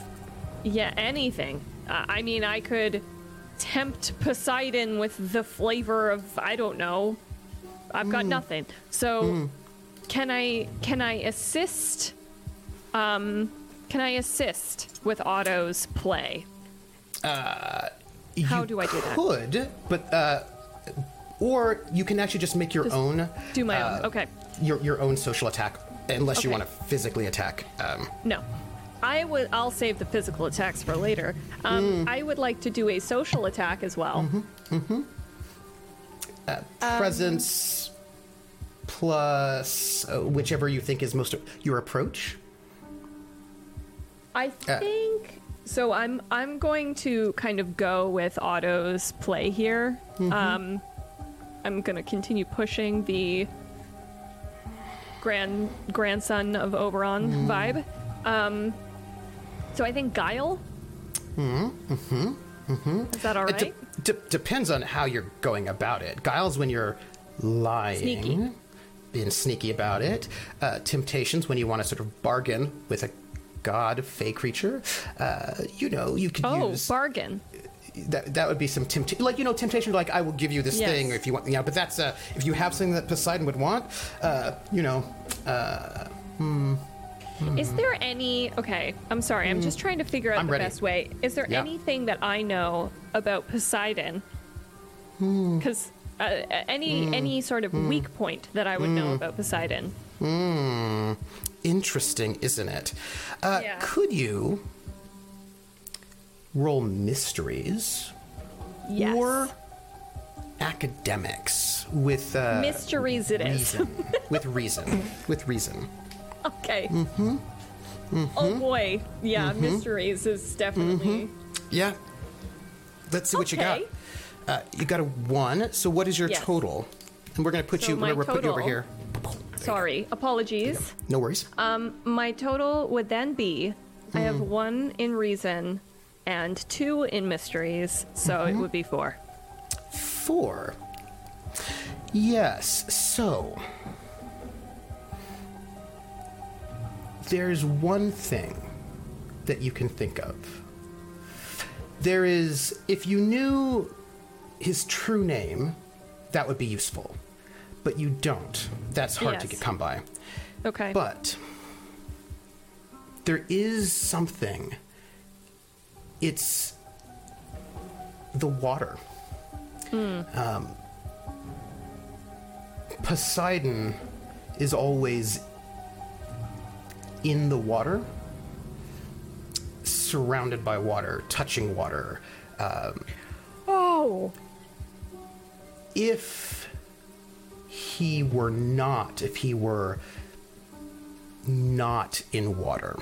yet anything. Uh, I mean, I could tempt Poseidon with the flavor of I don't know. I've got nothing. So can I can I assist um can I assist with Otto's play? How do I do that? Could, but uh, or you can actually just make your Just own. Do my uh, own. Okay. Your your own social attack, unless you want to physically attack. Um, No. I would I'll save the physical attacks for later. Um, I would like to do a social attack as well. presence plus uh, whichever you think is most your approach. I think so. I'm I'm going to kind of go with Otto's play here. Um, I'm going to continue pushing the grand grandson of Oberon vibe. Um, so I think Guile. Mm-hmm. Mm-hmm. Is that all It de- de- depends on how you're going about it. Guile's when you're lying, Sneaky. being sneaky about it. Uh, temptations when you want to sort of bargain with a god, fey creature. Uh, you know, you could oh, use bargain. that. That would be some temptation, like you know, temptation. Like I will give you this Yes. thing if you want. You know, but that's uh, if you have something that Poseidon would want. Uh, you know, hmm Is there any? Okay, I'm sorry. I'm just trying to figure out I'm the ready. best way. Is there Yeah. anything that I know about Poseidon? Because uh, any any sort of weak point that I would know about Poseidon. Interesting, isn't it? Uh, Yeah. Could you roll mysteries Yes. or academics with uh, Mysteries it is. reason? with reason. With reason. Okay. Mm-hmm. Oh boy, yeah, mysteries is definitely. Yeah. Let's see what you got. Uh, you got a one. So what is your Yes. total? And we're gonna put So you. We're gonna put you over here. Sorry, apologies. No worries. Um, my total would then be I have Mm. one in reason and two in mysteries, so Mm-hmm. it would be four. Four. Yes. So there's one thing that you can think of. There is, if you knew his true name, that would be useful. But you don't. That's hard to get come by. Okay. But there is something. It's the water. Um, Poseidon is always in the water, surrounded by water, touching water. Um, oh, if he were not, if he were not in water,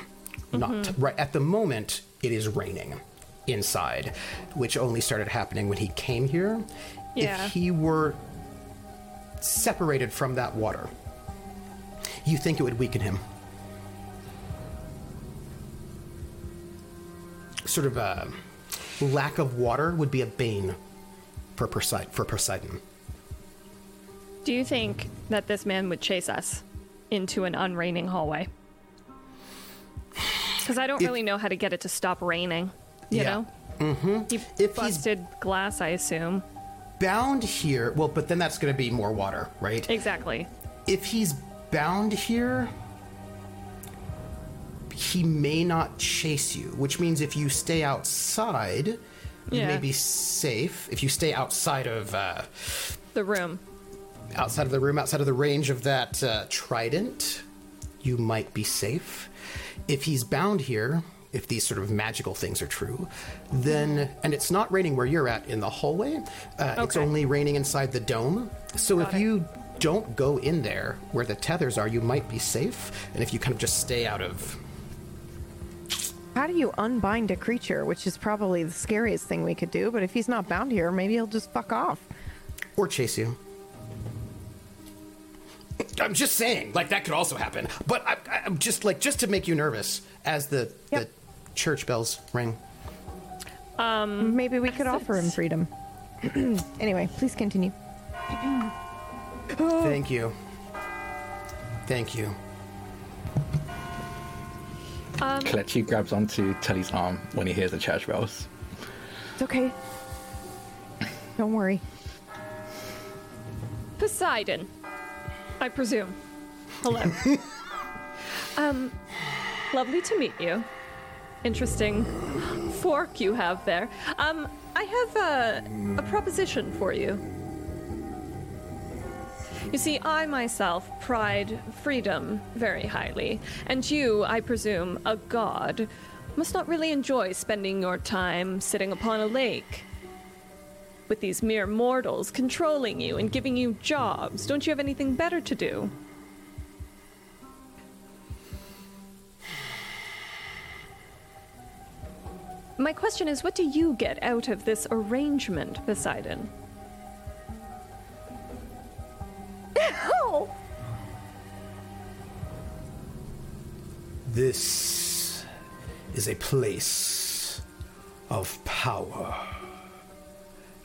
not mm-hmm. right at the moment, it is raining inside, which only started happening when he came here. Yeah. If he were separated from that water. You think it would weaken him. Sort of a lack of water would be a bane for Poseidon. Do you think that this man would chase us into an unraining hallway? Because I don't If- really know how to get it to stop raining. You Yeah. know? Mm-hmm. He If he's- busted glass, I assume. Bound here, well, but then that's going to be more water, right? Exactly. if he's bound here, he may not chase you, which means if you stay outside, you may be safe. If you stay outside of uh, The room. Outside of the room, outside of the range of that uh, trident, you might be safe. If he's bound here, if these sort of magical things are true, then and it's not raining where you're at in the hallway. Uh, It's Okay. only raining inside the dome. So if you don't go in there where the tethers are, you might be safe. And if you kind of just stay out of How do you unbind a creature, which is probably the scariest thing we could do? But if he's not bound here, maybe he'll just fuck off. or chase you. I'm just saying, like that could also happen. But I, I- I'm just like just to make you nervous as the Yep. the church bells ring. Um, Maybe we could offer him freedom. anyway, please continue. Thank you. Thank you. Kalechi grabs onto Tully's arm when he hears the church bells. It's okay. Don't worry. Poseidon. I presume. Hello. um, lovely to meet you. Interesting fork you have there. Um, I have a, a proposition for you. You see, I myself pride freedom very highly, and you, I presume, a god, must not really enjoy spending your time sitting upon a lake with these mere mortals controlling you and giving you jobs. Don't you have anything better to do? My question is what do you get out of this arrangement, Poseidon? Oh! This is a place of power,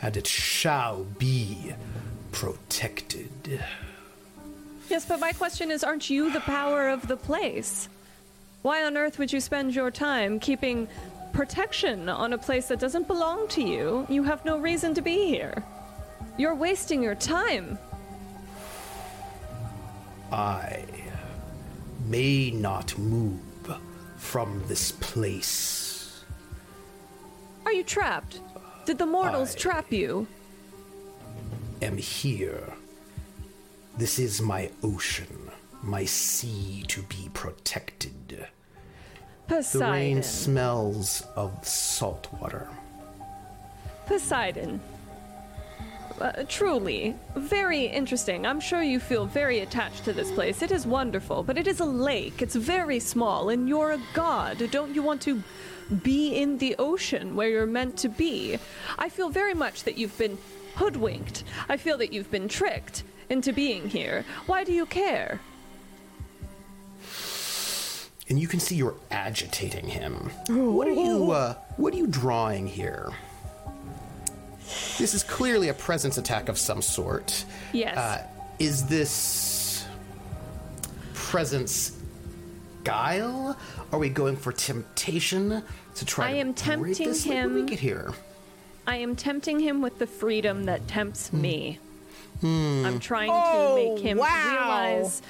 and it shall be protected. Yes, but my question is aren't you the power of the place? Why on earth would you spend your time keeping protection on a place that doesn't belong to you? You have no reason to be here. You're wasting your time. I may not move from this place. Are you trapped? Did the mortals I- trap you? Am here. This is my ocean, my sea to be protected. Poseidon. The rain smells of salt water. Poseidon. Uh, truly, very interesting. I'm sure you feel very attached to this place. It is wonderful, but it is a lake. It's very small, and you're a god. Don't you want to be in the ocean where you're meant to be? I feel very much that you've been hoodwinked. I feel that you've been tricked into being here. Why do you care? And you can see you're agitating him. What are you uh what are you drawing here? This is clearly a presence attack of some sort. Yes. Uh, is this presence guile? Are we going for temptation to try I am break tempting this? Like, we him- get here? I am tempting him with the freedom that tempts hmm. me. Hmm. I'm trying Oh, to make him wow. realize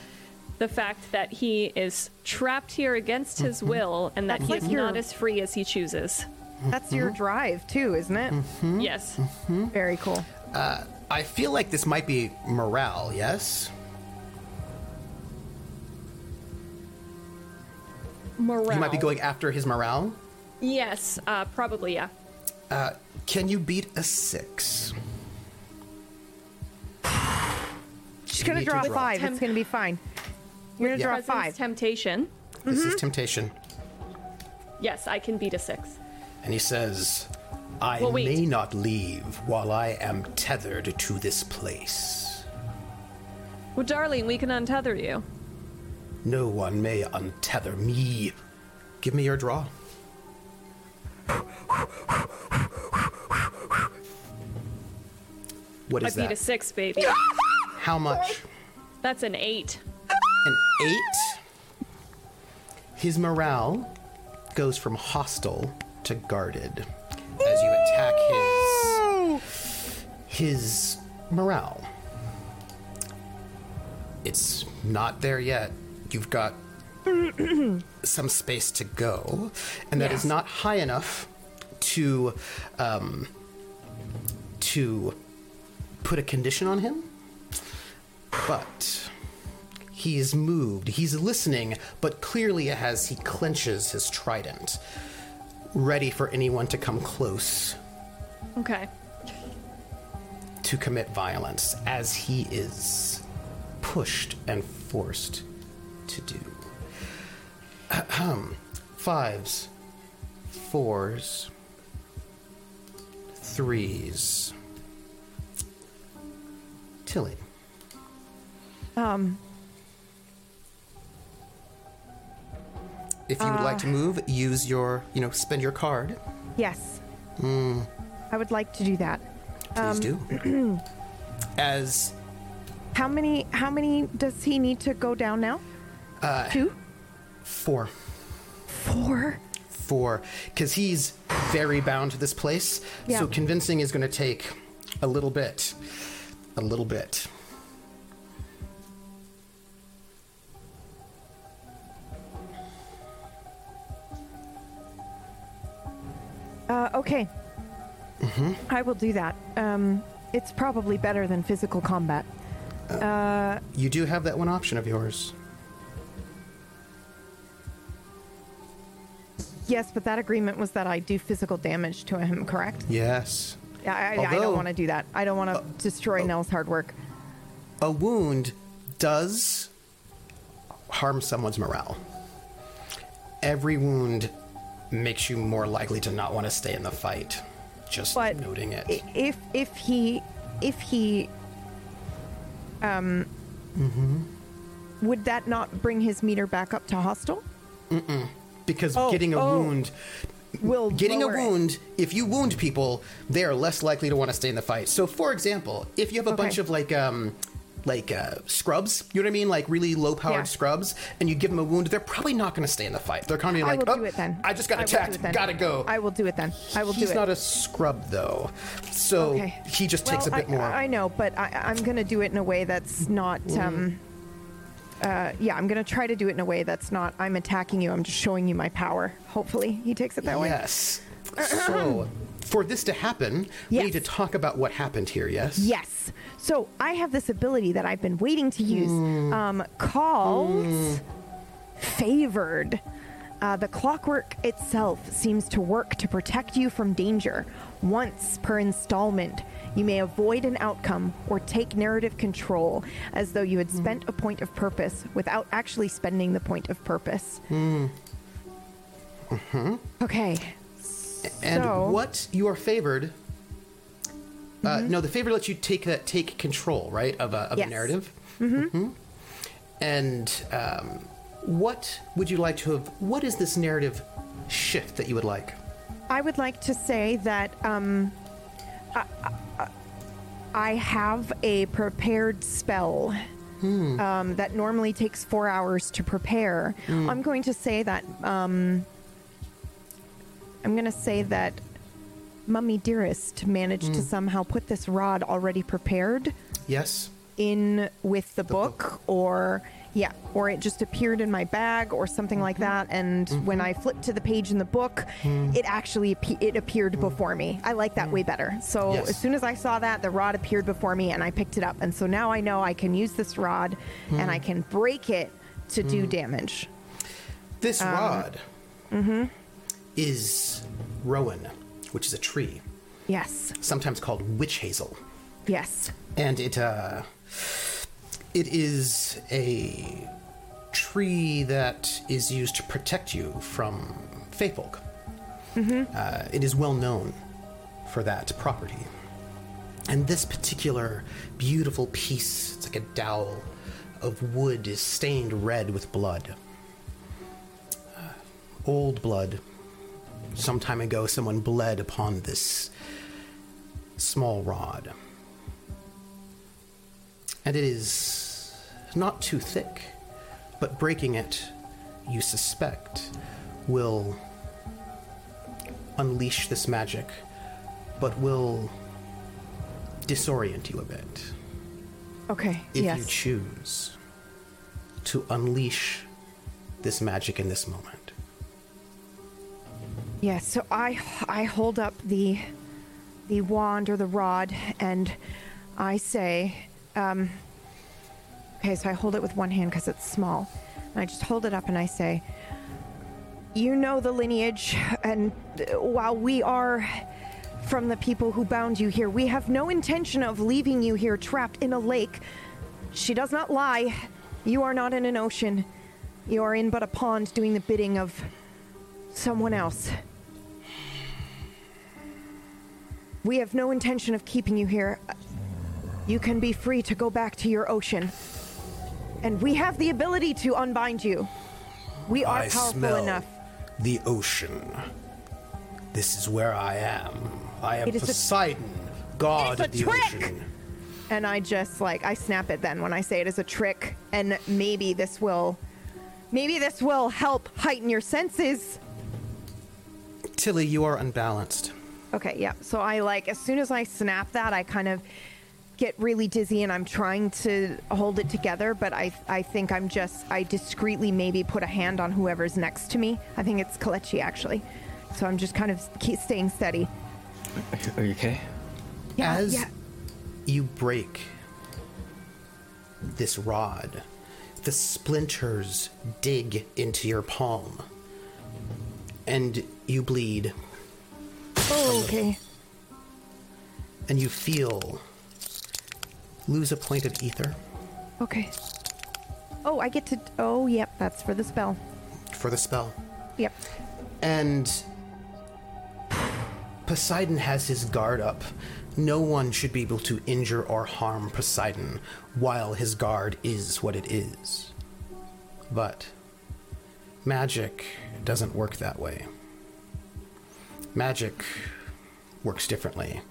the fact that he is trapped here against his Mm-hmm. will and that That's he like is not as free as he chooses. That's your mm-hmm. drive, too, isn't it? Mm-hmm. Yes. Mm-hmm. Very cool. Uh, I feel like this might be morale, yes? Morale. You might be going after his morale. Yes, uh, probably, yeah. Can you beat a six? She's gonna need to draw draw. five. Temp- It's gonna be fine. You're gonna draw five. temptation. This Mm-hmm. is temptation. Yes, I can beat a six. And he says, I Well, may not leave while I am tethered to this place. Well, darling, we can untether you. No one may untether me. Give me your draw. What I is beat a that? six, baby. How much? That's an eight. An eight. His morale goes from hostile to guarded as you attack his his morale. It's not there yet. You've got some space to go, and that is Yes. not high enough to um, to put a condition on him. But he is moved. He's listening, but clearly as he clenches his trident, ready for anyone to come close Okay. to commit violence, as he is pushed and forced to do. Fives, fours, threes. Tilly. Um, If you would like to move, use your, you know, spend your card. yes. Hmm. I would like to do that. Please do. As How many? How many does he need to go down now? Uh, Two, four, four. four, because he's very bound to this place. Yeah. So convincing is going to take a little bit, a little bit. Uh, okay. Mm-hmm. I will do that. Um, it's probably better than physical combat. You do have that one option of yours. Yes, but that agreement was that I do physical damage to him. Correct? Yes. Yeah, I, I Although- don't want to do that. I don't want to destroy Nell's hard work. A wound does harm someone's morale. Every wound makes you more likely to not want to stay in the fight. Just But noting it. if if he if he um would that not bring his meter back up to hostile? Because Oh, getting a oh. wound Will getting a lower it. wound if you wound people they are less likely to want to stay in the fight so for example if you have a Okay. bunch of like um like uh, scrubs you know what i mean like really low powered Yeah. scrubs and you give them a wound they're probably not going to stay in the fight they're kind of I like will oh, do it then. i just got I attacked gotta go I will do it then. I will he's do it. He's not a scrub though so okay. he just takes a bit I, more I know, but I, I'm going to do it in a way that's not. Um, uh, yeah, I'm going to try to do it in a way that's not. I'm attacking you. I'm just showing you my power. Hopefully, he takes it that way. yes so for this to happen we need to talk about what happened here yes Yes. So I have this ability that I've been waiting to use, um, called Favored. Uh, the clockwork itself seems to work to protect you from danger. Once per installment, you may avoid an outcome or take narrative control as though you had spent a point of purpose without actually spending the point of purpose. Okay. And So- what you are favored? Uh, no, the favor lets you take that take control, right, of a of Yes. a narrative. Mm-hmm. And um, what would you like to have? What is this narrative shift that you would like? I would like to say that um, I, I- I have a prepared spell um, that normally takes four hours to prepare. I'm going to say that um, I'm going to say that Mummy Dearest managed to somehow put this rod already prepared Yes. in with the, book, book. or yeah or it just appeared in my bag or something like mm-hmm. that and mm-hmm. when i flipped to the page in the book mm. it actually it appeared mm. before me. I like that mm. way better. So Yes. as soon as i saw that the rod appeared before me and i picked it up. And so now i know i can use this rod and i can break it to do damage. This um, rod mm-hmm. is rowan, which is a tree, yes. Sometimes called witch hazel. yes. And it uh, it is a tree that is used to protect you from Feyfolk. Uh, it is well known for that property. And this particular beautiful piece, it's like a dowel of wood, is stained red with blood. Uh, old blood. Some time ago, someone bled upon this small rod. And it is not too thick, but breaking it, you suspect, will unleash this magic, but will disorient you a bit. Okay. If yes. you choose to unleash this magic in this moment. Yes. So I I hold up the the wand or the rod and I say, um, okay. So I hold it with one hand because it's small, and I just hold it up and I say, you know the lineage, and while we are from the people who bound you here, we have no intention of leaving you here trapped in a lake. She does not lie. You are not in an ocean. You are in but a pond doing the bidding of someone else. We have no intention of keeping you here. You can be free to go back to your ocean. And we have the ability to unbind you. We are I powerful smell enough. the ocean. This is where I am. I am is a- Poseidon, god of the trick! ocean. And I just like I snap it then when I say it is a trick and maybe this will maybe this will help heighten your senses. Tilly, you are unbalanced. Okay, yeah. So I like as soon as I snap that, I kind of get really dizzy and I'm trying to hold it together, but I I think I'm just I discreetly maybe put a hand on whoever's next to me. I think it's Kalechi actually. So I'm just kind of keep staying steady. Are you okay? Yeah, As yeah. you break this rod, the splinters dig into your palm, and you bleed, Oh, okay. and you feel lose a point of ether Okay. Oh, I get to Oh, yep, that's for the spell. for the spell. Yep. And Poseidon has his guard up. No one should be able to injure or harm Poseidon while his guard is what it is. But magic doesn't work that way. Magic works differently.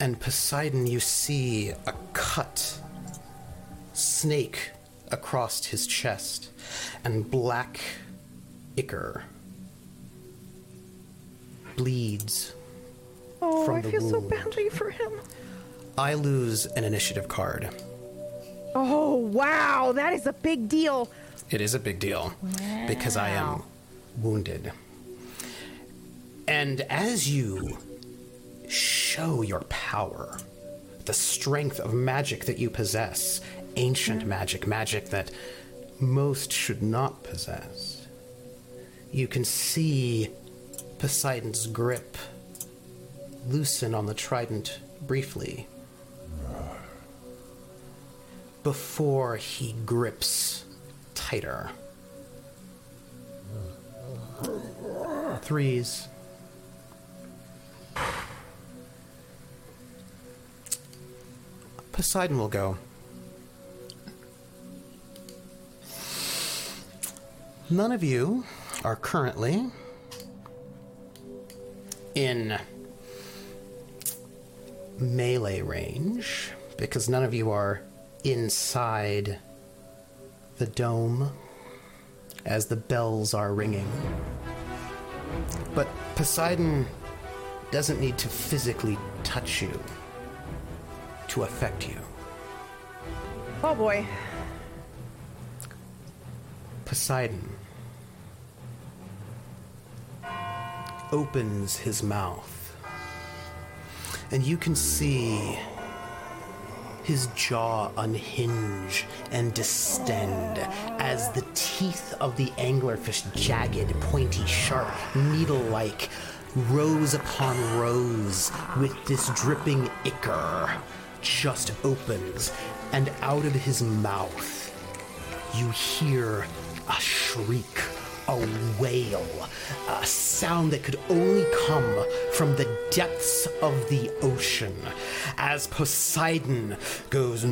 And Poseidon, you see a cut snake across his chest and black ichor bleeds. Oh, From I the feel so wound. badly for him. I lose an initiative card. Oh, wow, that is a big deal. It is a big deal because I am wounded. And as you show your power, the strength of magic that you possess, ancient hmm. magic, magic that most should not possess, you can see Poseidon's grip loosen on the trident briefly. Before he grips tighter. Threes. Poseidon will go. None of you are currently in melee range because none of you are inside the dome as the bells are ringing. But Poseidon doesn't need to physically touch you to affect you. Oh boy. Poseidon opens his mouth, and you can see his jaw unhinge and distend as the teeth of the anglerfish, jagged, pointy, sharp, needle like, rows upon rows with this dripping ichor, just opens, and out of his mouth you hear a shriek a wail, a sound that could only come from the depths of the ocean, as Poseidon goes.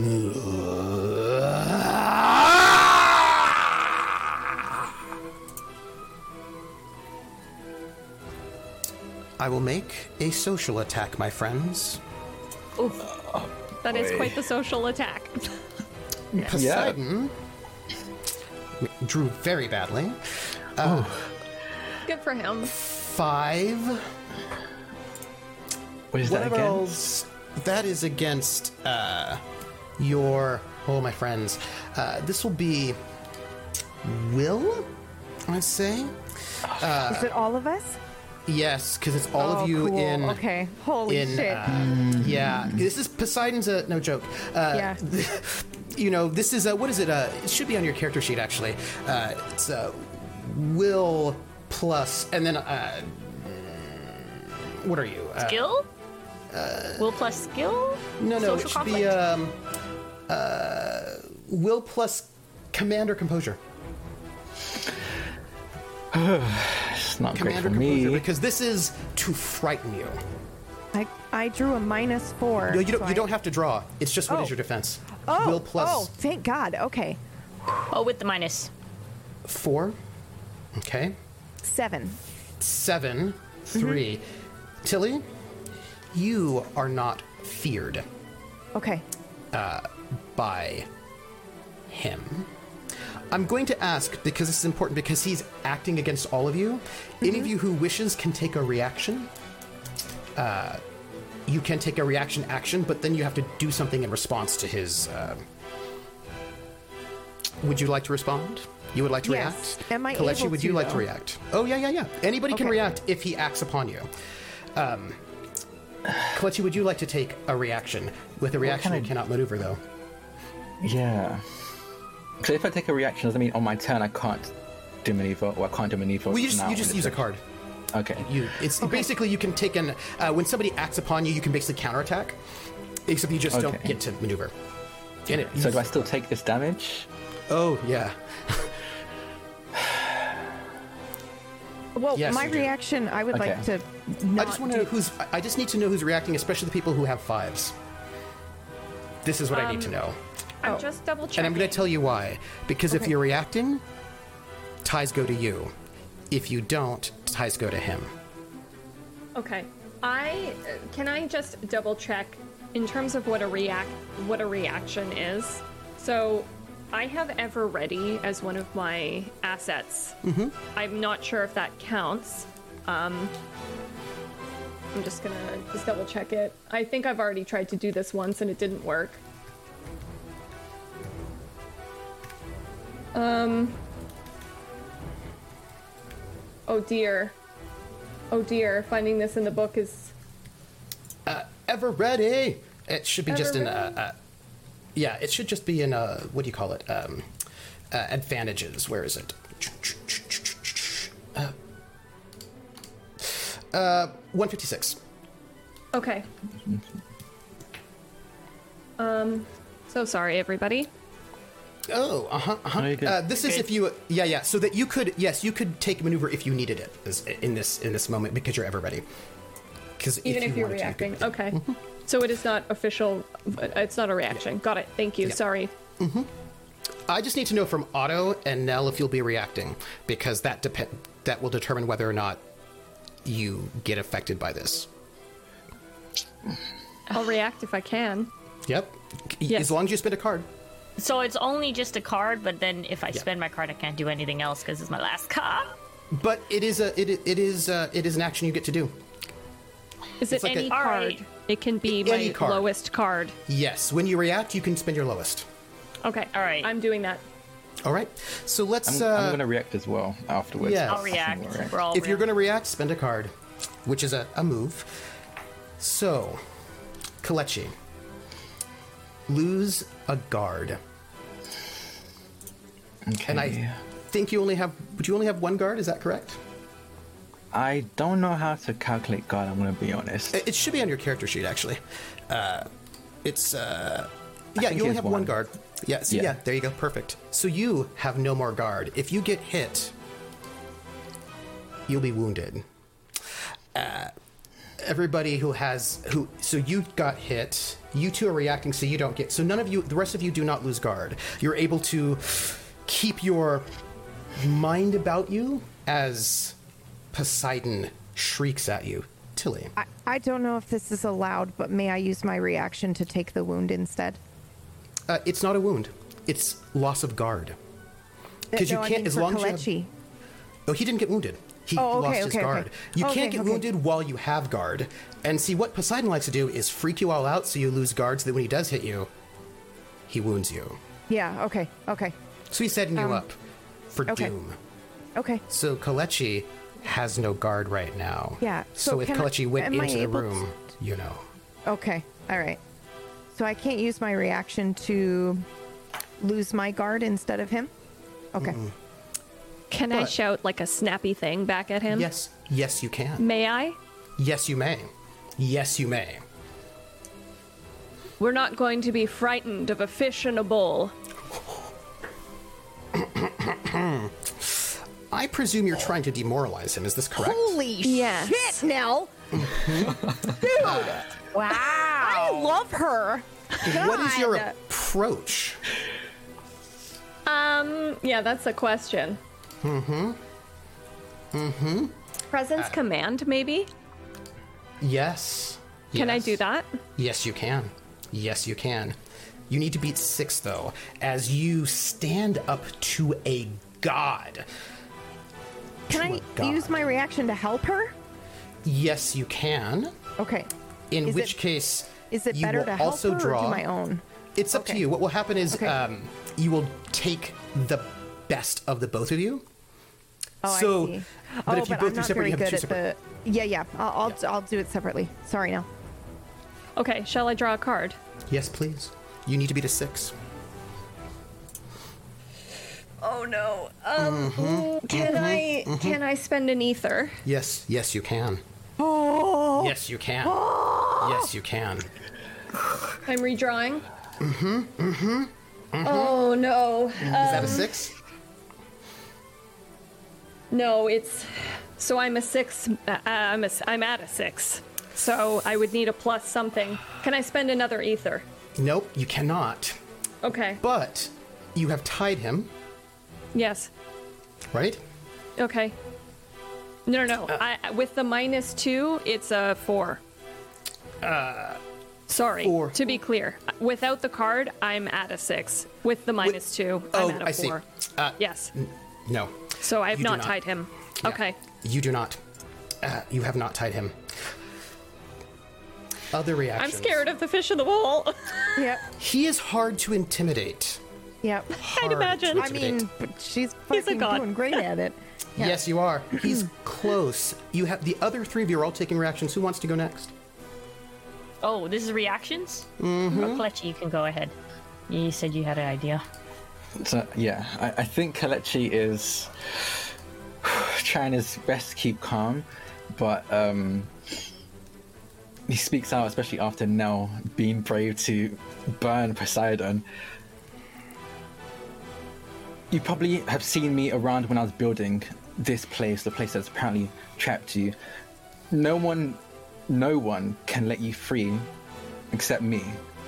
I will make a social attack, my friends. That is quite the social attack. Poseidon drew very badly. Oh, Good for him. Five. What is that Whatever again? else. That is against uh, your. Oh, my friends. Uh, this will be. Will? I'd say. Is it all of us? Yes, because it's all oh, of you cool. in. Okay. Holy in shit. uh, yeah this is poseidon's a no joke uh, Yeah. you know this is a, what is it uh, it should be on your character sheet actually uh, it's uh, will plus and then uh, what are you uh, Skill? Will plus skill? no no it Social should be um, uh, will plus command or composure It's not great for or me. because this is to frighten you I, I drew a minus four. no you don't so you I- don't have to draw it's just what is Oh. your defense Oh, will plus oh, thank God. Okay. Oh, with the minus. four okay Seven. seven, mm-hmm. 3 Tilly, you are not feared Okay. Uh, by him. I'm going to ask because this is important because he's acting against all of you. Any of you who wishes can take a reaction. Uh, you can take a reaction action, but then you have to do something in response to his. Uh... Would you like to respond? You would like to Yes. react? Am I Kalechi, able would you to, like to react? Oh, yeah, yeah, yeah. Anybody can react if he acts upon you. Um, Kalechi, would you like to take a reaction? With a reaction, kind you of- cannot maneuver, though. Yeah. So if I take a reaction, does that mean on my turn I can't do maneuver, or I can't do maneuver? Well, you just now you just use a card. Okay. You it's basically you can take an uh, when somebody acts upon you, you can basically counterattack. Except you just don't get to maneuver. And it, So do I still take this damage? Oh yeah. Well, Yes, my you do. reaction, I would like to not I just want to know who's. I- I just need to know who's reacting, especially the people who have fives. This is what I need to know, I'm Oh. just double checking. and I'm going to tell you why. Because if you're reacting, ties go to you. If you don't, ties go to him. Okay. I uh, can I just double check in terms of what a react what a reaction is. So I have ever ready as one of my assets. Mm-hmm. I'm not sure if that counts. Um, I'm just gonna just double check it. I think I've already tried to do this once and it didn't work. Um. Oh dear. Oh dear, finding this in the book is. Ever ready? It should be just Ever in. a, uh, yeah, it should just be in. Uh, what do you call it? Um, uh, advantages. Where is it? Uh, uh, 156. Okay. Um, so sorry, everybody. Oh, uh huh. Uh-huh. No, you're. Uh, this is Good. if you, yeah, yeah. So that you could, yes, you could take maneuver if you needed it is- in this in this moment because you're ever ready. Because Even if, you you're wanted to, you reacting. could- Okay. So it is not official. It's not a reaction. Got it. Thank you. Yeah. Sorry. I just need to know from Otto and Nell if you'll be reacting because that depend that will determine whether or not you get affected by this. I'll react if I can. Yep. Yes. As long as you spend a card. So it's only just a card, but then if I spend my card, I can't do anything else because it's my last card. But it is a it, it is uh, it is an action you get to do. Is It's it like any All card? right. It can be Any my card. lowest card. Yes. When you react, you can spend your lowest. Okay. All right. I'm doing that. All right. So let's. I'm, uh, I'm going to react as well afterwards. Yes. I'll react. We're all if you're going to react, spend a card, which is a, a move. So, Kalechi, lose a guard, Okay. and I think you only have. Would you only have one guard? Is that correct? I don't know how to calculate guard. I'm going to be honest. It, it should be on your character sheet, actually. Uh, it's. Uh, yeah, you only have one one. guard. Yeah, so yeah. Yeah. there you go. Perfect. So you have no more guard. If you get hit, you'll be wounded. Uh, everybody who has who so you got hit. You two are reacting, so you don't get. So none of you, the rest of you, do not lose guard. You're able to keep your mind about you as Poseidon shrieks at you. Tilly. I, I don't know if this is allowed, but may I use my reaction to take the wound instead? Uh, it's not a wound. It's loss of guard. Because Uh, No, you I can't, mean as long as you have, Oh, he didn't get wounded. He Oh, okay, lost his okay, okay. guard. You can't get okay. wounded while you have guard. And see, what Poseidon likes to do is freak you all out so you lose guard, so that when he does hit you, he wounds you. Yeah, okay, okay, So he's setting you Um, up for okay. doom. okay. So Kalechi has no guard right now. Yeah, So, so if can I- Kalechi went am I into the able room, you know. Okay, all right. So I can't use my reaction to lose my guard instead of him? Okay. Can I shout like a snappy thing back at him? Yes, yes, you can. May I? Yes, you may. Yes, you may. We're not going to be frightened of a fish in a bowl. I presume you're trying to demoralize him. Is this correct? Holy Yes. shit, Nell! Wow. I love her. What is your God. approach? Um, yeah, that's a question. Mm-hmm. Mm-hmm. Presence command, maybe? Yes. Can I Yes. do that? Yes, you can. Yes, you can. You need to beat six, though, as you stand up to a god. Can I god. use my reaction to help her? Yes, you can. Okay. In Is which it- case, Is it you better will to help also her draw. or do my own? It's up to you. What will happen is Okay. um, you will take the best of the both of you. Oh, So, I see. but oh, if you but both I'm do not separate, very you have good two at separate- the. Yeah, yeah. I'll, I'll, I'll do it separately. Sorry, now. Okay, shall I draw a card? Yes, please. You need to beat a six. Oh no. Um, Mm-hmm. can I can I spend an ether? Yes, yes, you can. Oh. Yes, you can. Yes, you can. I'm redrawing. Mm-hmm. Mm-hmm. Oh no. Is that a six? No, it's so I'm a six. Uh, I'm a, s- I'm at a six. So I would need a plus something. Can I spend another ether? Nope, you cannot. Okay. But you have tied him, Yes. right? Okay. No, no, Uh, no. I, I- with the minus two, it's a four. Uh, Sorry. four. To be clear, without the card, I'm at a six. With the minus two, I'm oh, at a I see. four. Uh, yes. No. So I have not, not. tied him. Yeah. Okay. You do not. Uh, you have not tied him. Other reactions. I'm scared of the fish in the bowl. Yep. He is hard to intimidate. Yep. I'd Hard imagine. I mean, but she's fucking god. doing great at it. Yeah. Yes, you are. He's close. You have the other three of you are all taking reactions. Who wants to go next? Oh, this is reactions? Mm-hmm. Or Kalechi, you can go ahead. You said you had an idea. So yeah, I, I think Kalechi is trying his best to keep calm, but um, he speaks out, especially after Nell being brave to burn Poseidon. You probably have seen me around when I was building this place, the place that's apparently trapped you. No one, no one can let you free except me.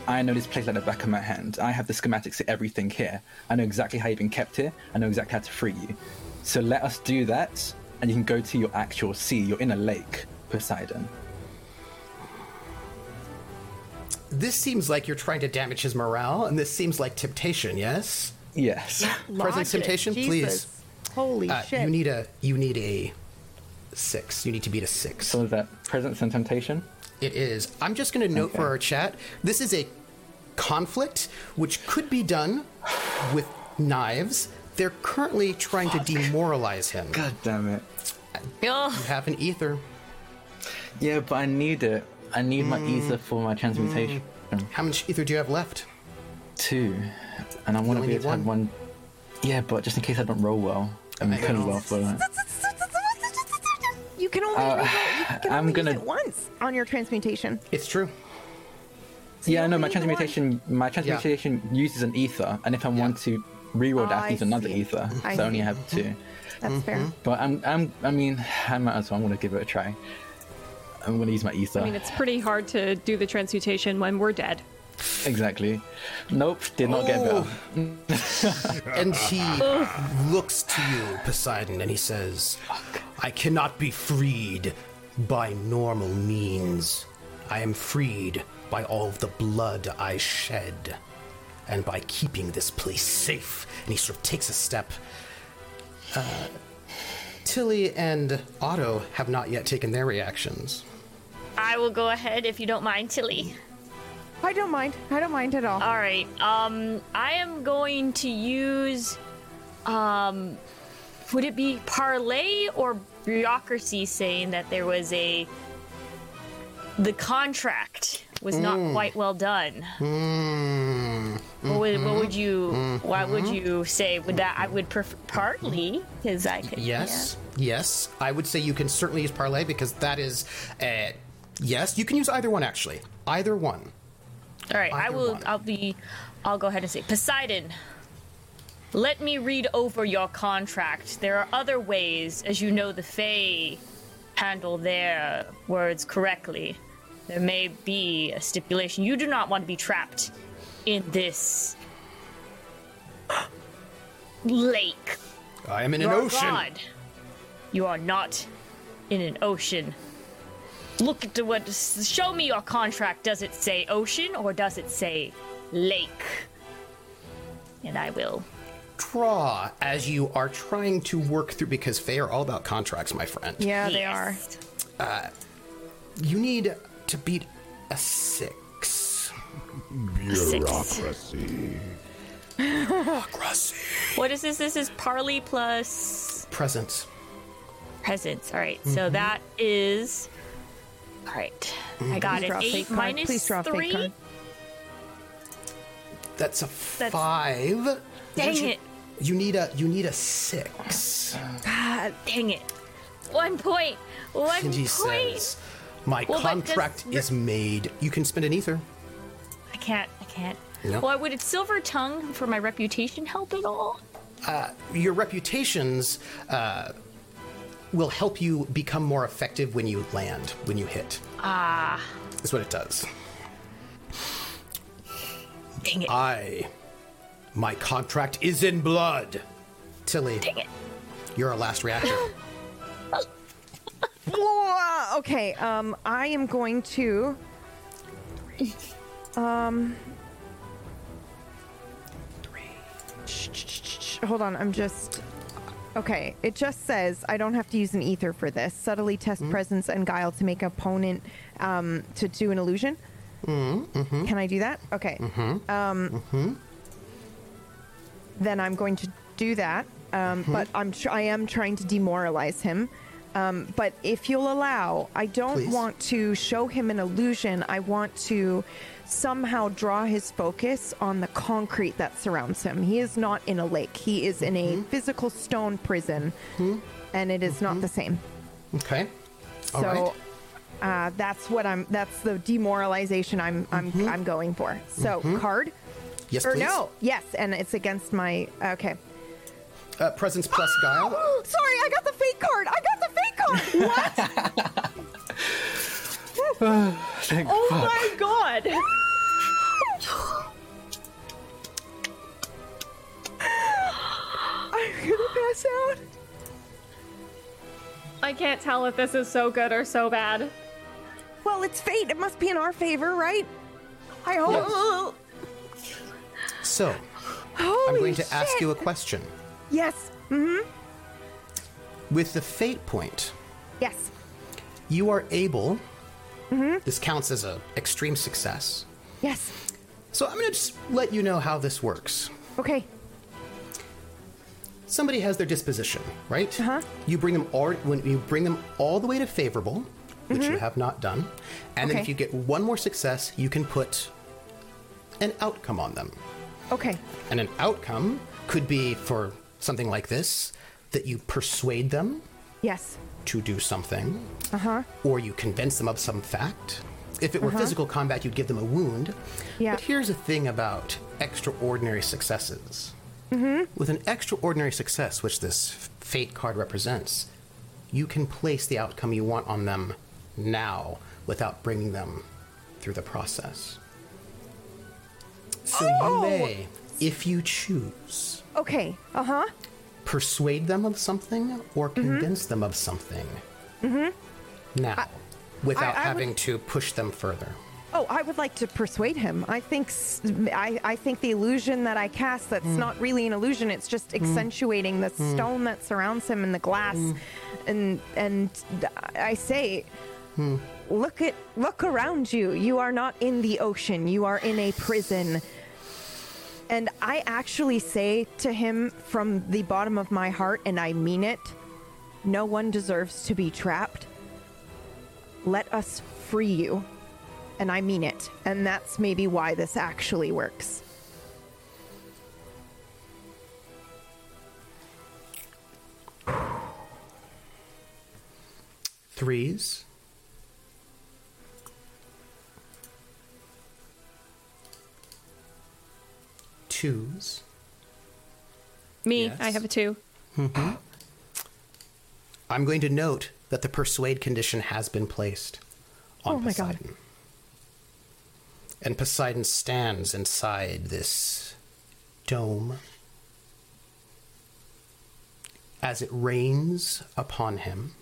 I know this place like the back of my hand. I have the schematics to everything here. I know exactly how you've been kept here. I know exactly how to free you. So let us do that, and you can go to your actual sea. You're in a lake, Poseidon. This seems like you're trying to damage his morale, and this seems like temptation. Yes. Yes. Present Logic. temptation, Jesus. please. Holy Uh, shit. you need a you need a six. You need to beat a six. So is that presence and temptation? It is. I'm just going to note for our chat this is a conflict which could be done with knives. They're currently trying to demoralize him. God damn it. You have an ether. Yeah, but I need it. I need my ether for my transmutation. How much ether do you have left? Two. And I want to be able to have one? one. Yeah, but just in case I don't roll well. I mean, I couldn't know. roll for that. Uh, you can only, Uh, roll- you can I'm only gonna- use it once on your transmutation. It's true. Yeah, no, my only one. transmutation, my transmutation uses an ether, and if I want to reroll Oh, that, I I use another see. ether. I so I only have two. Mm-hmm. That's fair. Mm-hmm. But I'm, I'm, I mean, I might as well. I'm gonna give it a try. I'm gonna use my ether. I mean, it's pretty hard to do the transmutation when we're dead. Exactly. Nope, did not get better. And he looks to you, Poseidon, and he says, I cannot be freed by normal means. I am freed by all of the blood I shed, and by keeping this place safe. And he sort of takes a step. Uh, Tilly and Otto have not yet taken their reactions. I will go ahead if you don't mind, Tilly. I don't mind. I don't mind at all. All right. Um, I am going to use. Um, would it be parley or bureaucracy saying that there was a. The contract was not quite well done. What, would, what would you? What would you say? Would that I would prefer partly because I could. Yes, yes. I would say you can certainly use parley because that is, uh, yes, you can use either one actually. Either one. All right, I will. one. I'll be. I'll go ahead and say Poseidon. Let me read over your contract. There are other ways, as you know, the fey handle their words correctly. There may be a stipulation. You do not want to be trapped in this lake. I am in an ocean. God. You are not in an ocean. Look at what. Show me your contract. Does it say ocean or does it say lake? And I will. Draw as you are trying to work through because fey are all about contracts, my friend. Yeah, they are. Yes. You need to beat a six. Bureaucracy. Bureaucracy. What is this? This is parley plus Presence. presence. All right, so mm-hmm. that is. All right, I got Please draw a fake eight card. minus Please draw a fake three. card. That's a That's- five. Dang You- it! You need a you need a six. Ah, dang it! One point. One And point. says, "My Well, but does- contract is made. You can spend an ether. I can't. I can't. No. Well, would it silver tongue for my reputation help at all? Your reputations uh, will help you become more effective when you land, when you hit. Ah, That's what it does. dang it! I, my contract is in blood. Tilly, dang it! you're our last reactor. Okay, um, I am going to. Um. Hold on, I'm just. Okay, it just says I don't have to use an ether for this. Subtly test presence and guile to make opponent um, to do an illusion. Mm-hmm. Can I do that? Okay. Um, Then I'm going to do that, um, but I'm tr- I am trying to demoralize him. Um, but if you'll allow, I don't Please. want to show him an illusion. I want to somehow draw his focus on the concrete that surrounds him. He is not in a lake. He is in a mm-hmm. physical stone prison, mm-hmm. and it is not mm-hmm. the same. Okay. All so right. uh, that's what I'm. That's the demoralization I'm. I'm. I'm going for. So card Yes, or please. no? Yes, and it's against my. Okay. Uh, presence plus guile. Sorry, I got the fate card. I got the fate card. What? Thank Oh fuck. my god! I'm gonna pass out. I can't tell if this is so good or so bad. Well, it's fate. It must be in our favor, right? I hope. So, Holy I'm going to ask you a question. Yes. Mm-hmm. With the fate point, Yes. you are able. Mm-hmm. This counts as a extreme success. Yes. So I'm going to just let you know how this works. Okay. Somebody has their disposition, right? Uh-huh. You bring them all when you bring them all the way to favorable, which you have not done, and then Mm-hmm. If you get one more success, you can put an outcome on them. Okay. And an outcome could be for something like this that you persuade them Yes. to do something, Uh huh. or you convince them of some fact. If it were physical combat, you'd give them a wound. Uh-huh. Yeah. But here's a thing about extraordinary successes Mhm. With an extraordinary success, which this fate card represents, you can place the outcome you want on them now without bringing them through the process. So you may, if you choose, Okay. Uh huh. persuade them of something or convince them of something. Mm hmm. Now, without I would- having to push them further. Oh, I would like to persuade him. I think I think the illusion that I cast that's not really an illusion. It's just accentuating the stone that surrounds him and the glass, and and I say, look at look around you. You are not in the ocean. You are in a prison. And I actually say to him from the bottom of my heart, and I mean it. No one deserves to be trapped. Let us free you and I mean it. And that's maybe why this actually works. Threes. Twos. Me, Yes. I have a two. Mm-hmm. I'm going to note that the persuade condition has been placed on Oh my God. Poseidon. And Poseidon stands inside this dome as it rains upon him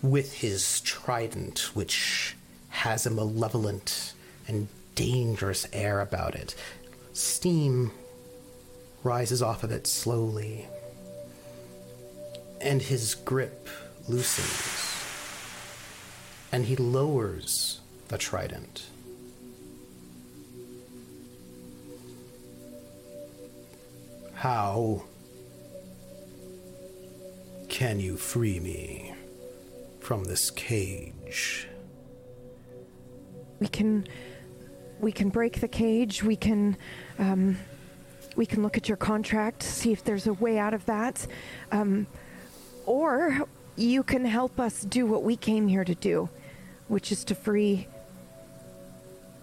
with his trident, which has a malevolent and dangerous air about it. Steam rises off of it slowly and his grip loosens, and he lowers the trident. How can you free me from this cage? We can we can break the cage. We can um, we can look at your contract, see if there's a way out of that. Um, or you can help us do what we came here to do, which is to free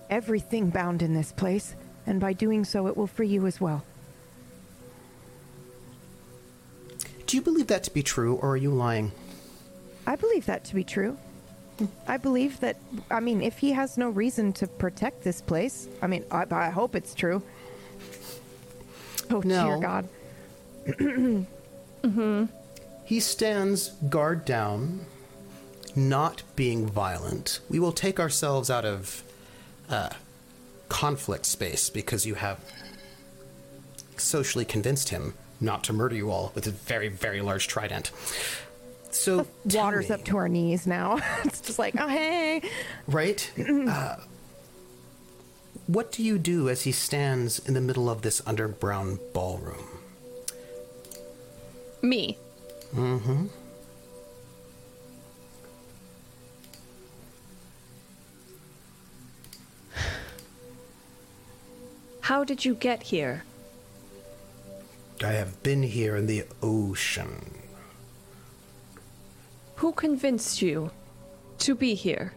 everything bound in this place, and by doing so it will free you as well. Do you believe that to be true, or are you lying? I believe that to be true. I believe that, I mean, if he has no reason to protect this place, I mean, I, I hope it's true. Oh, dear No. God. He stands guard down, not being violent. We will take ourselves out of uh, conflict space because you have socially convinced him not to murder you all with a very, very large trident. So, Water's me, up to our knees now. it's just like, oh, hey. right? uh, what do you do as he stands in the middle of this underground ballroom? Me. Mm-hmm. How did you get here? I have been here in the ocean. Who convinced you to be here?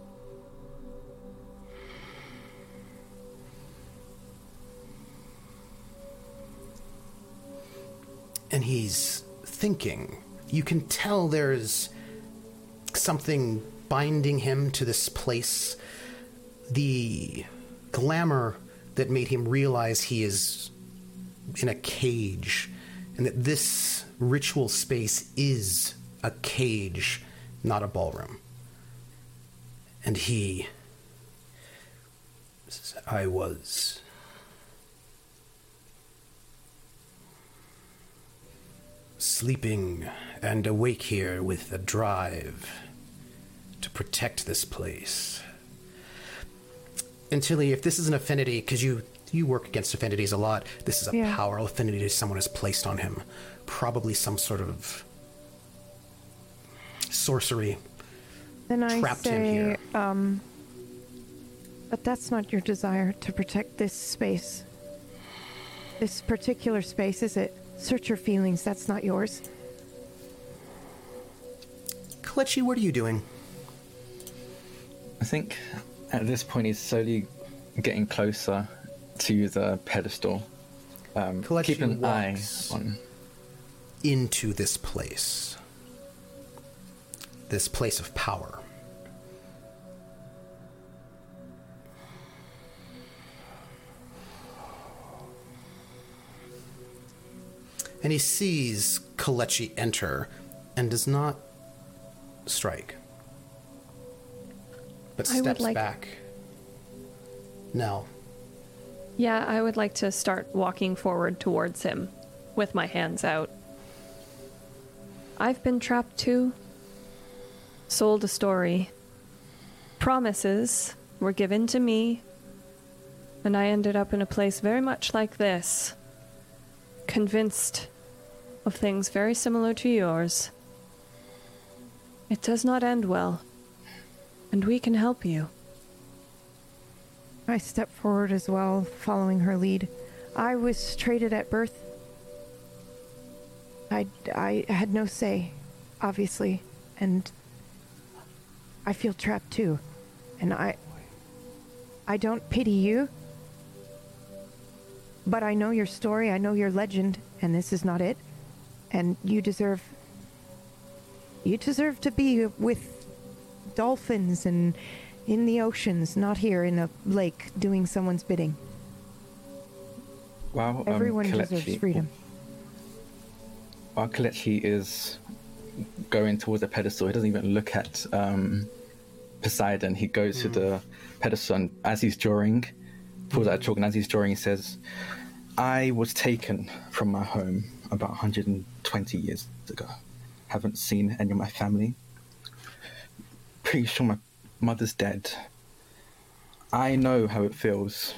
and he's thinking. You can tell there's something binding him to this place. The glamour that made him realize he is in a cage, and that this ritual space is a cage, not a ballroom. And he. I was sleeping and awake here with a drive to protect this place. And Tilly, if this is an affinity, because you you work against affinities a lot, this is a Yeah. power affinity someone has placed on him. Probably some sort of sorcery. Then I Trapped him here. um, but that's not your desire to protect this space. This particular space, is it? Search your feelings. That's not yours. Kalechi, what are you doing? I think at this point he's slowly getting closer to the pedestal. Um, Kalechi keep an eye walks. on. into this place. This place of power. And he sees Kalechi enter and does not strike, but I steps like- back. Now, Yeah, I would like to start walking forward towards him with my hands out. I've been trapped too. Sold a story. Promises were given to me, and I ended up in a place very much like this. Convinced of things very similar to yours. It does not end well, and we can help you. I step forward as well, following her lead. I was traded at birth. I, I had no say, obviously, and I feel trapped too. And I. I don't pity you, but I know your story, I know your legend, and this is not it. And you deserve. You deserve to be with dolphins and in the oceans, not here in a lake doing someone's bidding. While um, Everyone Kalechi- deserves freedom. While Kalechi is going towards the pedestal, he doesn't even look at um, Poseidon. He goes to the pedestal, and as he's drawing, pulls out a chalk, and as he's drawing, he says, "I was taken from my home about 120 years ago. Haven't seen any of my family. Pretty sure my mother's dead. I know how it feels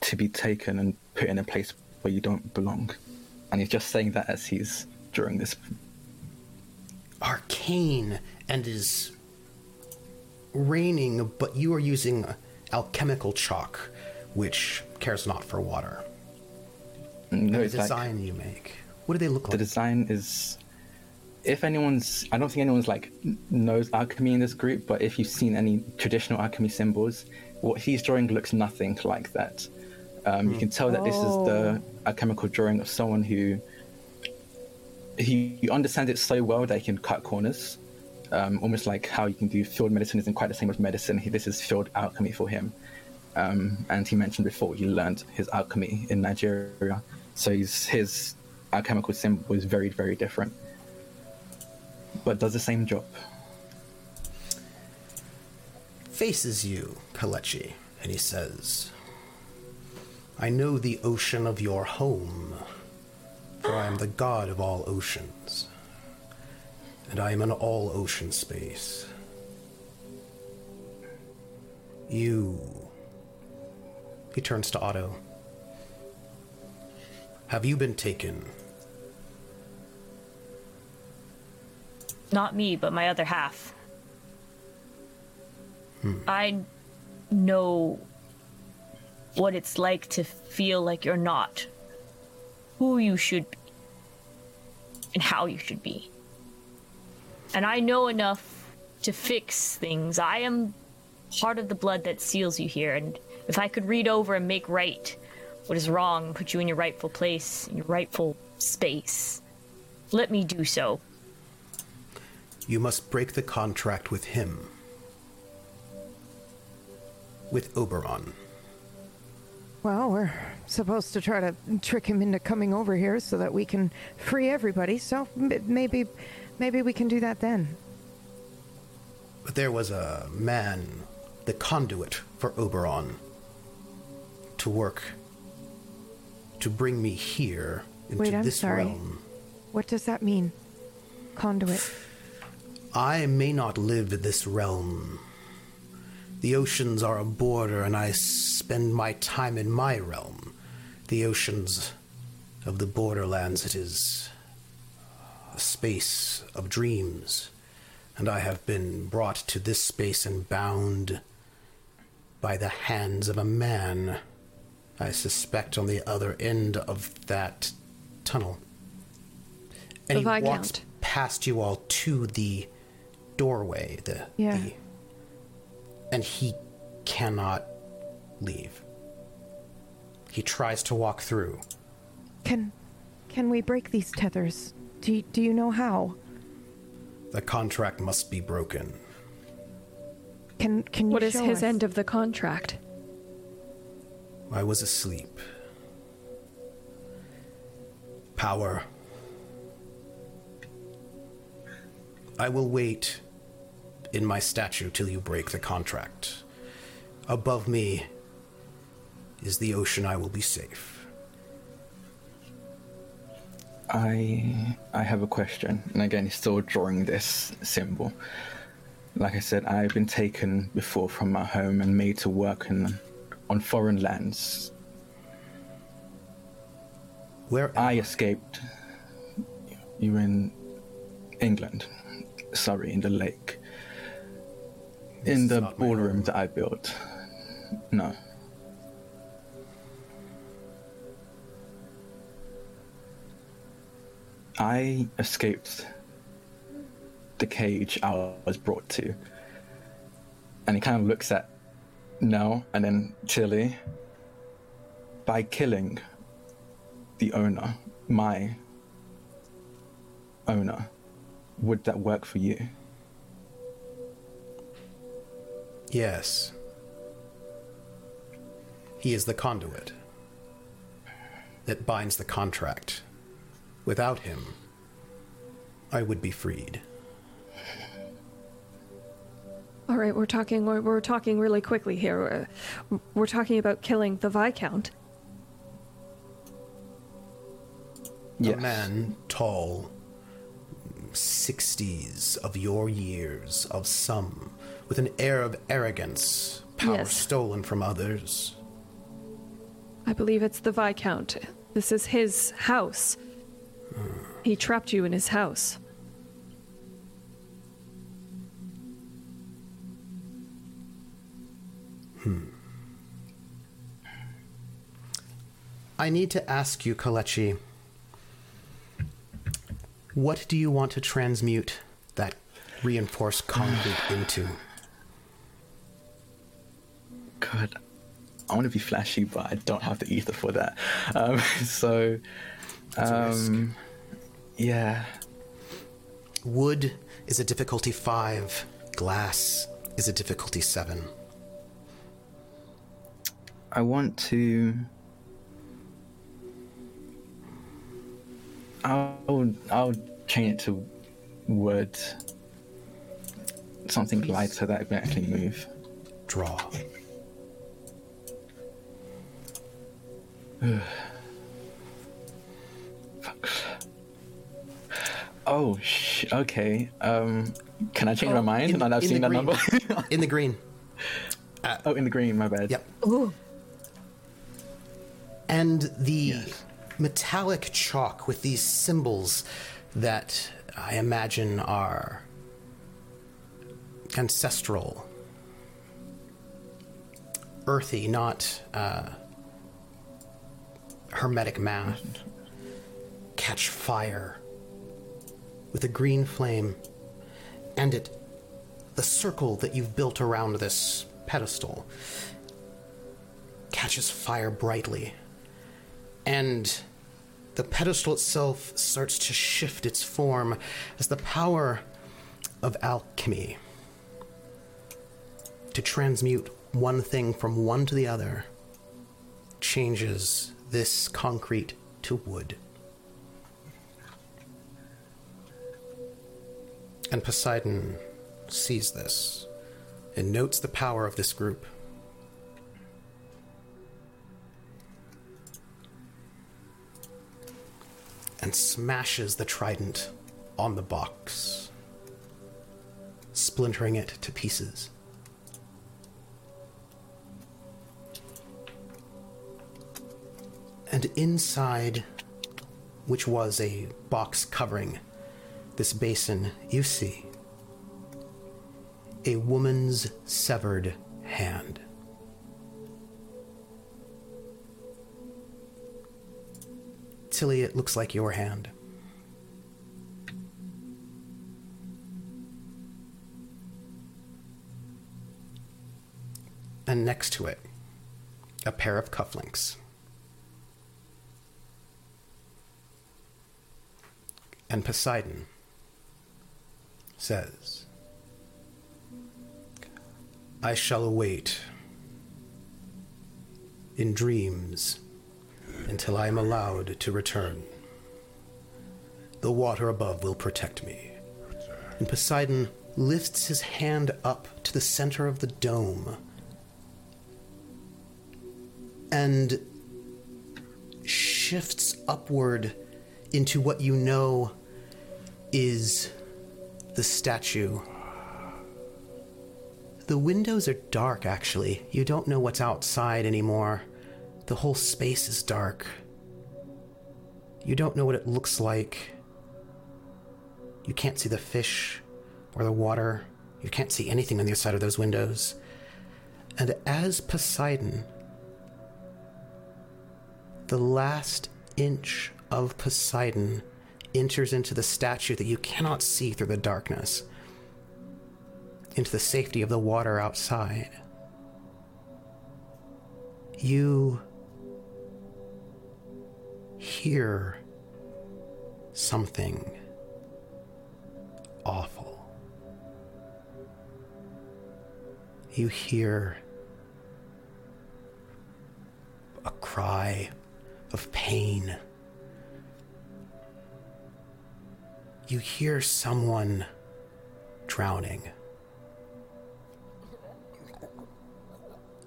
to be taken and put in a place where you don't belong." And he's just saying that as he's drawing this arcane and is raining, but you are using alchemical chalk, which cares not for water. No, The it's like design you make. What do they look like? the design is. If anyone's, I don't think anyone's like knows alchemy in this group, but if you've seen any traditional alchemy symbols, what he's drawing looks nothing like that. Um, You can tell that this is the alchemical drawing of someone who he, understands it so well that he can cut corners. Um, almost like how you can do field medicine isn't quite the same as medicine. He, this is field alchemy for him. Um, and he mentioned before he learned his alchemy in Nigeria, so his, his alchemical symbol is very, very different, but does the same job. Faces you, Kalechi, and he says, I know the ocean of your home, for I am the god of all oceans, and I am in all ocean space. You. He turns to Otto. Have you been taken? Not me, but my other half. Hmm. I know what it's like to feel like you're not who you should be and how you should be. And I know enough to fix things. I am part of the blood that seals you here, and if I could read over and make right what is wrong, put you in your rightful place, in your rightful space, let me do so. You must break the contract with him. With Oberon. Well, we're supposed to try to trick him into coming over here so that we can free everybody. So maybe, maybe we can do that then. But there was a man, the conduit for Oberon, to work to bring me here into Wait, I'm this sorry. realm. What does that mean? Conduit. I may not live this realm. The oceans are a border, and I spend my time in my realm. The oceans of the borderlands, it is a space of dreams. And I have been brought to this space and bound by the hands of a man. I suspect on the other end of that tunnel. And The he walks Viscount. past you all to the doorway. The, Yeah. the and he cannot leave. He tries to walk through. Can can we break these tethers? Do you, do you know how? The contract must be broken. Can can you What is his us? end of the contract? I was asleep. Power. I will wait in my statue till you break the contract. Above me is the ocean. I will be safe. I I have a question, and again, he's still drawing this symbol. Like I said, I've been taken before from my home and made to work in, on foreign lands. Where I escaped. You in England, Surrey, in the lake, in the ballroom that I built. No. I escaped the cage I was brought to. And he kind of looks at Nell and then Tilly. By killing the owner, my owner, would that work for you? Yes. He is the conduit that binds the contract. Without him, I would be freed. All right, we're talking. We're, we're talking really quickly here. We're, we're talking about killing the viscount. A man tall, 60s of your years, of some, with an air of arrogance, power Yes. stolen from others. I believe it's the viscount. This is his house. He trapped you in his house. Hmm. I need to ask you, Kalechi, what do you want to transmute that reinforced concrete into? God, I want to be flashy, but I don't have the ether for that. Um, so, It's a risk. um, yeah, Wood is a difficulty five, glass is a difficulty seven. I want to. I'll I'll change it to wood. Something light so that I can actually move. Draw. Oh, sh- okay. Um, can I change my mind in- now that I've seen that green. number? In the green. oh, in the green. My bad. Yep. Ooh. And the metallic chalk with these symbols that I imagine are ancestral, earthy, not uh, hermetic math, catch fire with a green flame, and it, the circle that you've built around this pedestal, catches fire brightly. And the pedestal itself starts to shift its form as the power of alchemy to transmute one thing from one to the other changes this concrete to wood. And Poseidon sees this and notes the power of this group. and smashes the trident on the box, splintering it to pieces. And inside, which was a box covering this basin, you see a woman's severed hand. Tilly, it looks like your hand. And next to it, a pair of cufflinks. And Poseidon says, I shall await in dreams until I am allowed to return. The water above will protect me. And Poseidon lifts his hand up to the center of the dome and shifts upward into what you know is the statue. The windows are dark, actually. You don't know what's outside anymore. The whole space is dark. You don't know what it looks like. You can't see the fish or the water. You can't see anything on the other side of those windows. And as Poseidon, the last inch of Poseidon enters into the statue that you cannot see through the darkness, into the safety of the water outside, you hear something awful. You hear a cry of pain. You hear someone drowning.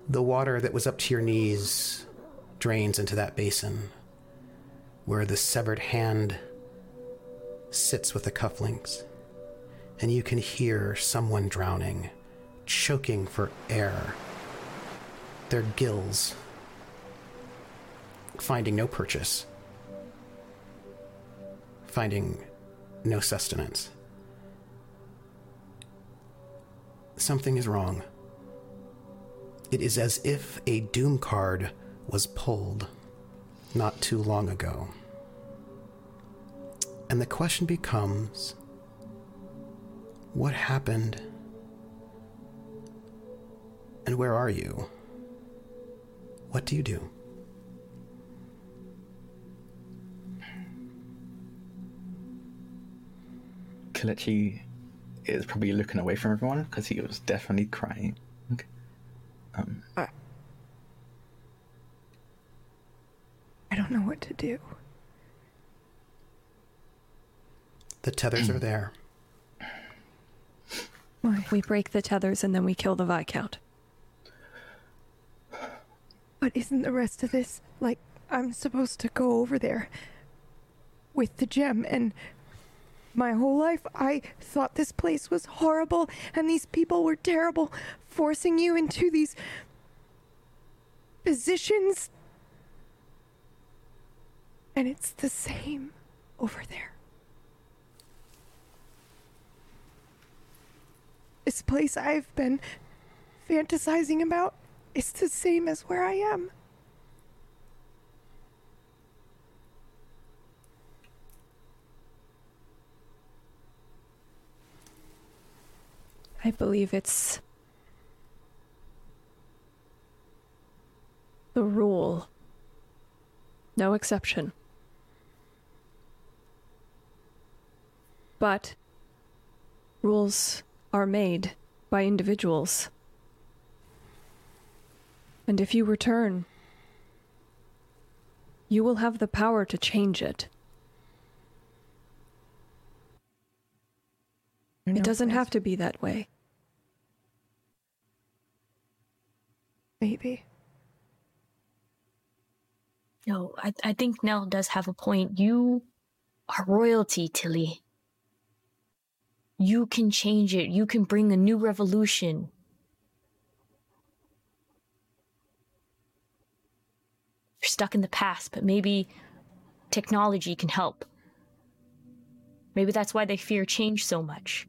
The water that was up to your knees drains into that basin where the severed hand sits with the cufflinks, and you can hear someone drowning, choking for air, their gills finding no purchase, finding no sustenance. Something is wrong. It is as if a doom card was pulled not too long ago. And the question becomes what happened? And where are you? What do you do? Kalechi is probably looking away from everyone because he was definitely crying. Um, I don't know what to do. The tethers are there. We break the tethers and then we kill the Viscount. But isn't the rest of this like I'm supposed to go over there with the gem and my whole life I thought this place was horrible and these people were terrible forcing you into these positions and it's the same over there. This place I've been fantasizing about is the same as where I am. I believe it's the rule. No exception. But rules are made by individuals. And if you return, you will have the power to change it. It doesn't have to be that way. Maybe. No, I, I think Nell does have a point. You are royalty, Tilly. You can change it. You can bring a new revolution. You're stuck in the past, but maybe technology can help. Maybe that's why they fear change so much.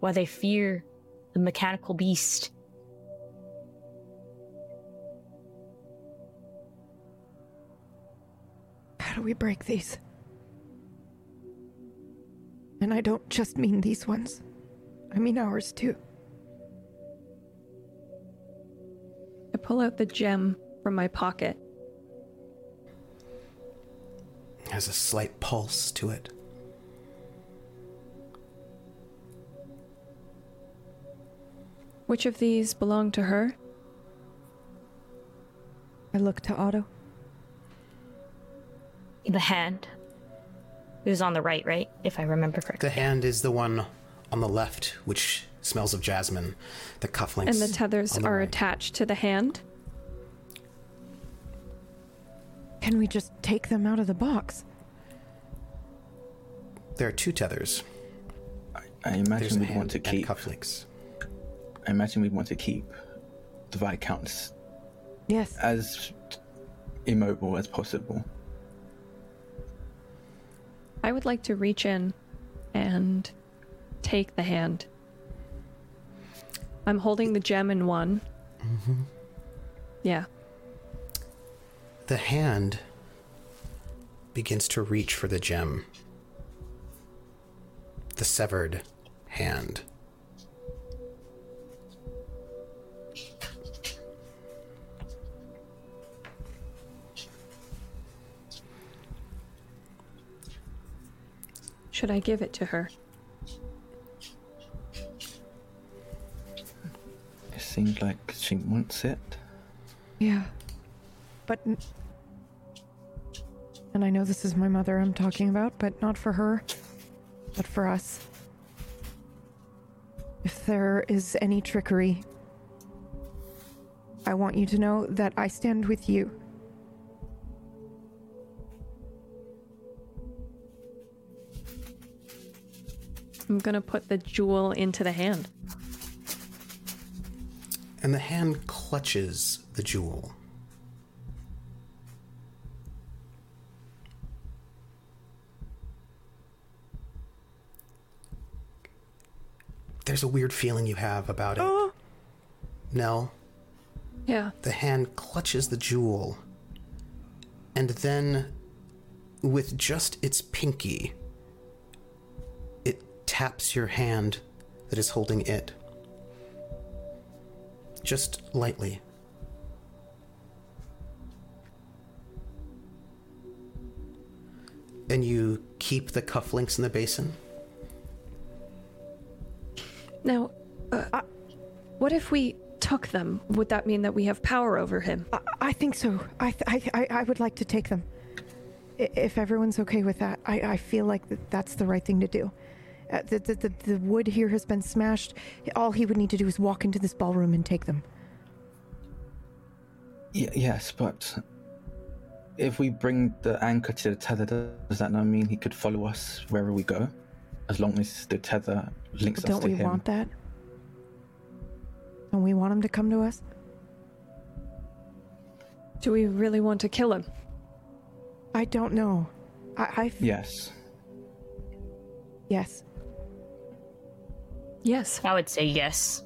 Why they fear the mechanical beast. How do we break these? And I don't just mean these ones, I mean ours too. I pull out the gem from my pocket. has a slight pulse to it. Which of these belong to her? I look to Otto. The hand. It was on the right, right? If I remember correctly. The hand is the one on the left, which smells of jasmine. The cufflinks. And the tethers the are right. attached to the hand? Can we just take them out of the box? There are two tethers. I There's imagine a we'd hand want to and keep. cufflinks. I imagine we'd want to keep the viscounts Yes. as immobile as possible. I would like to reach in and take the hand. I'm holding the gem in one. Mm-hmm. Yeah. The hand begins to reach for the gem. The severed hand. Should I give it to her? It seems like she wants it. Yeah. But. n- And I know this is my mother I'm talking about, but not for her, but for us. If there is any trickery, I want you to know that I stand with you. I'm gonna put the jewel into the hand. And the hand clutches the jewel. There's a weird feeling you have about it. Oh. Nell, Yeah. the hand clutches the jewel. And then, with just its pinky, taps your hand that is holding it. Just lightly. And you keep the cufflinks in the basin? Now, uh, what if we took them? Would that mean that we have power over him? I, I think so. I, th- I, I, I would like to take them. If everyone's okay with that, I, I feel like that's the right thing to do. Uh, the, the, the, the wood here has been smashed. All he would need to do is walk into this ballroom and take them. Y- yes, but if we bring the anchor to the tether, does that not mean he could follow us wherever we go? As long as the tether links us to him. Don't we want that? Don't we want him to come to us? Do we really want to kill him? I don't know. I, I f- Yes. yes. Yes. I would say yes.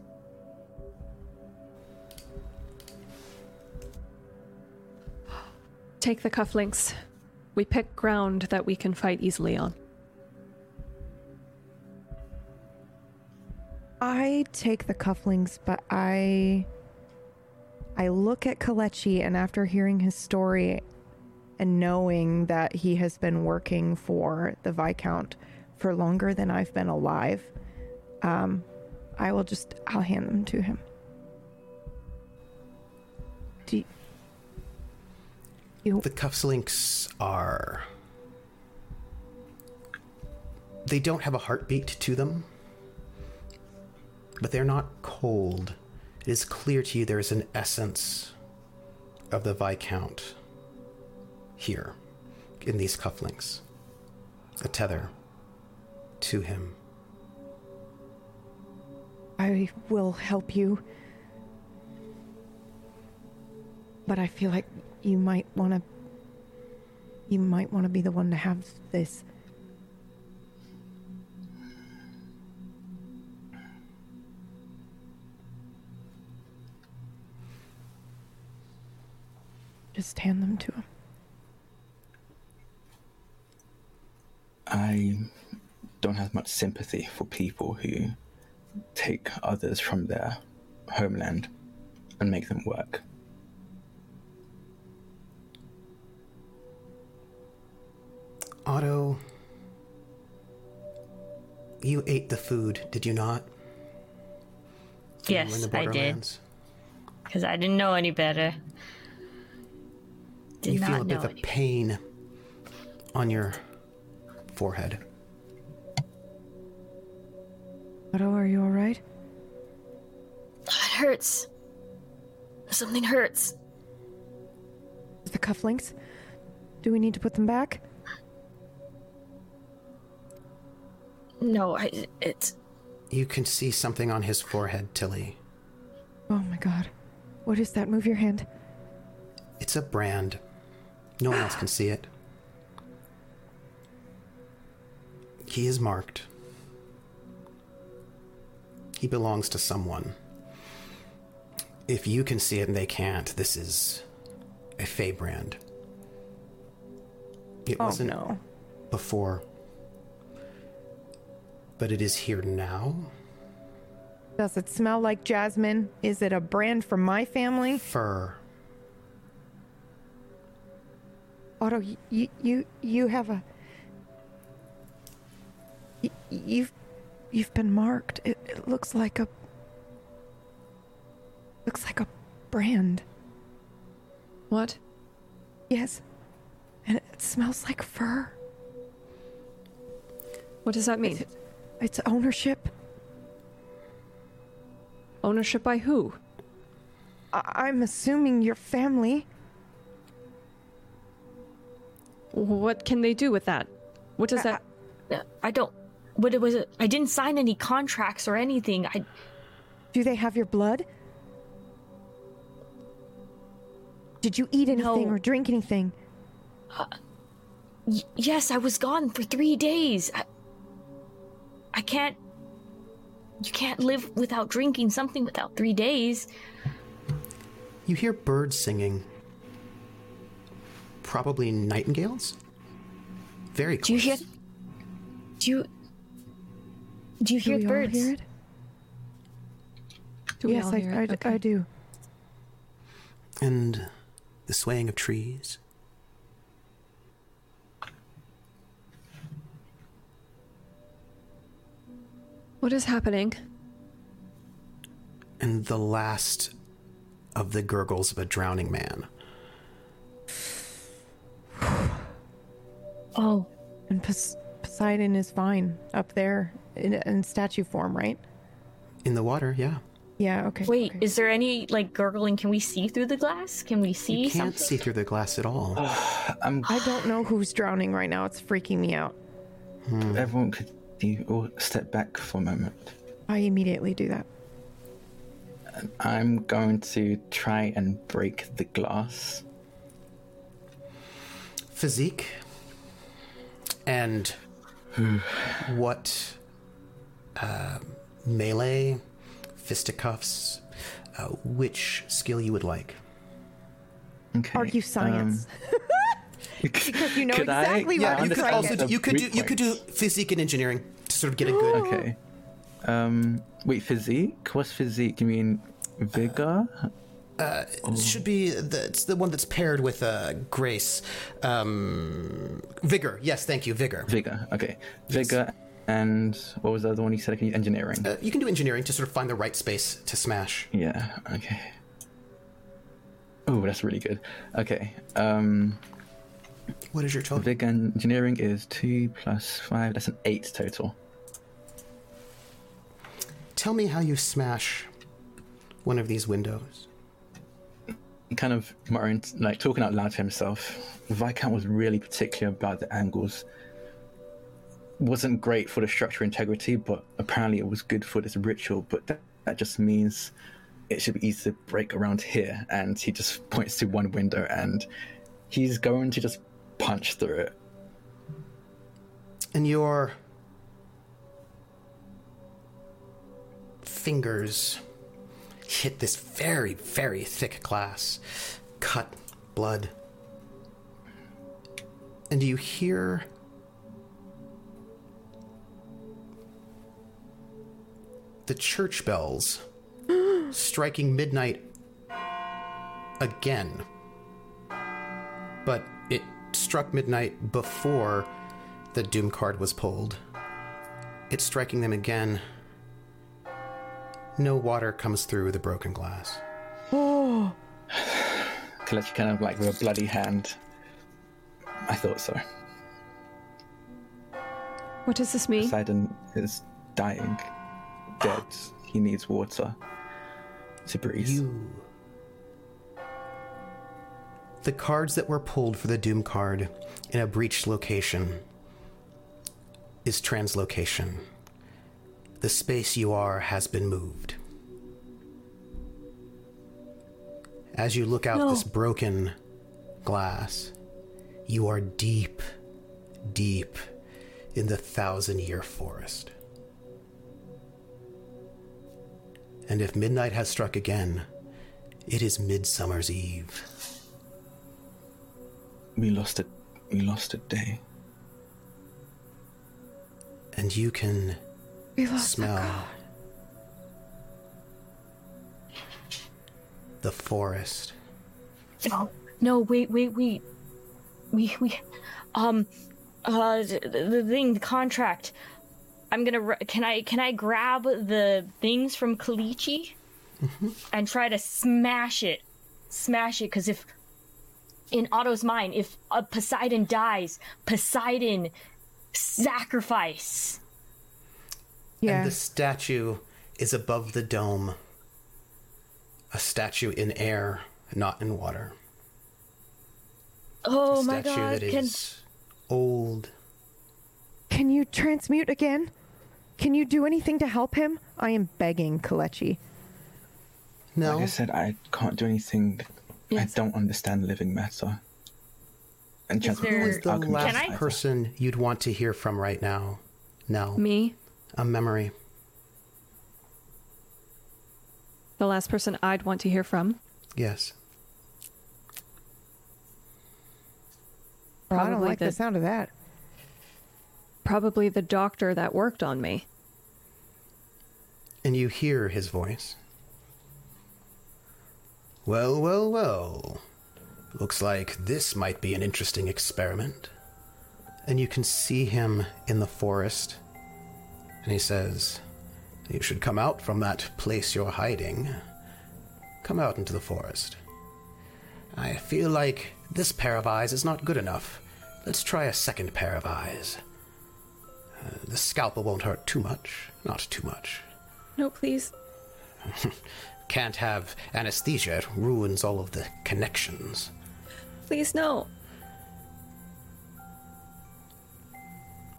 Take the cufflinks. We pick ground that we can fight easily on. I take the cufflinks, but I I look at Kalechi and after hearing his story and knowing that he has been working for the Viscount for longer than I've been alive, um, I will just I'll hand them to him. Do you, you The cufflinks are. They don't have a heartbeat to them, but they're not cold. It is clear to you there is an essence of the Viscount here in these cufflinks. A tether to him. I will help you. But I feel like you might want to. You might want to be the one to have this. Just hand them to him. I don't have much sympathy for people who take others from their homeland and make them work. Otto, you ate the food, did you not? When you were Yes, I did. Because I didn't know any better. Did You not feel a bit of a any pain on your forehead. Otto, are you all right? It hurts. Something hurts. The cufflinks? Do we need to put them back? No, I, it's. You can see something on his forehead, Tilly. Oh my god. What is that? Move your hand. It's a brand. No one else can see it. He is marked. He belongs to someone. If you can see it and they can't, this is a Fey brand. It Oh wasn't no. before, but it is here now. Does it smell like jasmine? Is it a brand from my family? Fur. Otto, you you you have a y- you've you've been marked. It, it looks like a looks like a brand. What? Yes, and it smells like fur. What does that mean? It's ownership. Ownership by who? I- I'm assuming your family. What can they do with that? What does that? Uh, I don't. What it was I didn't sign any contracts or anything. I. Do they have your blood? Did you eat anything No. or drink anything? Y- yes, I was gone for three days. I, I can't. You can't live without drinking something without three days. You hear birds singing. Probably nightingales? Very close. Do you hear? Do you? Do you Do hear we all birds? hear it? Do we yes, all I, hear I, it? Okay. I do. And the swaying of trees. What is happening? And the last of the gurgles of a drowning man. Oh, And Pos- Poseidon is fine up there in, in statue form, right? In the water, yeah. Yeah. Okay. wait. okay. Is there any like gurgling? Can we see through the glass? Can we see You can't something? see through the glass at all. I'm I don't know who's drowning right now. It's freaking me out. Hmm. everyone could you all step back for a moment. I immediately do that. I'm going to try and break the glass. Physique. And what uh, melee, fisticuffs, uh, which skill you would like. Okay. Argue science. because you know exactly what Yeah, I'm you could also do, you could do you could do physique and engineering to sort of get a good. Okay. Um. Wait, physique? What's physique? You mean vigor? It should be the, it's the one that's paired with uh, grace, um, vigor. Yes, thank you, vigor. Vigor. Okay. Vigor. And what was the other one you said? Can you engineering? Uh, you can do engineering to sort of find the right space to smash. yeah. Okay. Oh, that's really good. Okay. Um. What is your total? Vigor engineering is two plus five. That's an eight total. Tell me how you smash one of these windows. Kind of muttering, like talking out loud to himself. Viscount was really particular about the angles. Wasn't great for the structure integrity, but apparently it was good for this ritual. But that, that just means it should be easy to break around here. And he just points to one window and he's going to just punch through it. And your fingers hit this very, very thick glass. Cut, blood. And do you hear the church bells striking midnight again. But it struck midnight before the doom card was pulled. It's striking them again. No water comes through the broken glass. Oh, Kalechi kind of like with a bloody hand. I thought so. What does this mean? Poseidon is dying, dead. He needs water to breathe. You. The cards that were pulled for the Doom card in a breached location is translocation. The space you are has been moved. As you look out No. this broken glass, you are deep, deep in the thousand year forest. And if midnight has struck again, it is Midsummer's Eve. We lost a we lost a day. And you can we lost the smell god. the forest. No, no, wait, wait, wait. We, we, um, uh, the, the thing, the contract. I'm gonna. Can I? Can I grab the things from Kalechi and try to smash it, smash it? Because if in Otto's mind, if uh, Poseidon dies, Poseidon sacrifice. Yeah. And the statue is above the dome. A statue in air, not in water. Oh a my statue god! that Can is old. Can you transmute again? Can you do anything to help him? I am begging, Kalechi. No, Like I said, I can't do anything. Yes. I don't understand living matter. And chance there- who is the alchemy last I- person you'd want to hear from right now? No, Me? A memory. The last person I'd want to hear from? Yes. Oh, I don't like the the- sound of that. Probably the doctor that worked on me. And you hear his voice. Well, well, well. Looks like this might be an interesting experiment. And you can see him in the forest. And he says, You should come out from that place you're hiding. Come out into the forest. I feel like this pair of eyes is not good enough. Let's try a second pair of eyes. Uh, the scalpel won't hurt too much. Not too much. No, please. Can't have anesthesia, it ruins all of the connections. Please, no.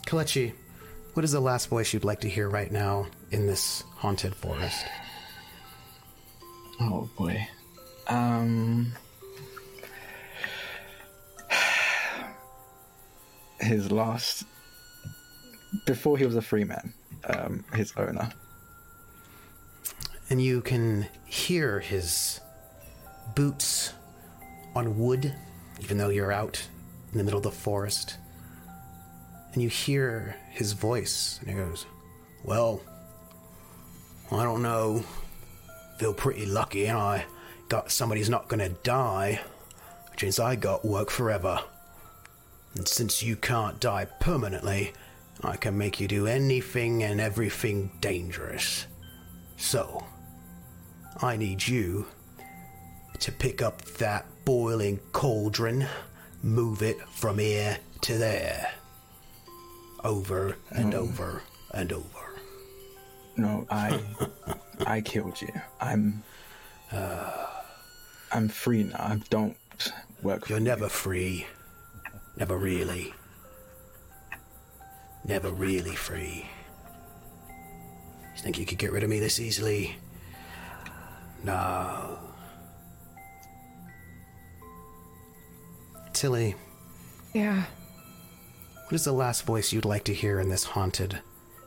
Kalechi, what is the last voice you'd like to hear right now in this haunted forest? Oh boy. Um. His last. Before he was a free man, um, his owner. And you can hear his boots on wood, even though you're out in the middle of the forest. And you hear his voice, and he goes, Well, I don't know. Feel pretty lucky, and I got somebody who's not gonna die, which means I got work forever. And since you can't die permanently, I can make you do anything and everything dangerous. So, I need you to pick up that boiling cauldron, move it from here to there. Over and over and over. No, I. I killed you. I'm. uh, I'm free now. I don't work You're never free. Never really. Never really free. You think you could get rid of me this easily? No. Tilly, Yeah. What is the last voice you'd like to hear in this haunted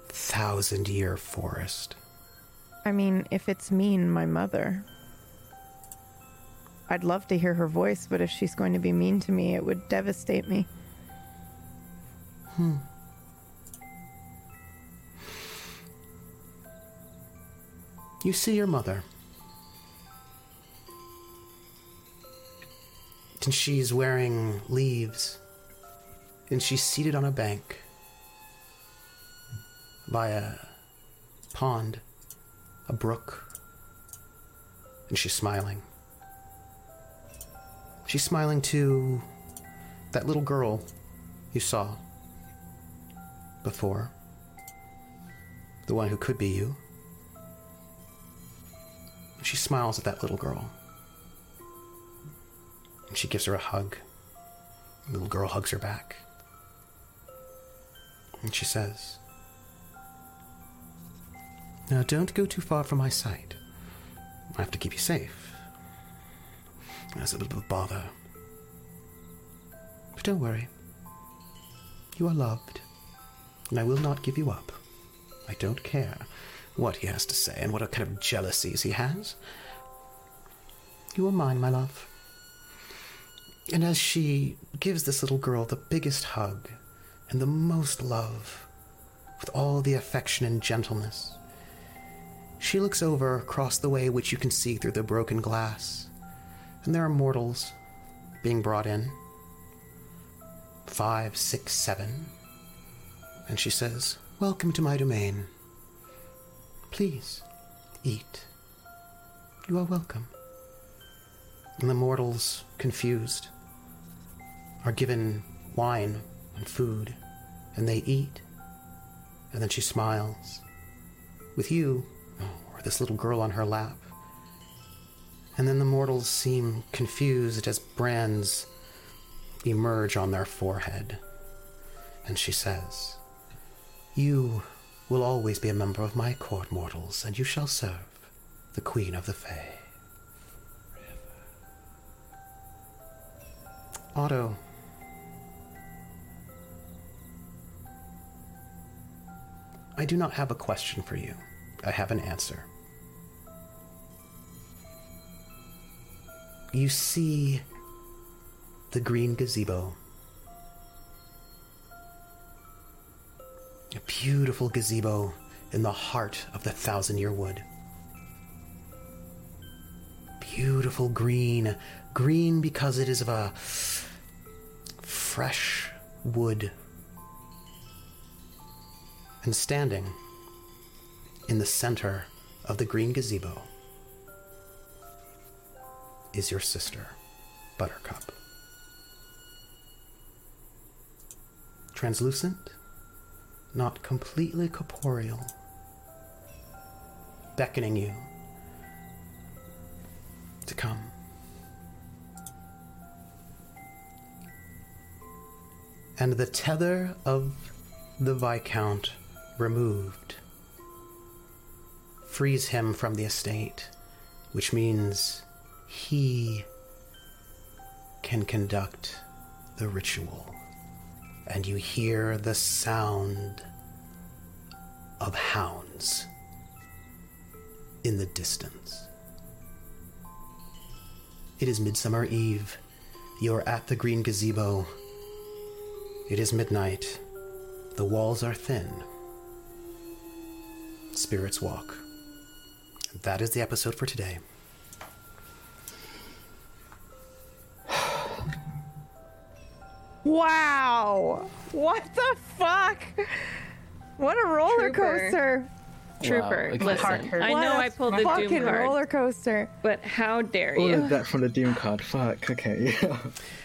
thousand year forest? I mean, if it's mean, my mother. I'd love to hear her voice, but if she's going to be mean to me, it would devastate me. Hmm. You see your mother. And she's wearing leaves. And she's seated on a bank. by a pond, a brook, and she's smiling. She's smiling to that little girl you saw before. The one who could be you. She smiles at that little girl. And she gives her a hug. The little girl hugs her back. And she says, Now don't go too far from my sight. I have to keep you safe. That's a little bother. But don't worry. You are loved, and I will not give you up. I don't care what he has to say and what kind of jealousies he has. You are mine, my love. And as she gives this little girl the biggest hug and the most love, with all the affection and gentleness, she looks over across the way which you can see through the broken glass, and there are mortals being brought in. Five, six, seven. And she says, Welcome to my domain. Please, eat. You are welcome. And the mortals, confused, are given wine and food, and they eat. And then she smiles. With you, oh, or this little girl on her lap. And then the mortals seem confused as brands emerge on their forehead. And she says, You will always be a member of my court, mortals, and you shall serve the Queen of the Fae. Otto. I do not have a question for you. I have an answer. You see the green gazebo. A beautiful gazebo in the heart of the Thousand Year Wood. Beautiful green. Green because it is of a fresh wood. And standing in the center of the green gazebo is your sister, Buttercup. Translucent, not completely corporeal, beckoning you to come. And the tether of the Viscount removed frees him from the estate, which means he can conduct the ritual. And you hear the sound of hounds in the distance. It is Midsummer Eve. You are at the Green Gazebo. It is midnight. The walls are thin. Spirits walk. That is the episode for today. Wow! What the fuck? What a roller Trooper. coaster! Trooper, okay. listen. heart hurt. I know I pulled the fucking Doom card, Fucking roller coaster. but how dare you? of that from the Doom card. Fuck. Okay.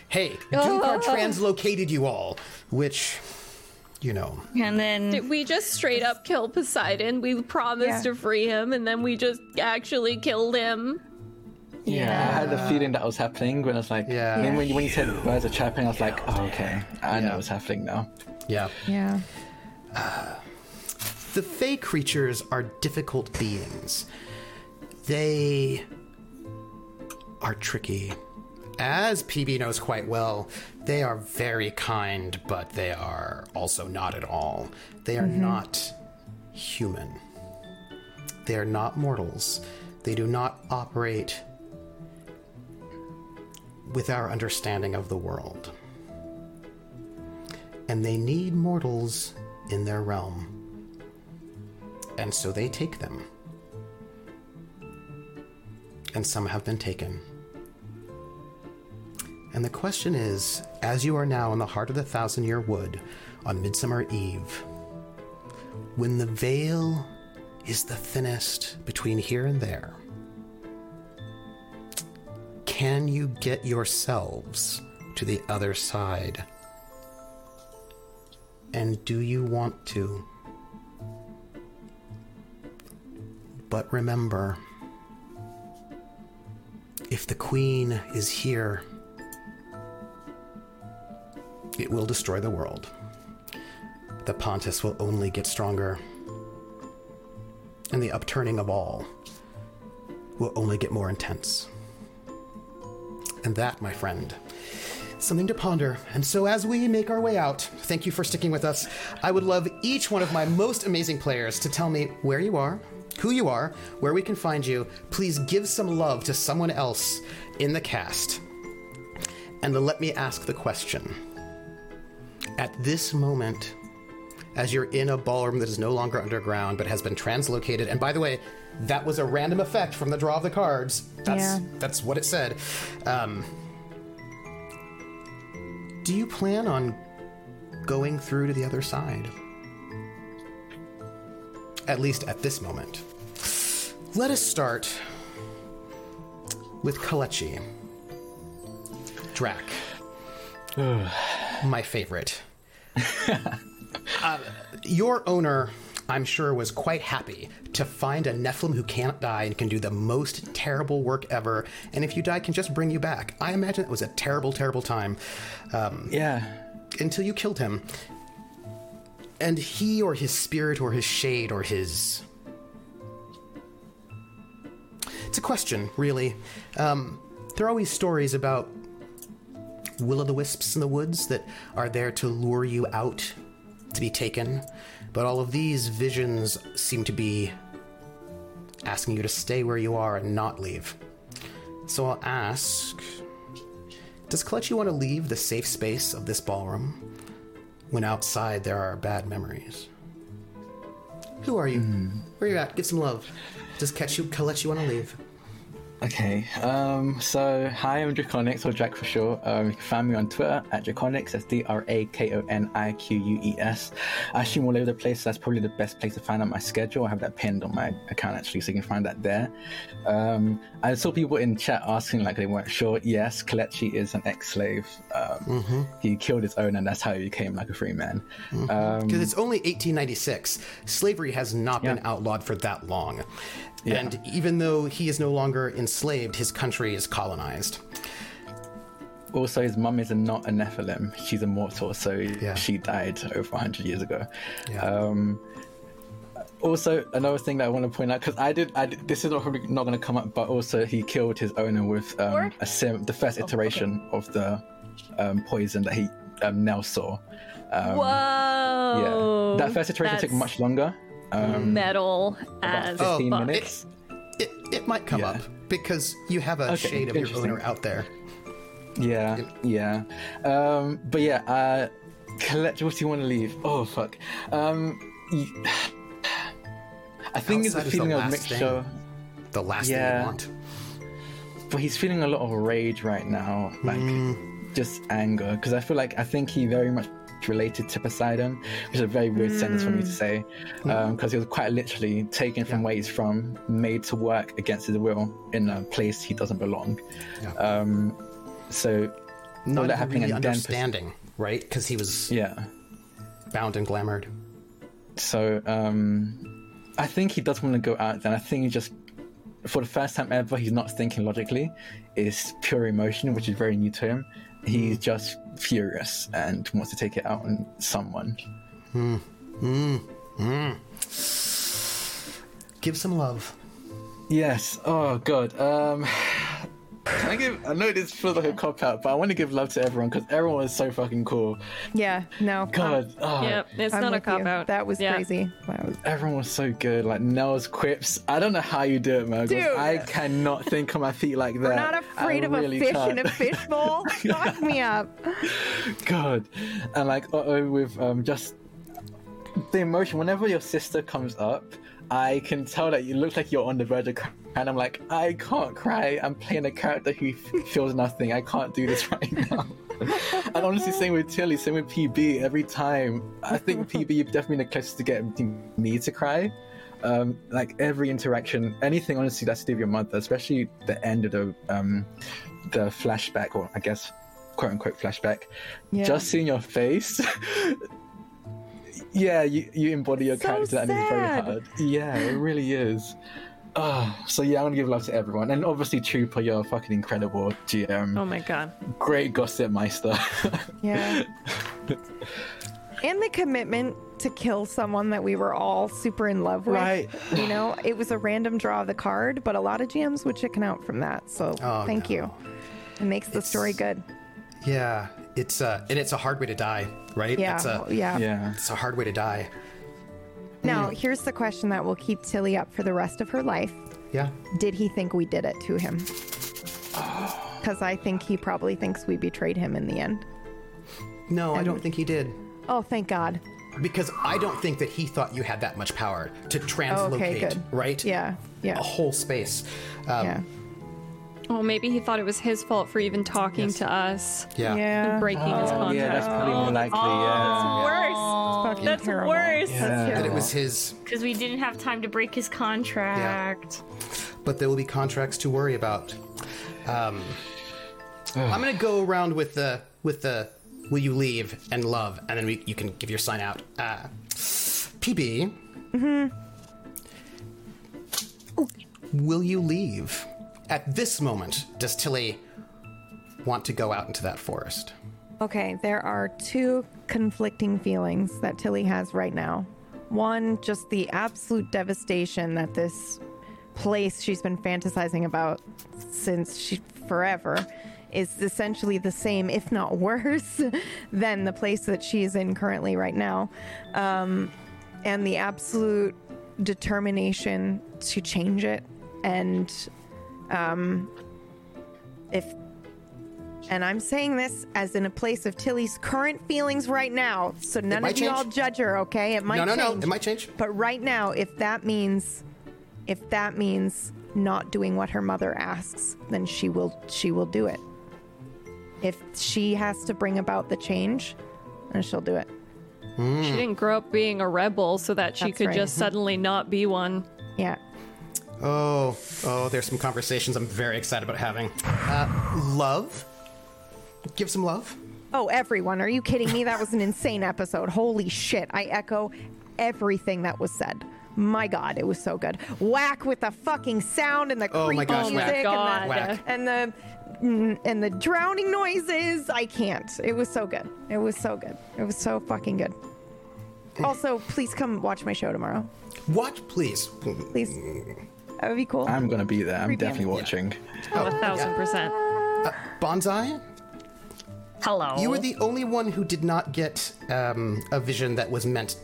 Hey, Doom Card oh. translocated you all, which, you know, And then Did we just straight up kill Poseidon? We promised Yeah. to free him, and then we just actually killed him. yeah. I had the feeling that was happening when I was like, Yeah. And then when you, when you said birds are chirping, I was like, oh, okay. I know Yeah. what's happening now. yeah. Yeah. Uh, the Fey creatures are difficult beings. They are tricky. As PB knows quite well, they are very kind, but they are also not at all. They are mm-hmm. not human. They are not mortals. They do not operate with our understanding of the world. And they need mortals in their realm and so they take them. And some have been taken. And the question is as you are now in the heart of the Thousand Year Wood on Midsummer Eve, when the veil is the thinnest between here and there, can you get yourselves to the other side? And do you want to? But remember, if the queen is here, it will destroy the world. The Pontus will only get stronger, and the upturning of all will only get more intense. And that, my friend, something to ponder. And so, as we make our way out, thank you for sticking with us. I would love each one of my most amazing players to tell me where you are, who you are, where we can find you. Please give some love to someone else in the cast. And let me ask the question At this moment, as you're in a ballroom that is no longer underground but has been translocated, and by the way, that was a random effect from the draw of the cards. That's Yeah. that's what it said. Um, do you plan on going through to the other side? At least at this moment. Let us start with Kalechi. Drac. My favorite. Uh, your owner, I'm sure, was quite happy to find a Nephilim who can't die and can do the most terrible work ever. And if you die, can just bring you back. I imagine it was a terrible, terrible time um, Yeah. until you killed him. And he or his spirit or his shade or his. It's a question, really. Um, there are always stories about will o' the wisps in the woods that are there to lure you out to be taken. But all of these visions seem to be asking you to stay where you are and not leave. So I'll ask Does Kalechi want to leave the safe space of this ballroom when outside there are bad memories? Who are you? Hmm. Where you at? Get some love. Does Kalechi Kalechi want to leave? Okay, um, so hi, I'm Drakoniques, or Jack for short. Um, you can find me on Twitter at Drakoniques, that's D R A K O N I Q U E S. I stream all over the place, so that's probably the best place to find out my schedule. I have that pinned on my account actually, so you can find that there. Um, I saw people in chat asking, like, they weren't sure. Yes, Kalechi is an ex slave. Um, He killed his owner, and that's how he became like a free man. Um, Because it's only 1896. Slavery has not been outlawed for that long. And even though he is no longer enslaved, his country is colonized. Also, his mum is not a Nephilim. She's immortal, so Yeah. she died over 100 years ago. Yeah. Um, also, another thing that I want to point out, because I did, I did, this is not probably not going to come up, but also he killed his owner with um, a sim, the first iteration of the um, poison that he um, now saw. Um, Whoa. yeah, that first iteration took much longer. Um, metal as 15 fuck. minutes. It, it might come Yeah. up because you have a Okay, shade of your owner out there. Yeah, yeah. Um, but yeah, uh, collect. What do you want to leave? Oh fuck. Um, y- I think it's a the feeling of mixture, thing. The last thing Yeah. you want. but he's feeling a lot of rage right now, like just anger. Because I feel like I think he very much related to Poseidon, which is a very weird sentence for me to say, because he was quite literally taken from where he's from, made to work against his will in a place he doesn't belong. Yeah. Um, so Not that happening really and then- understanding, right? Because he was yeah. bound and glamored. So um, I think he does want to go out there. I think he just, for the first time ever, he's not thinking logically. It's pure emotion, which is very new to him. He's just furious and wants to take it out on someone. Hmm. Hmm. Hmm. Give some love. Yes. Oh God. Um, I give? I know this feels like a cop out, but I want to give love to everyone because everyone was so fucking cool. Yeah, no. God. oh, Yep, it's I'm not a cop you. out. That was Yeah. crazy. That was- Everyone was so good. Like Nell's quips. I don't know how you do it, man. Dude. I cannot think on my feet like that. We're not afraid I of really a fish can't. in a fishbowl. Fuck me up. God, and like uh oh, with um just the emotion. Whenever your sister comes up, I can tell that you look like you're on the verge of And I'm like, I can't cry. I'm playing a character who feels nothing. I can't do this right now. and honestly, same with Tilly, same with PB. Every time, I think PB you've definitely been the closest to getting me to cry. Um, like every interaction, anything honestly that's to do with your mother, especially the end of the um, the flashback, or I guess quote unquote flashback. Yeah. Just seeing your face. yeah, you, you embody your So character, and it's very hard. Yeah, it really is. Ah, so yeah, I'm gonna give love to everyone, and obviously Trooper, you're fucking incredible GM, Oh my god. great gossip meister. Yeah. and the commitment to kill someone that we were all super in love with. Right. You know, it was a random draw of the card, but a lot of GMs would chicken out from that. So Oh, thank no. you. It makes the story good. Yeah, it's uh, and it's a hard way to die, right? Yeah. It's a, yeah. yeah, it's a hard way to die. Now, here's the question that will keep Tilly up for the rest of her life. Yeah. Did he think we did it to him? Because I think he probably thinks we betrayed him in the end. No, I don't think he did. Oh, thank God. Because I don't think that he thought you had that much power to translocate, good. right? Yeah. Yeah. A whole space. Um, yeah. Oh, maybe he thought it was his fault for even talking Yes. to us Yeah. Yeah. and breaking his contract. yeah, that's probably more likely. Oh, yeah. worse. Fucking That's terrible. worse. Yeah. That's That it was his, Because we didn't have time to break his contract. Yeah. but there will be contracts to worry about. Um, I'm gonna go around with the with the will you leave and love, and then we, you can give your sign out. Uh, PB. Mm-hmm. Will you leave? At this moment, does Tilly want to go out into that forest? Okay, there are two conflicting feelings that Tilly has right now. One, just the absolute devastation that this place she's been fantasizing about since she forever is essentially the same, if not worse, than the place that she is in currently right now. Um, and the absolute determination to change it. And um, if and I'm saying this as in a place of Tilly's current feelings right now. So none might of you all judge her, okay? It might no, no, change. no. It might change. But right now, if that means if that means not doing what her mother asks, then she will she will do it. If she has to bring about the change, then she'll do it. She didn't grow up being a rebel so that she That's could right. just suddenly not be one. Yeah. Oh, oh, there's some conversations I'm very excited about having. Uh, love? Give some love? Oh, everyone, are you kidding me? That was an insane episode. Holy shit. I echo everything that was said. My god, it was so good. Whack with the fucking sound and the Oh my creepy gosh, music whack. God. and the Whack. and the mm, and the drowning noises. I can't. It was so good. It was so good. It was so fucking good. Also, please come watch my show tomorrow. What? Please. Please. That would be cool. I'm gonna be there. I'm 3 p.m. definitely watching. Oh, a thousand percent. Bonsai? Hello. You were the only one who did not get um, a vision that was meant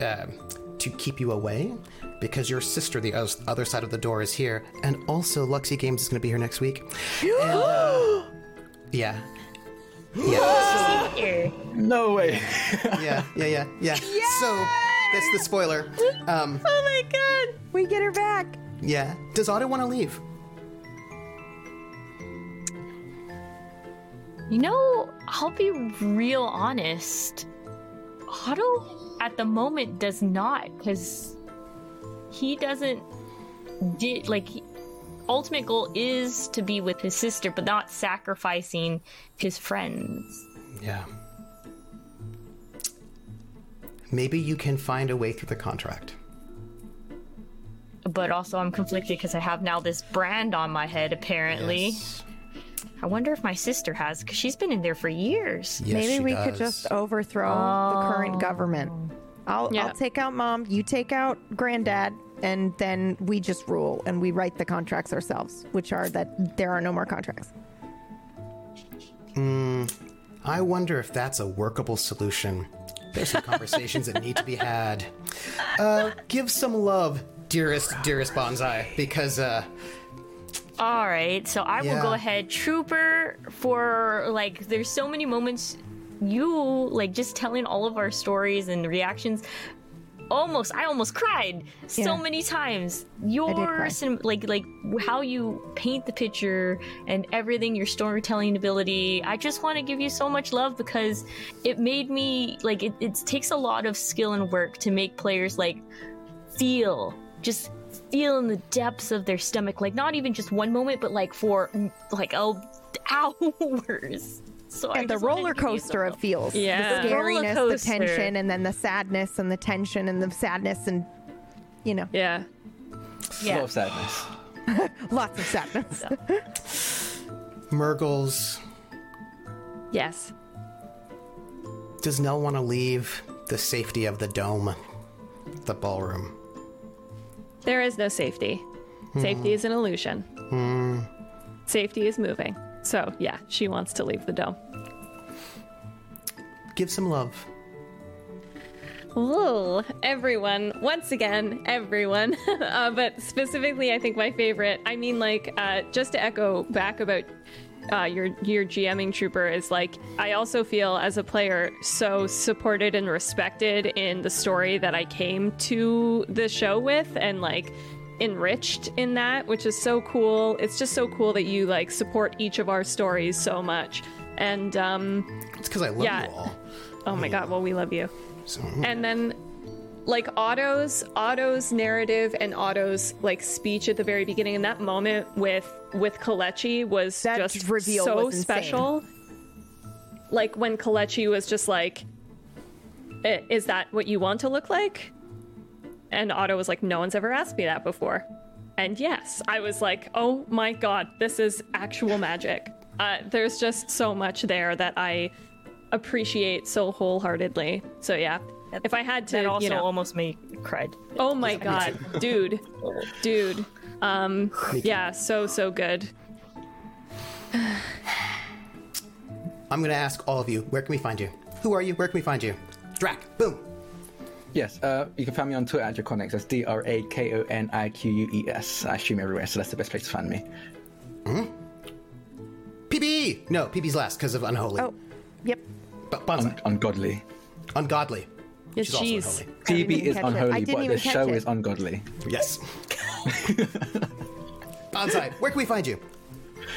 um to keep you away because your sister, the os- other side of the door, is here. And also, Luxy Games is going to be here next week. And, uh, yeah. Yeah. No way. yeah, yeah, yeah, yeah. So, that's the spoiler. Um, oh my god. We get her back. Yeah. Does Otto want to leave? You know, I'll be real honest. Otto, at the moment, does not, because he doesn't. Did like ultimate goal is to be with his sister, but not sacrificing his friends. Yeah. Maybe you can find a way through the contract. But also, I'm conflicted because I have now this brand on my head. Apparently, Yes. I wonder if my sister has, because she's been in there for years. Yes, Maybe she we could just overthrow the current government. I'll, Yeah. I'll take out mom, you take out granddad, and then we just rule and we write the contracts ourselves, which are that there are no more contracts. I wonder if that's a workable solution. There's some conversations that need to be had. Uh, give some love, dearest, dearest Bonsai, because uh, All right, so I will go ahead, Trooper, for like, there's so many moments you like just telling all of our stories and reactions. almost I almost cried so Yeah. many times. cry. Your cin- like like how you paint the picture and everything, your storytelling ability. I just want to give you so much love because it made me like it, it takes a lot of skill and work to make players like feel just feel in the depths of their stomach like not even just one moment but like for mm, like oh hours so I and the just wanted to roller coaster of feels. Yeah. The Roller scariness, the coaster. tension, and then the sadness and the tension and the sadness and you know, Yeah. A lot of sadness. lots of sadness. Murgles, Yes. does Nell want to leave the safety of the dome, the ballroom? There is no safety. Safety is an illusion. Safety is moving. So, yeah, she wants to leave the dome. Give some love. Ooh, everyone. Once again, everyone. uh, but specifically, I think my favorite, I mean, like, uh, just to echo back about uh, your your GMing trooper is like I also feel as a player so supported and respected in the story that I came to the show with and like enriched in that, which is so cool. It's just so cool that you like support each of our stories so much. And um It's because I love Yeah. you all. oh my god, well we love you. So, And then like Otto's Otto's narrative and Otto's like speech at the very beginning in that moment with with Kalechi was That just reveal so was special. Like when Kalechi was just like is that what you want to look like? And Otto was like no one's ever asked me that before. And yes, I was like, "Oh my god, this is actual magic." Uh, there's just so much there that I appreciate so wholeheartedly. So yeah, if I had to, that also you know, almost made me cried oh my god, dude, dude, um, yeah, so so good. I'm going to ask all of you, where can we find you? Who are you? Where can we find you? Drac, boom. Yes, uh, you can find me on Twitter at Drakoniques. That's D R A K O N I Q U E S. I stream everywhere, so that's the best place to find me. Hmm PB! No, PB's last because of unholy. Oh, yep. B- Bonsai. Un- ungodly. Ungodly. Yes, She's also unholy. I didn't DB even is catch it. I unholy, but the show it. is ungodly. Yes. Bonsai, where can we find you?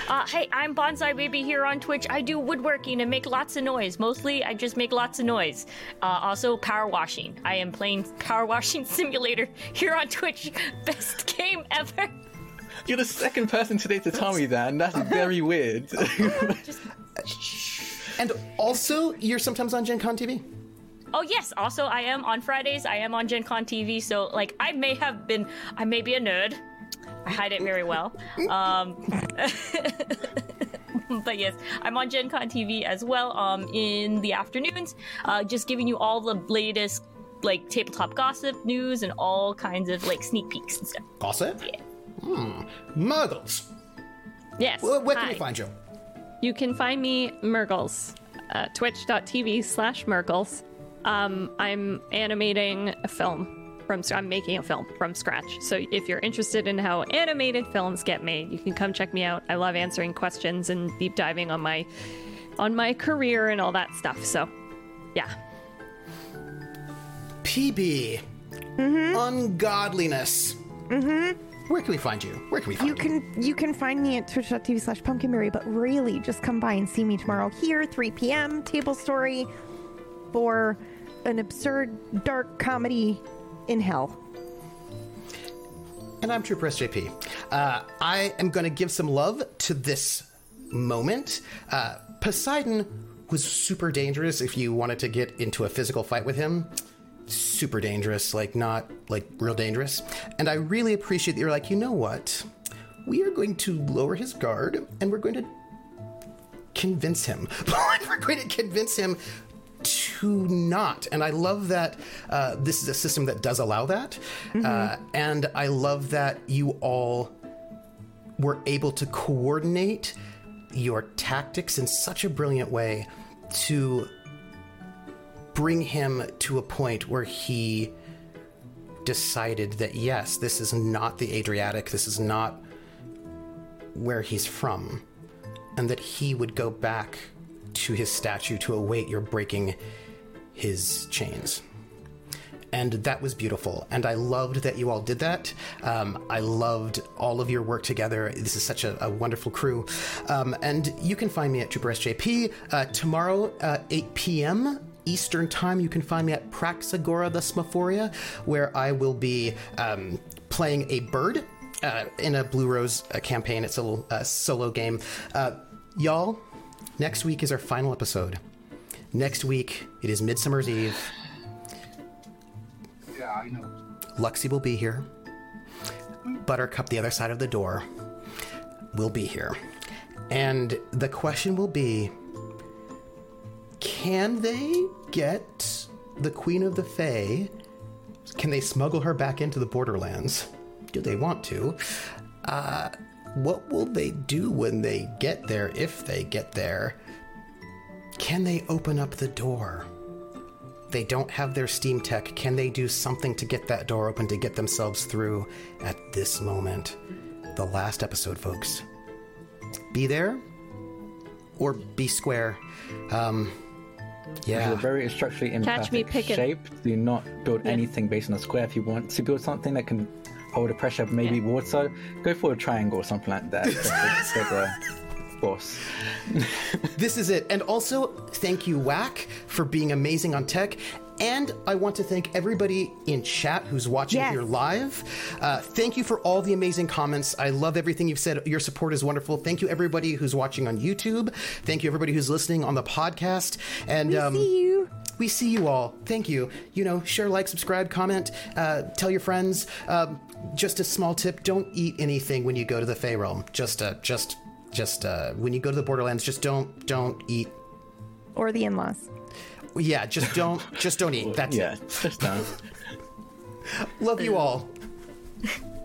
Uh, hey, I'm Bonsai Baby here on Twitch. I do woodworking and make lots of noise. Mostly, I just make lots of noise. Uh, also, power washing. I am playing Power Washing Simulator here on Twitch. Best game ever. You're the second person today to tell me that, and that's very weird. And also, you're sometimes on Gen Con TV? Oh yes. Also, I am on Fridays. I am on Gen Con TV. So, like, I may have been. I may be a nerd. I hide it very well. Um, but yes, I'm on Gen Con TV as well. Um, in the afternoons, uh, just giving you all the latest like tabletop gossip news and all kinds of like sneak peeks and stuff. Gossip? Yeah. Hmm. Murgles. Yes. Where, where can hi. we find you? You can find me Murgles, uh, twitch.tv slash Murgles. Um, I'm animating a film from, I'm making a film from scratch. So if you're interested in how animated films get made, you can come check me out. I love answering questions and deep diving on my, on my career and all that stuff. So yeah. PB. Ungodliness. Mm-hmm. Where can we find you? Where can we find You can you can find me at twitch.tv slash pumpkinberry, but really just come by and see me tomorrow here, 3 p.m. Table story for an absurd dark comedy in hell. And I'm Trooper SJP. Uh, I am going to give some love to this moment. Uh, Poseidon was super dangerous if you wanted to get into a physical fight with him. Super dangerous, like not like real dangerous. And I really appreciate that you're like, you know what? We are going to lower his guard and we're going to convince him. we're going to convince him to not. And I love that uh, this is a system that does allow that. Uh, and I love that you all were able to coordinate your tactics in such a brilliant way to bring him to a point where he decided that yes, this is not the Adriatic, this is not where he's from, and that he would go back to his statue to await your breaking his chains. and that was beautiful. And I loved that you all did that. Um, I loved all of your work together. This is such a, a wonderful crew. Um, and you can find me at Trooper SJP uh, tomorrow, uh, 8 p.m. Eastern Time. You can find me at Praxagora Thesmophoria, where I will be um, playing a bird. Uh, in a Blue Rose uh, campaign, it's a little uh, solo game. Uh, y'all, next week is our final episode. Next week, it is Midsummer's Eve. Yeah, I know. Luxie will be here. Buttercup, the other side of the door, will be here. And the question will be can they get the Queen of the Fae? Can they smuggle her back into the Borderlands? Do they want to? Uh, what will they do when they get there, if they get there? Can they open up the door? They don't have their Steam tech. Can they do something to get that door open to get themselves through at this moment? The last episode, folks. Be there or be square. Um, It's yeah. a very structurally Catch me imperfect picking. shape. Do not build anything based on a square. If you want to build something that can hold the pressure of maybe water, go for a triangle or something like that. Just to get the boss. This is it. And also, thank you, Whack, for being amazing on tech. And I want to thank everybody in chat who's watching Yes. here live. Uh, thank you for all the amazing comments. I love everything you've said. Your support is wonderful. Thank you, everybody who's watching on YouTube. Thank you, everybody who's listening on the podcast. And We um, see you. we see you all. Thank you. You know, share, like, subscribe, comment, uh, tell your friends. Um, just a small tip: don't eat anything when you go to the Fey realm. Just, uh, just, just uh, when you go to the Borderlands, just don't, don't eat. Or the in laws. Yeah, just don't, just don't eat. That's yeah, it. just done. Love you all.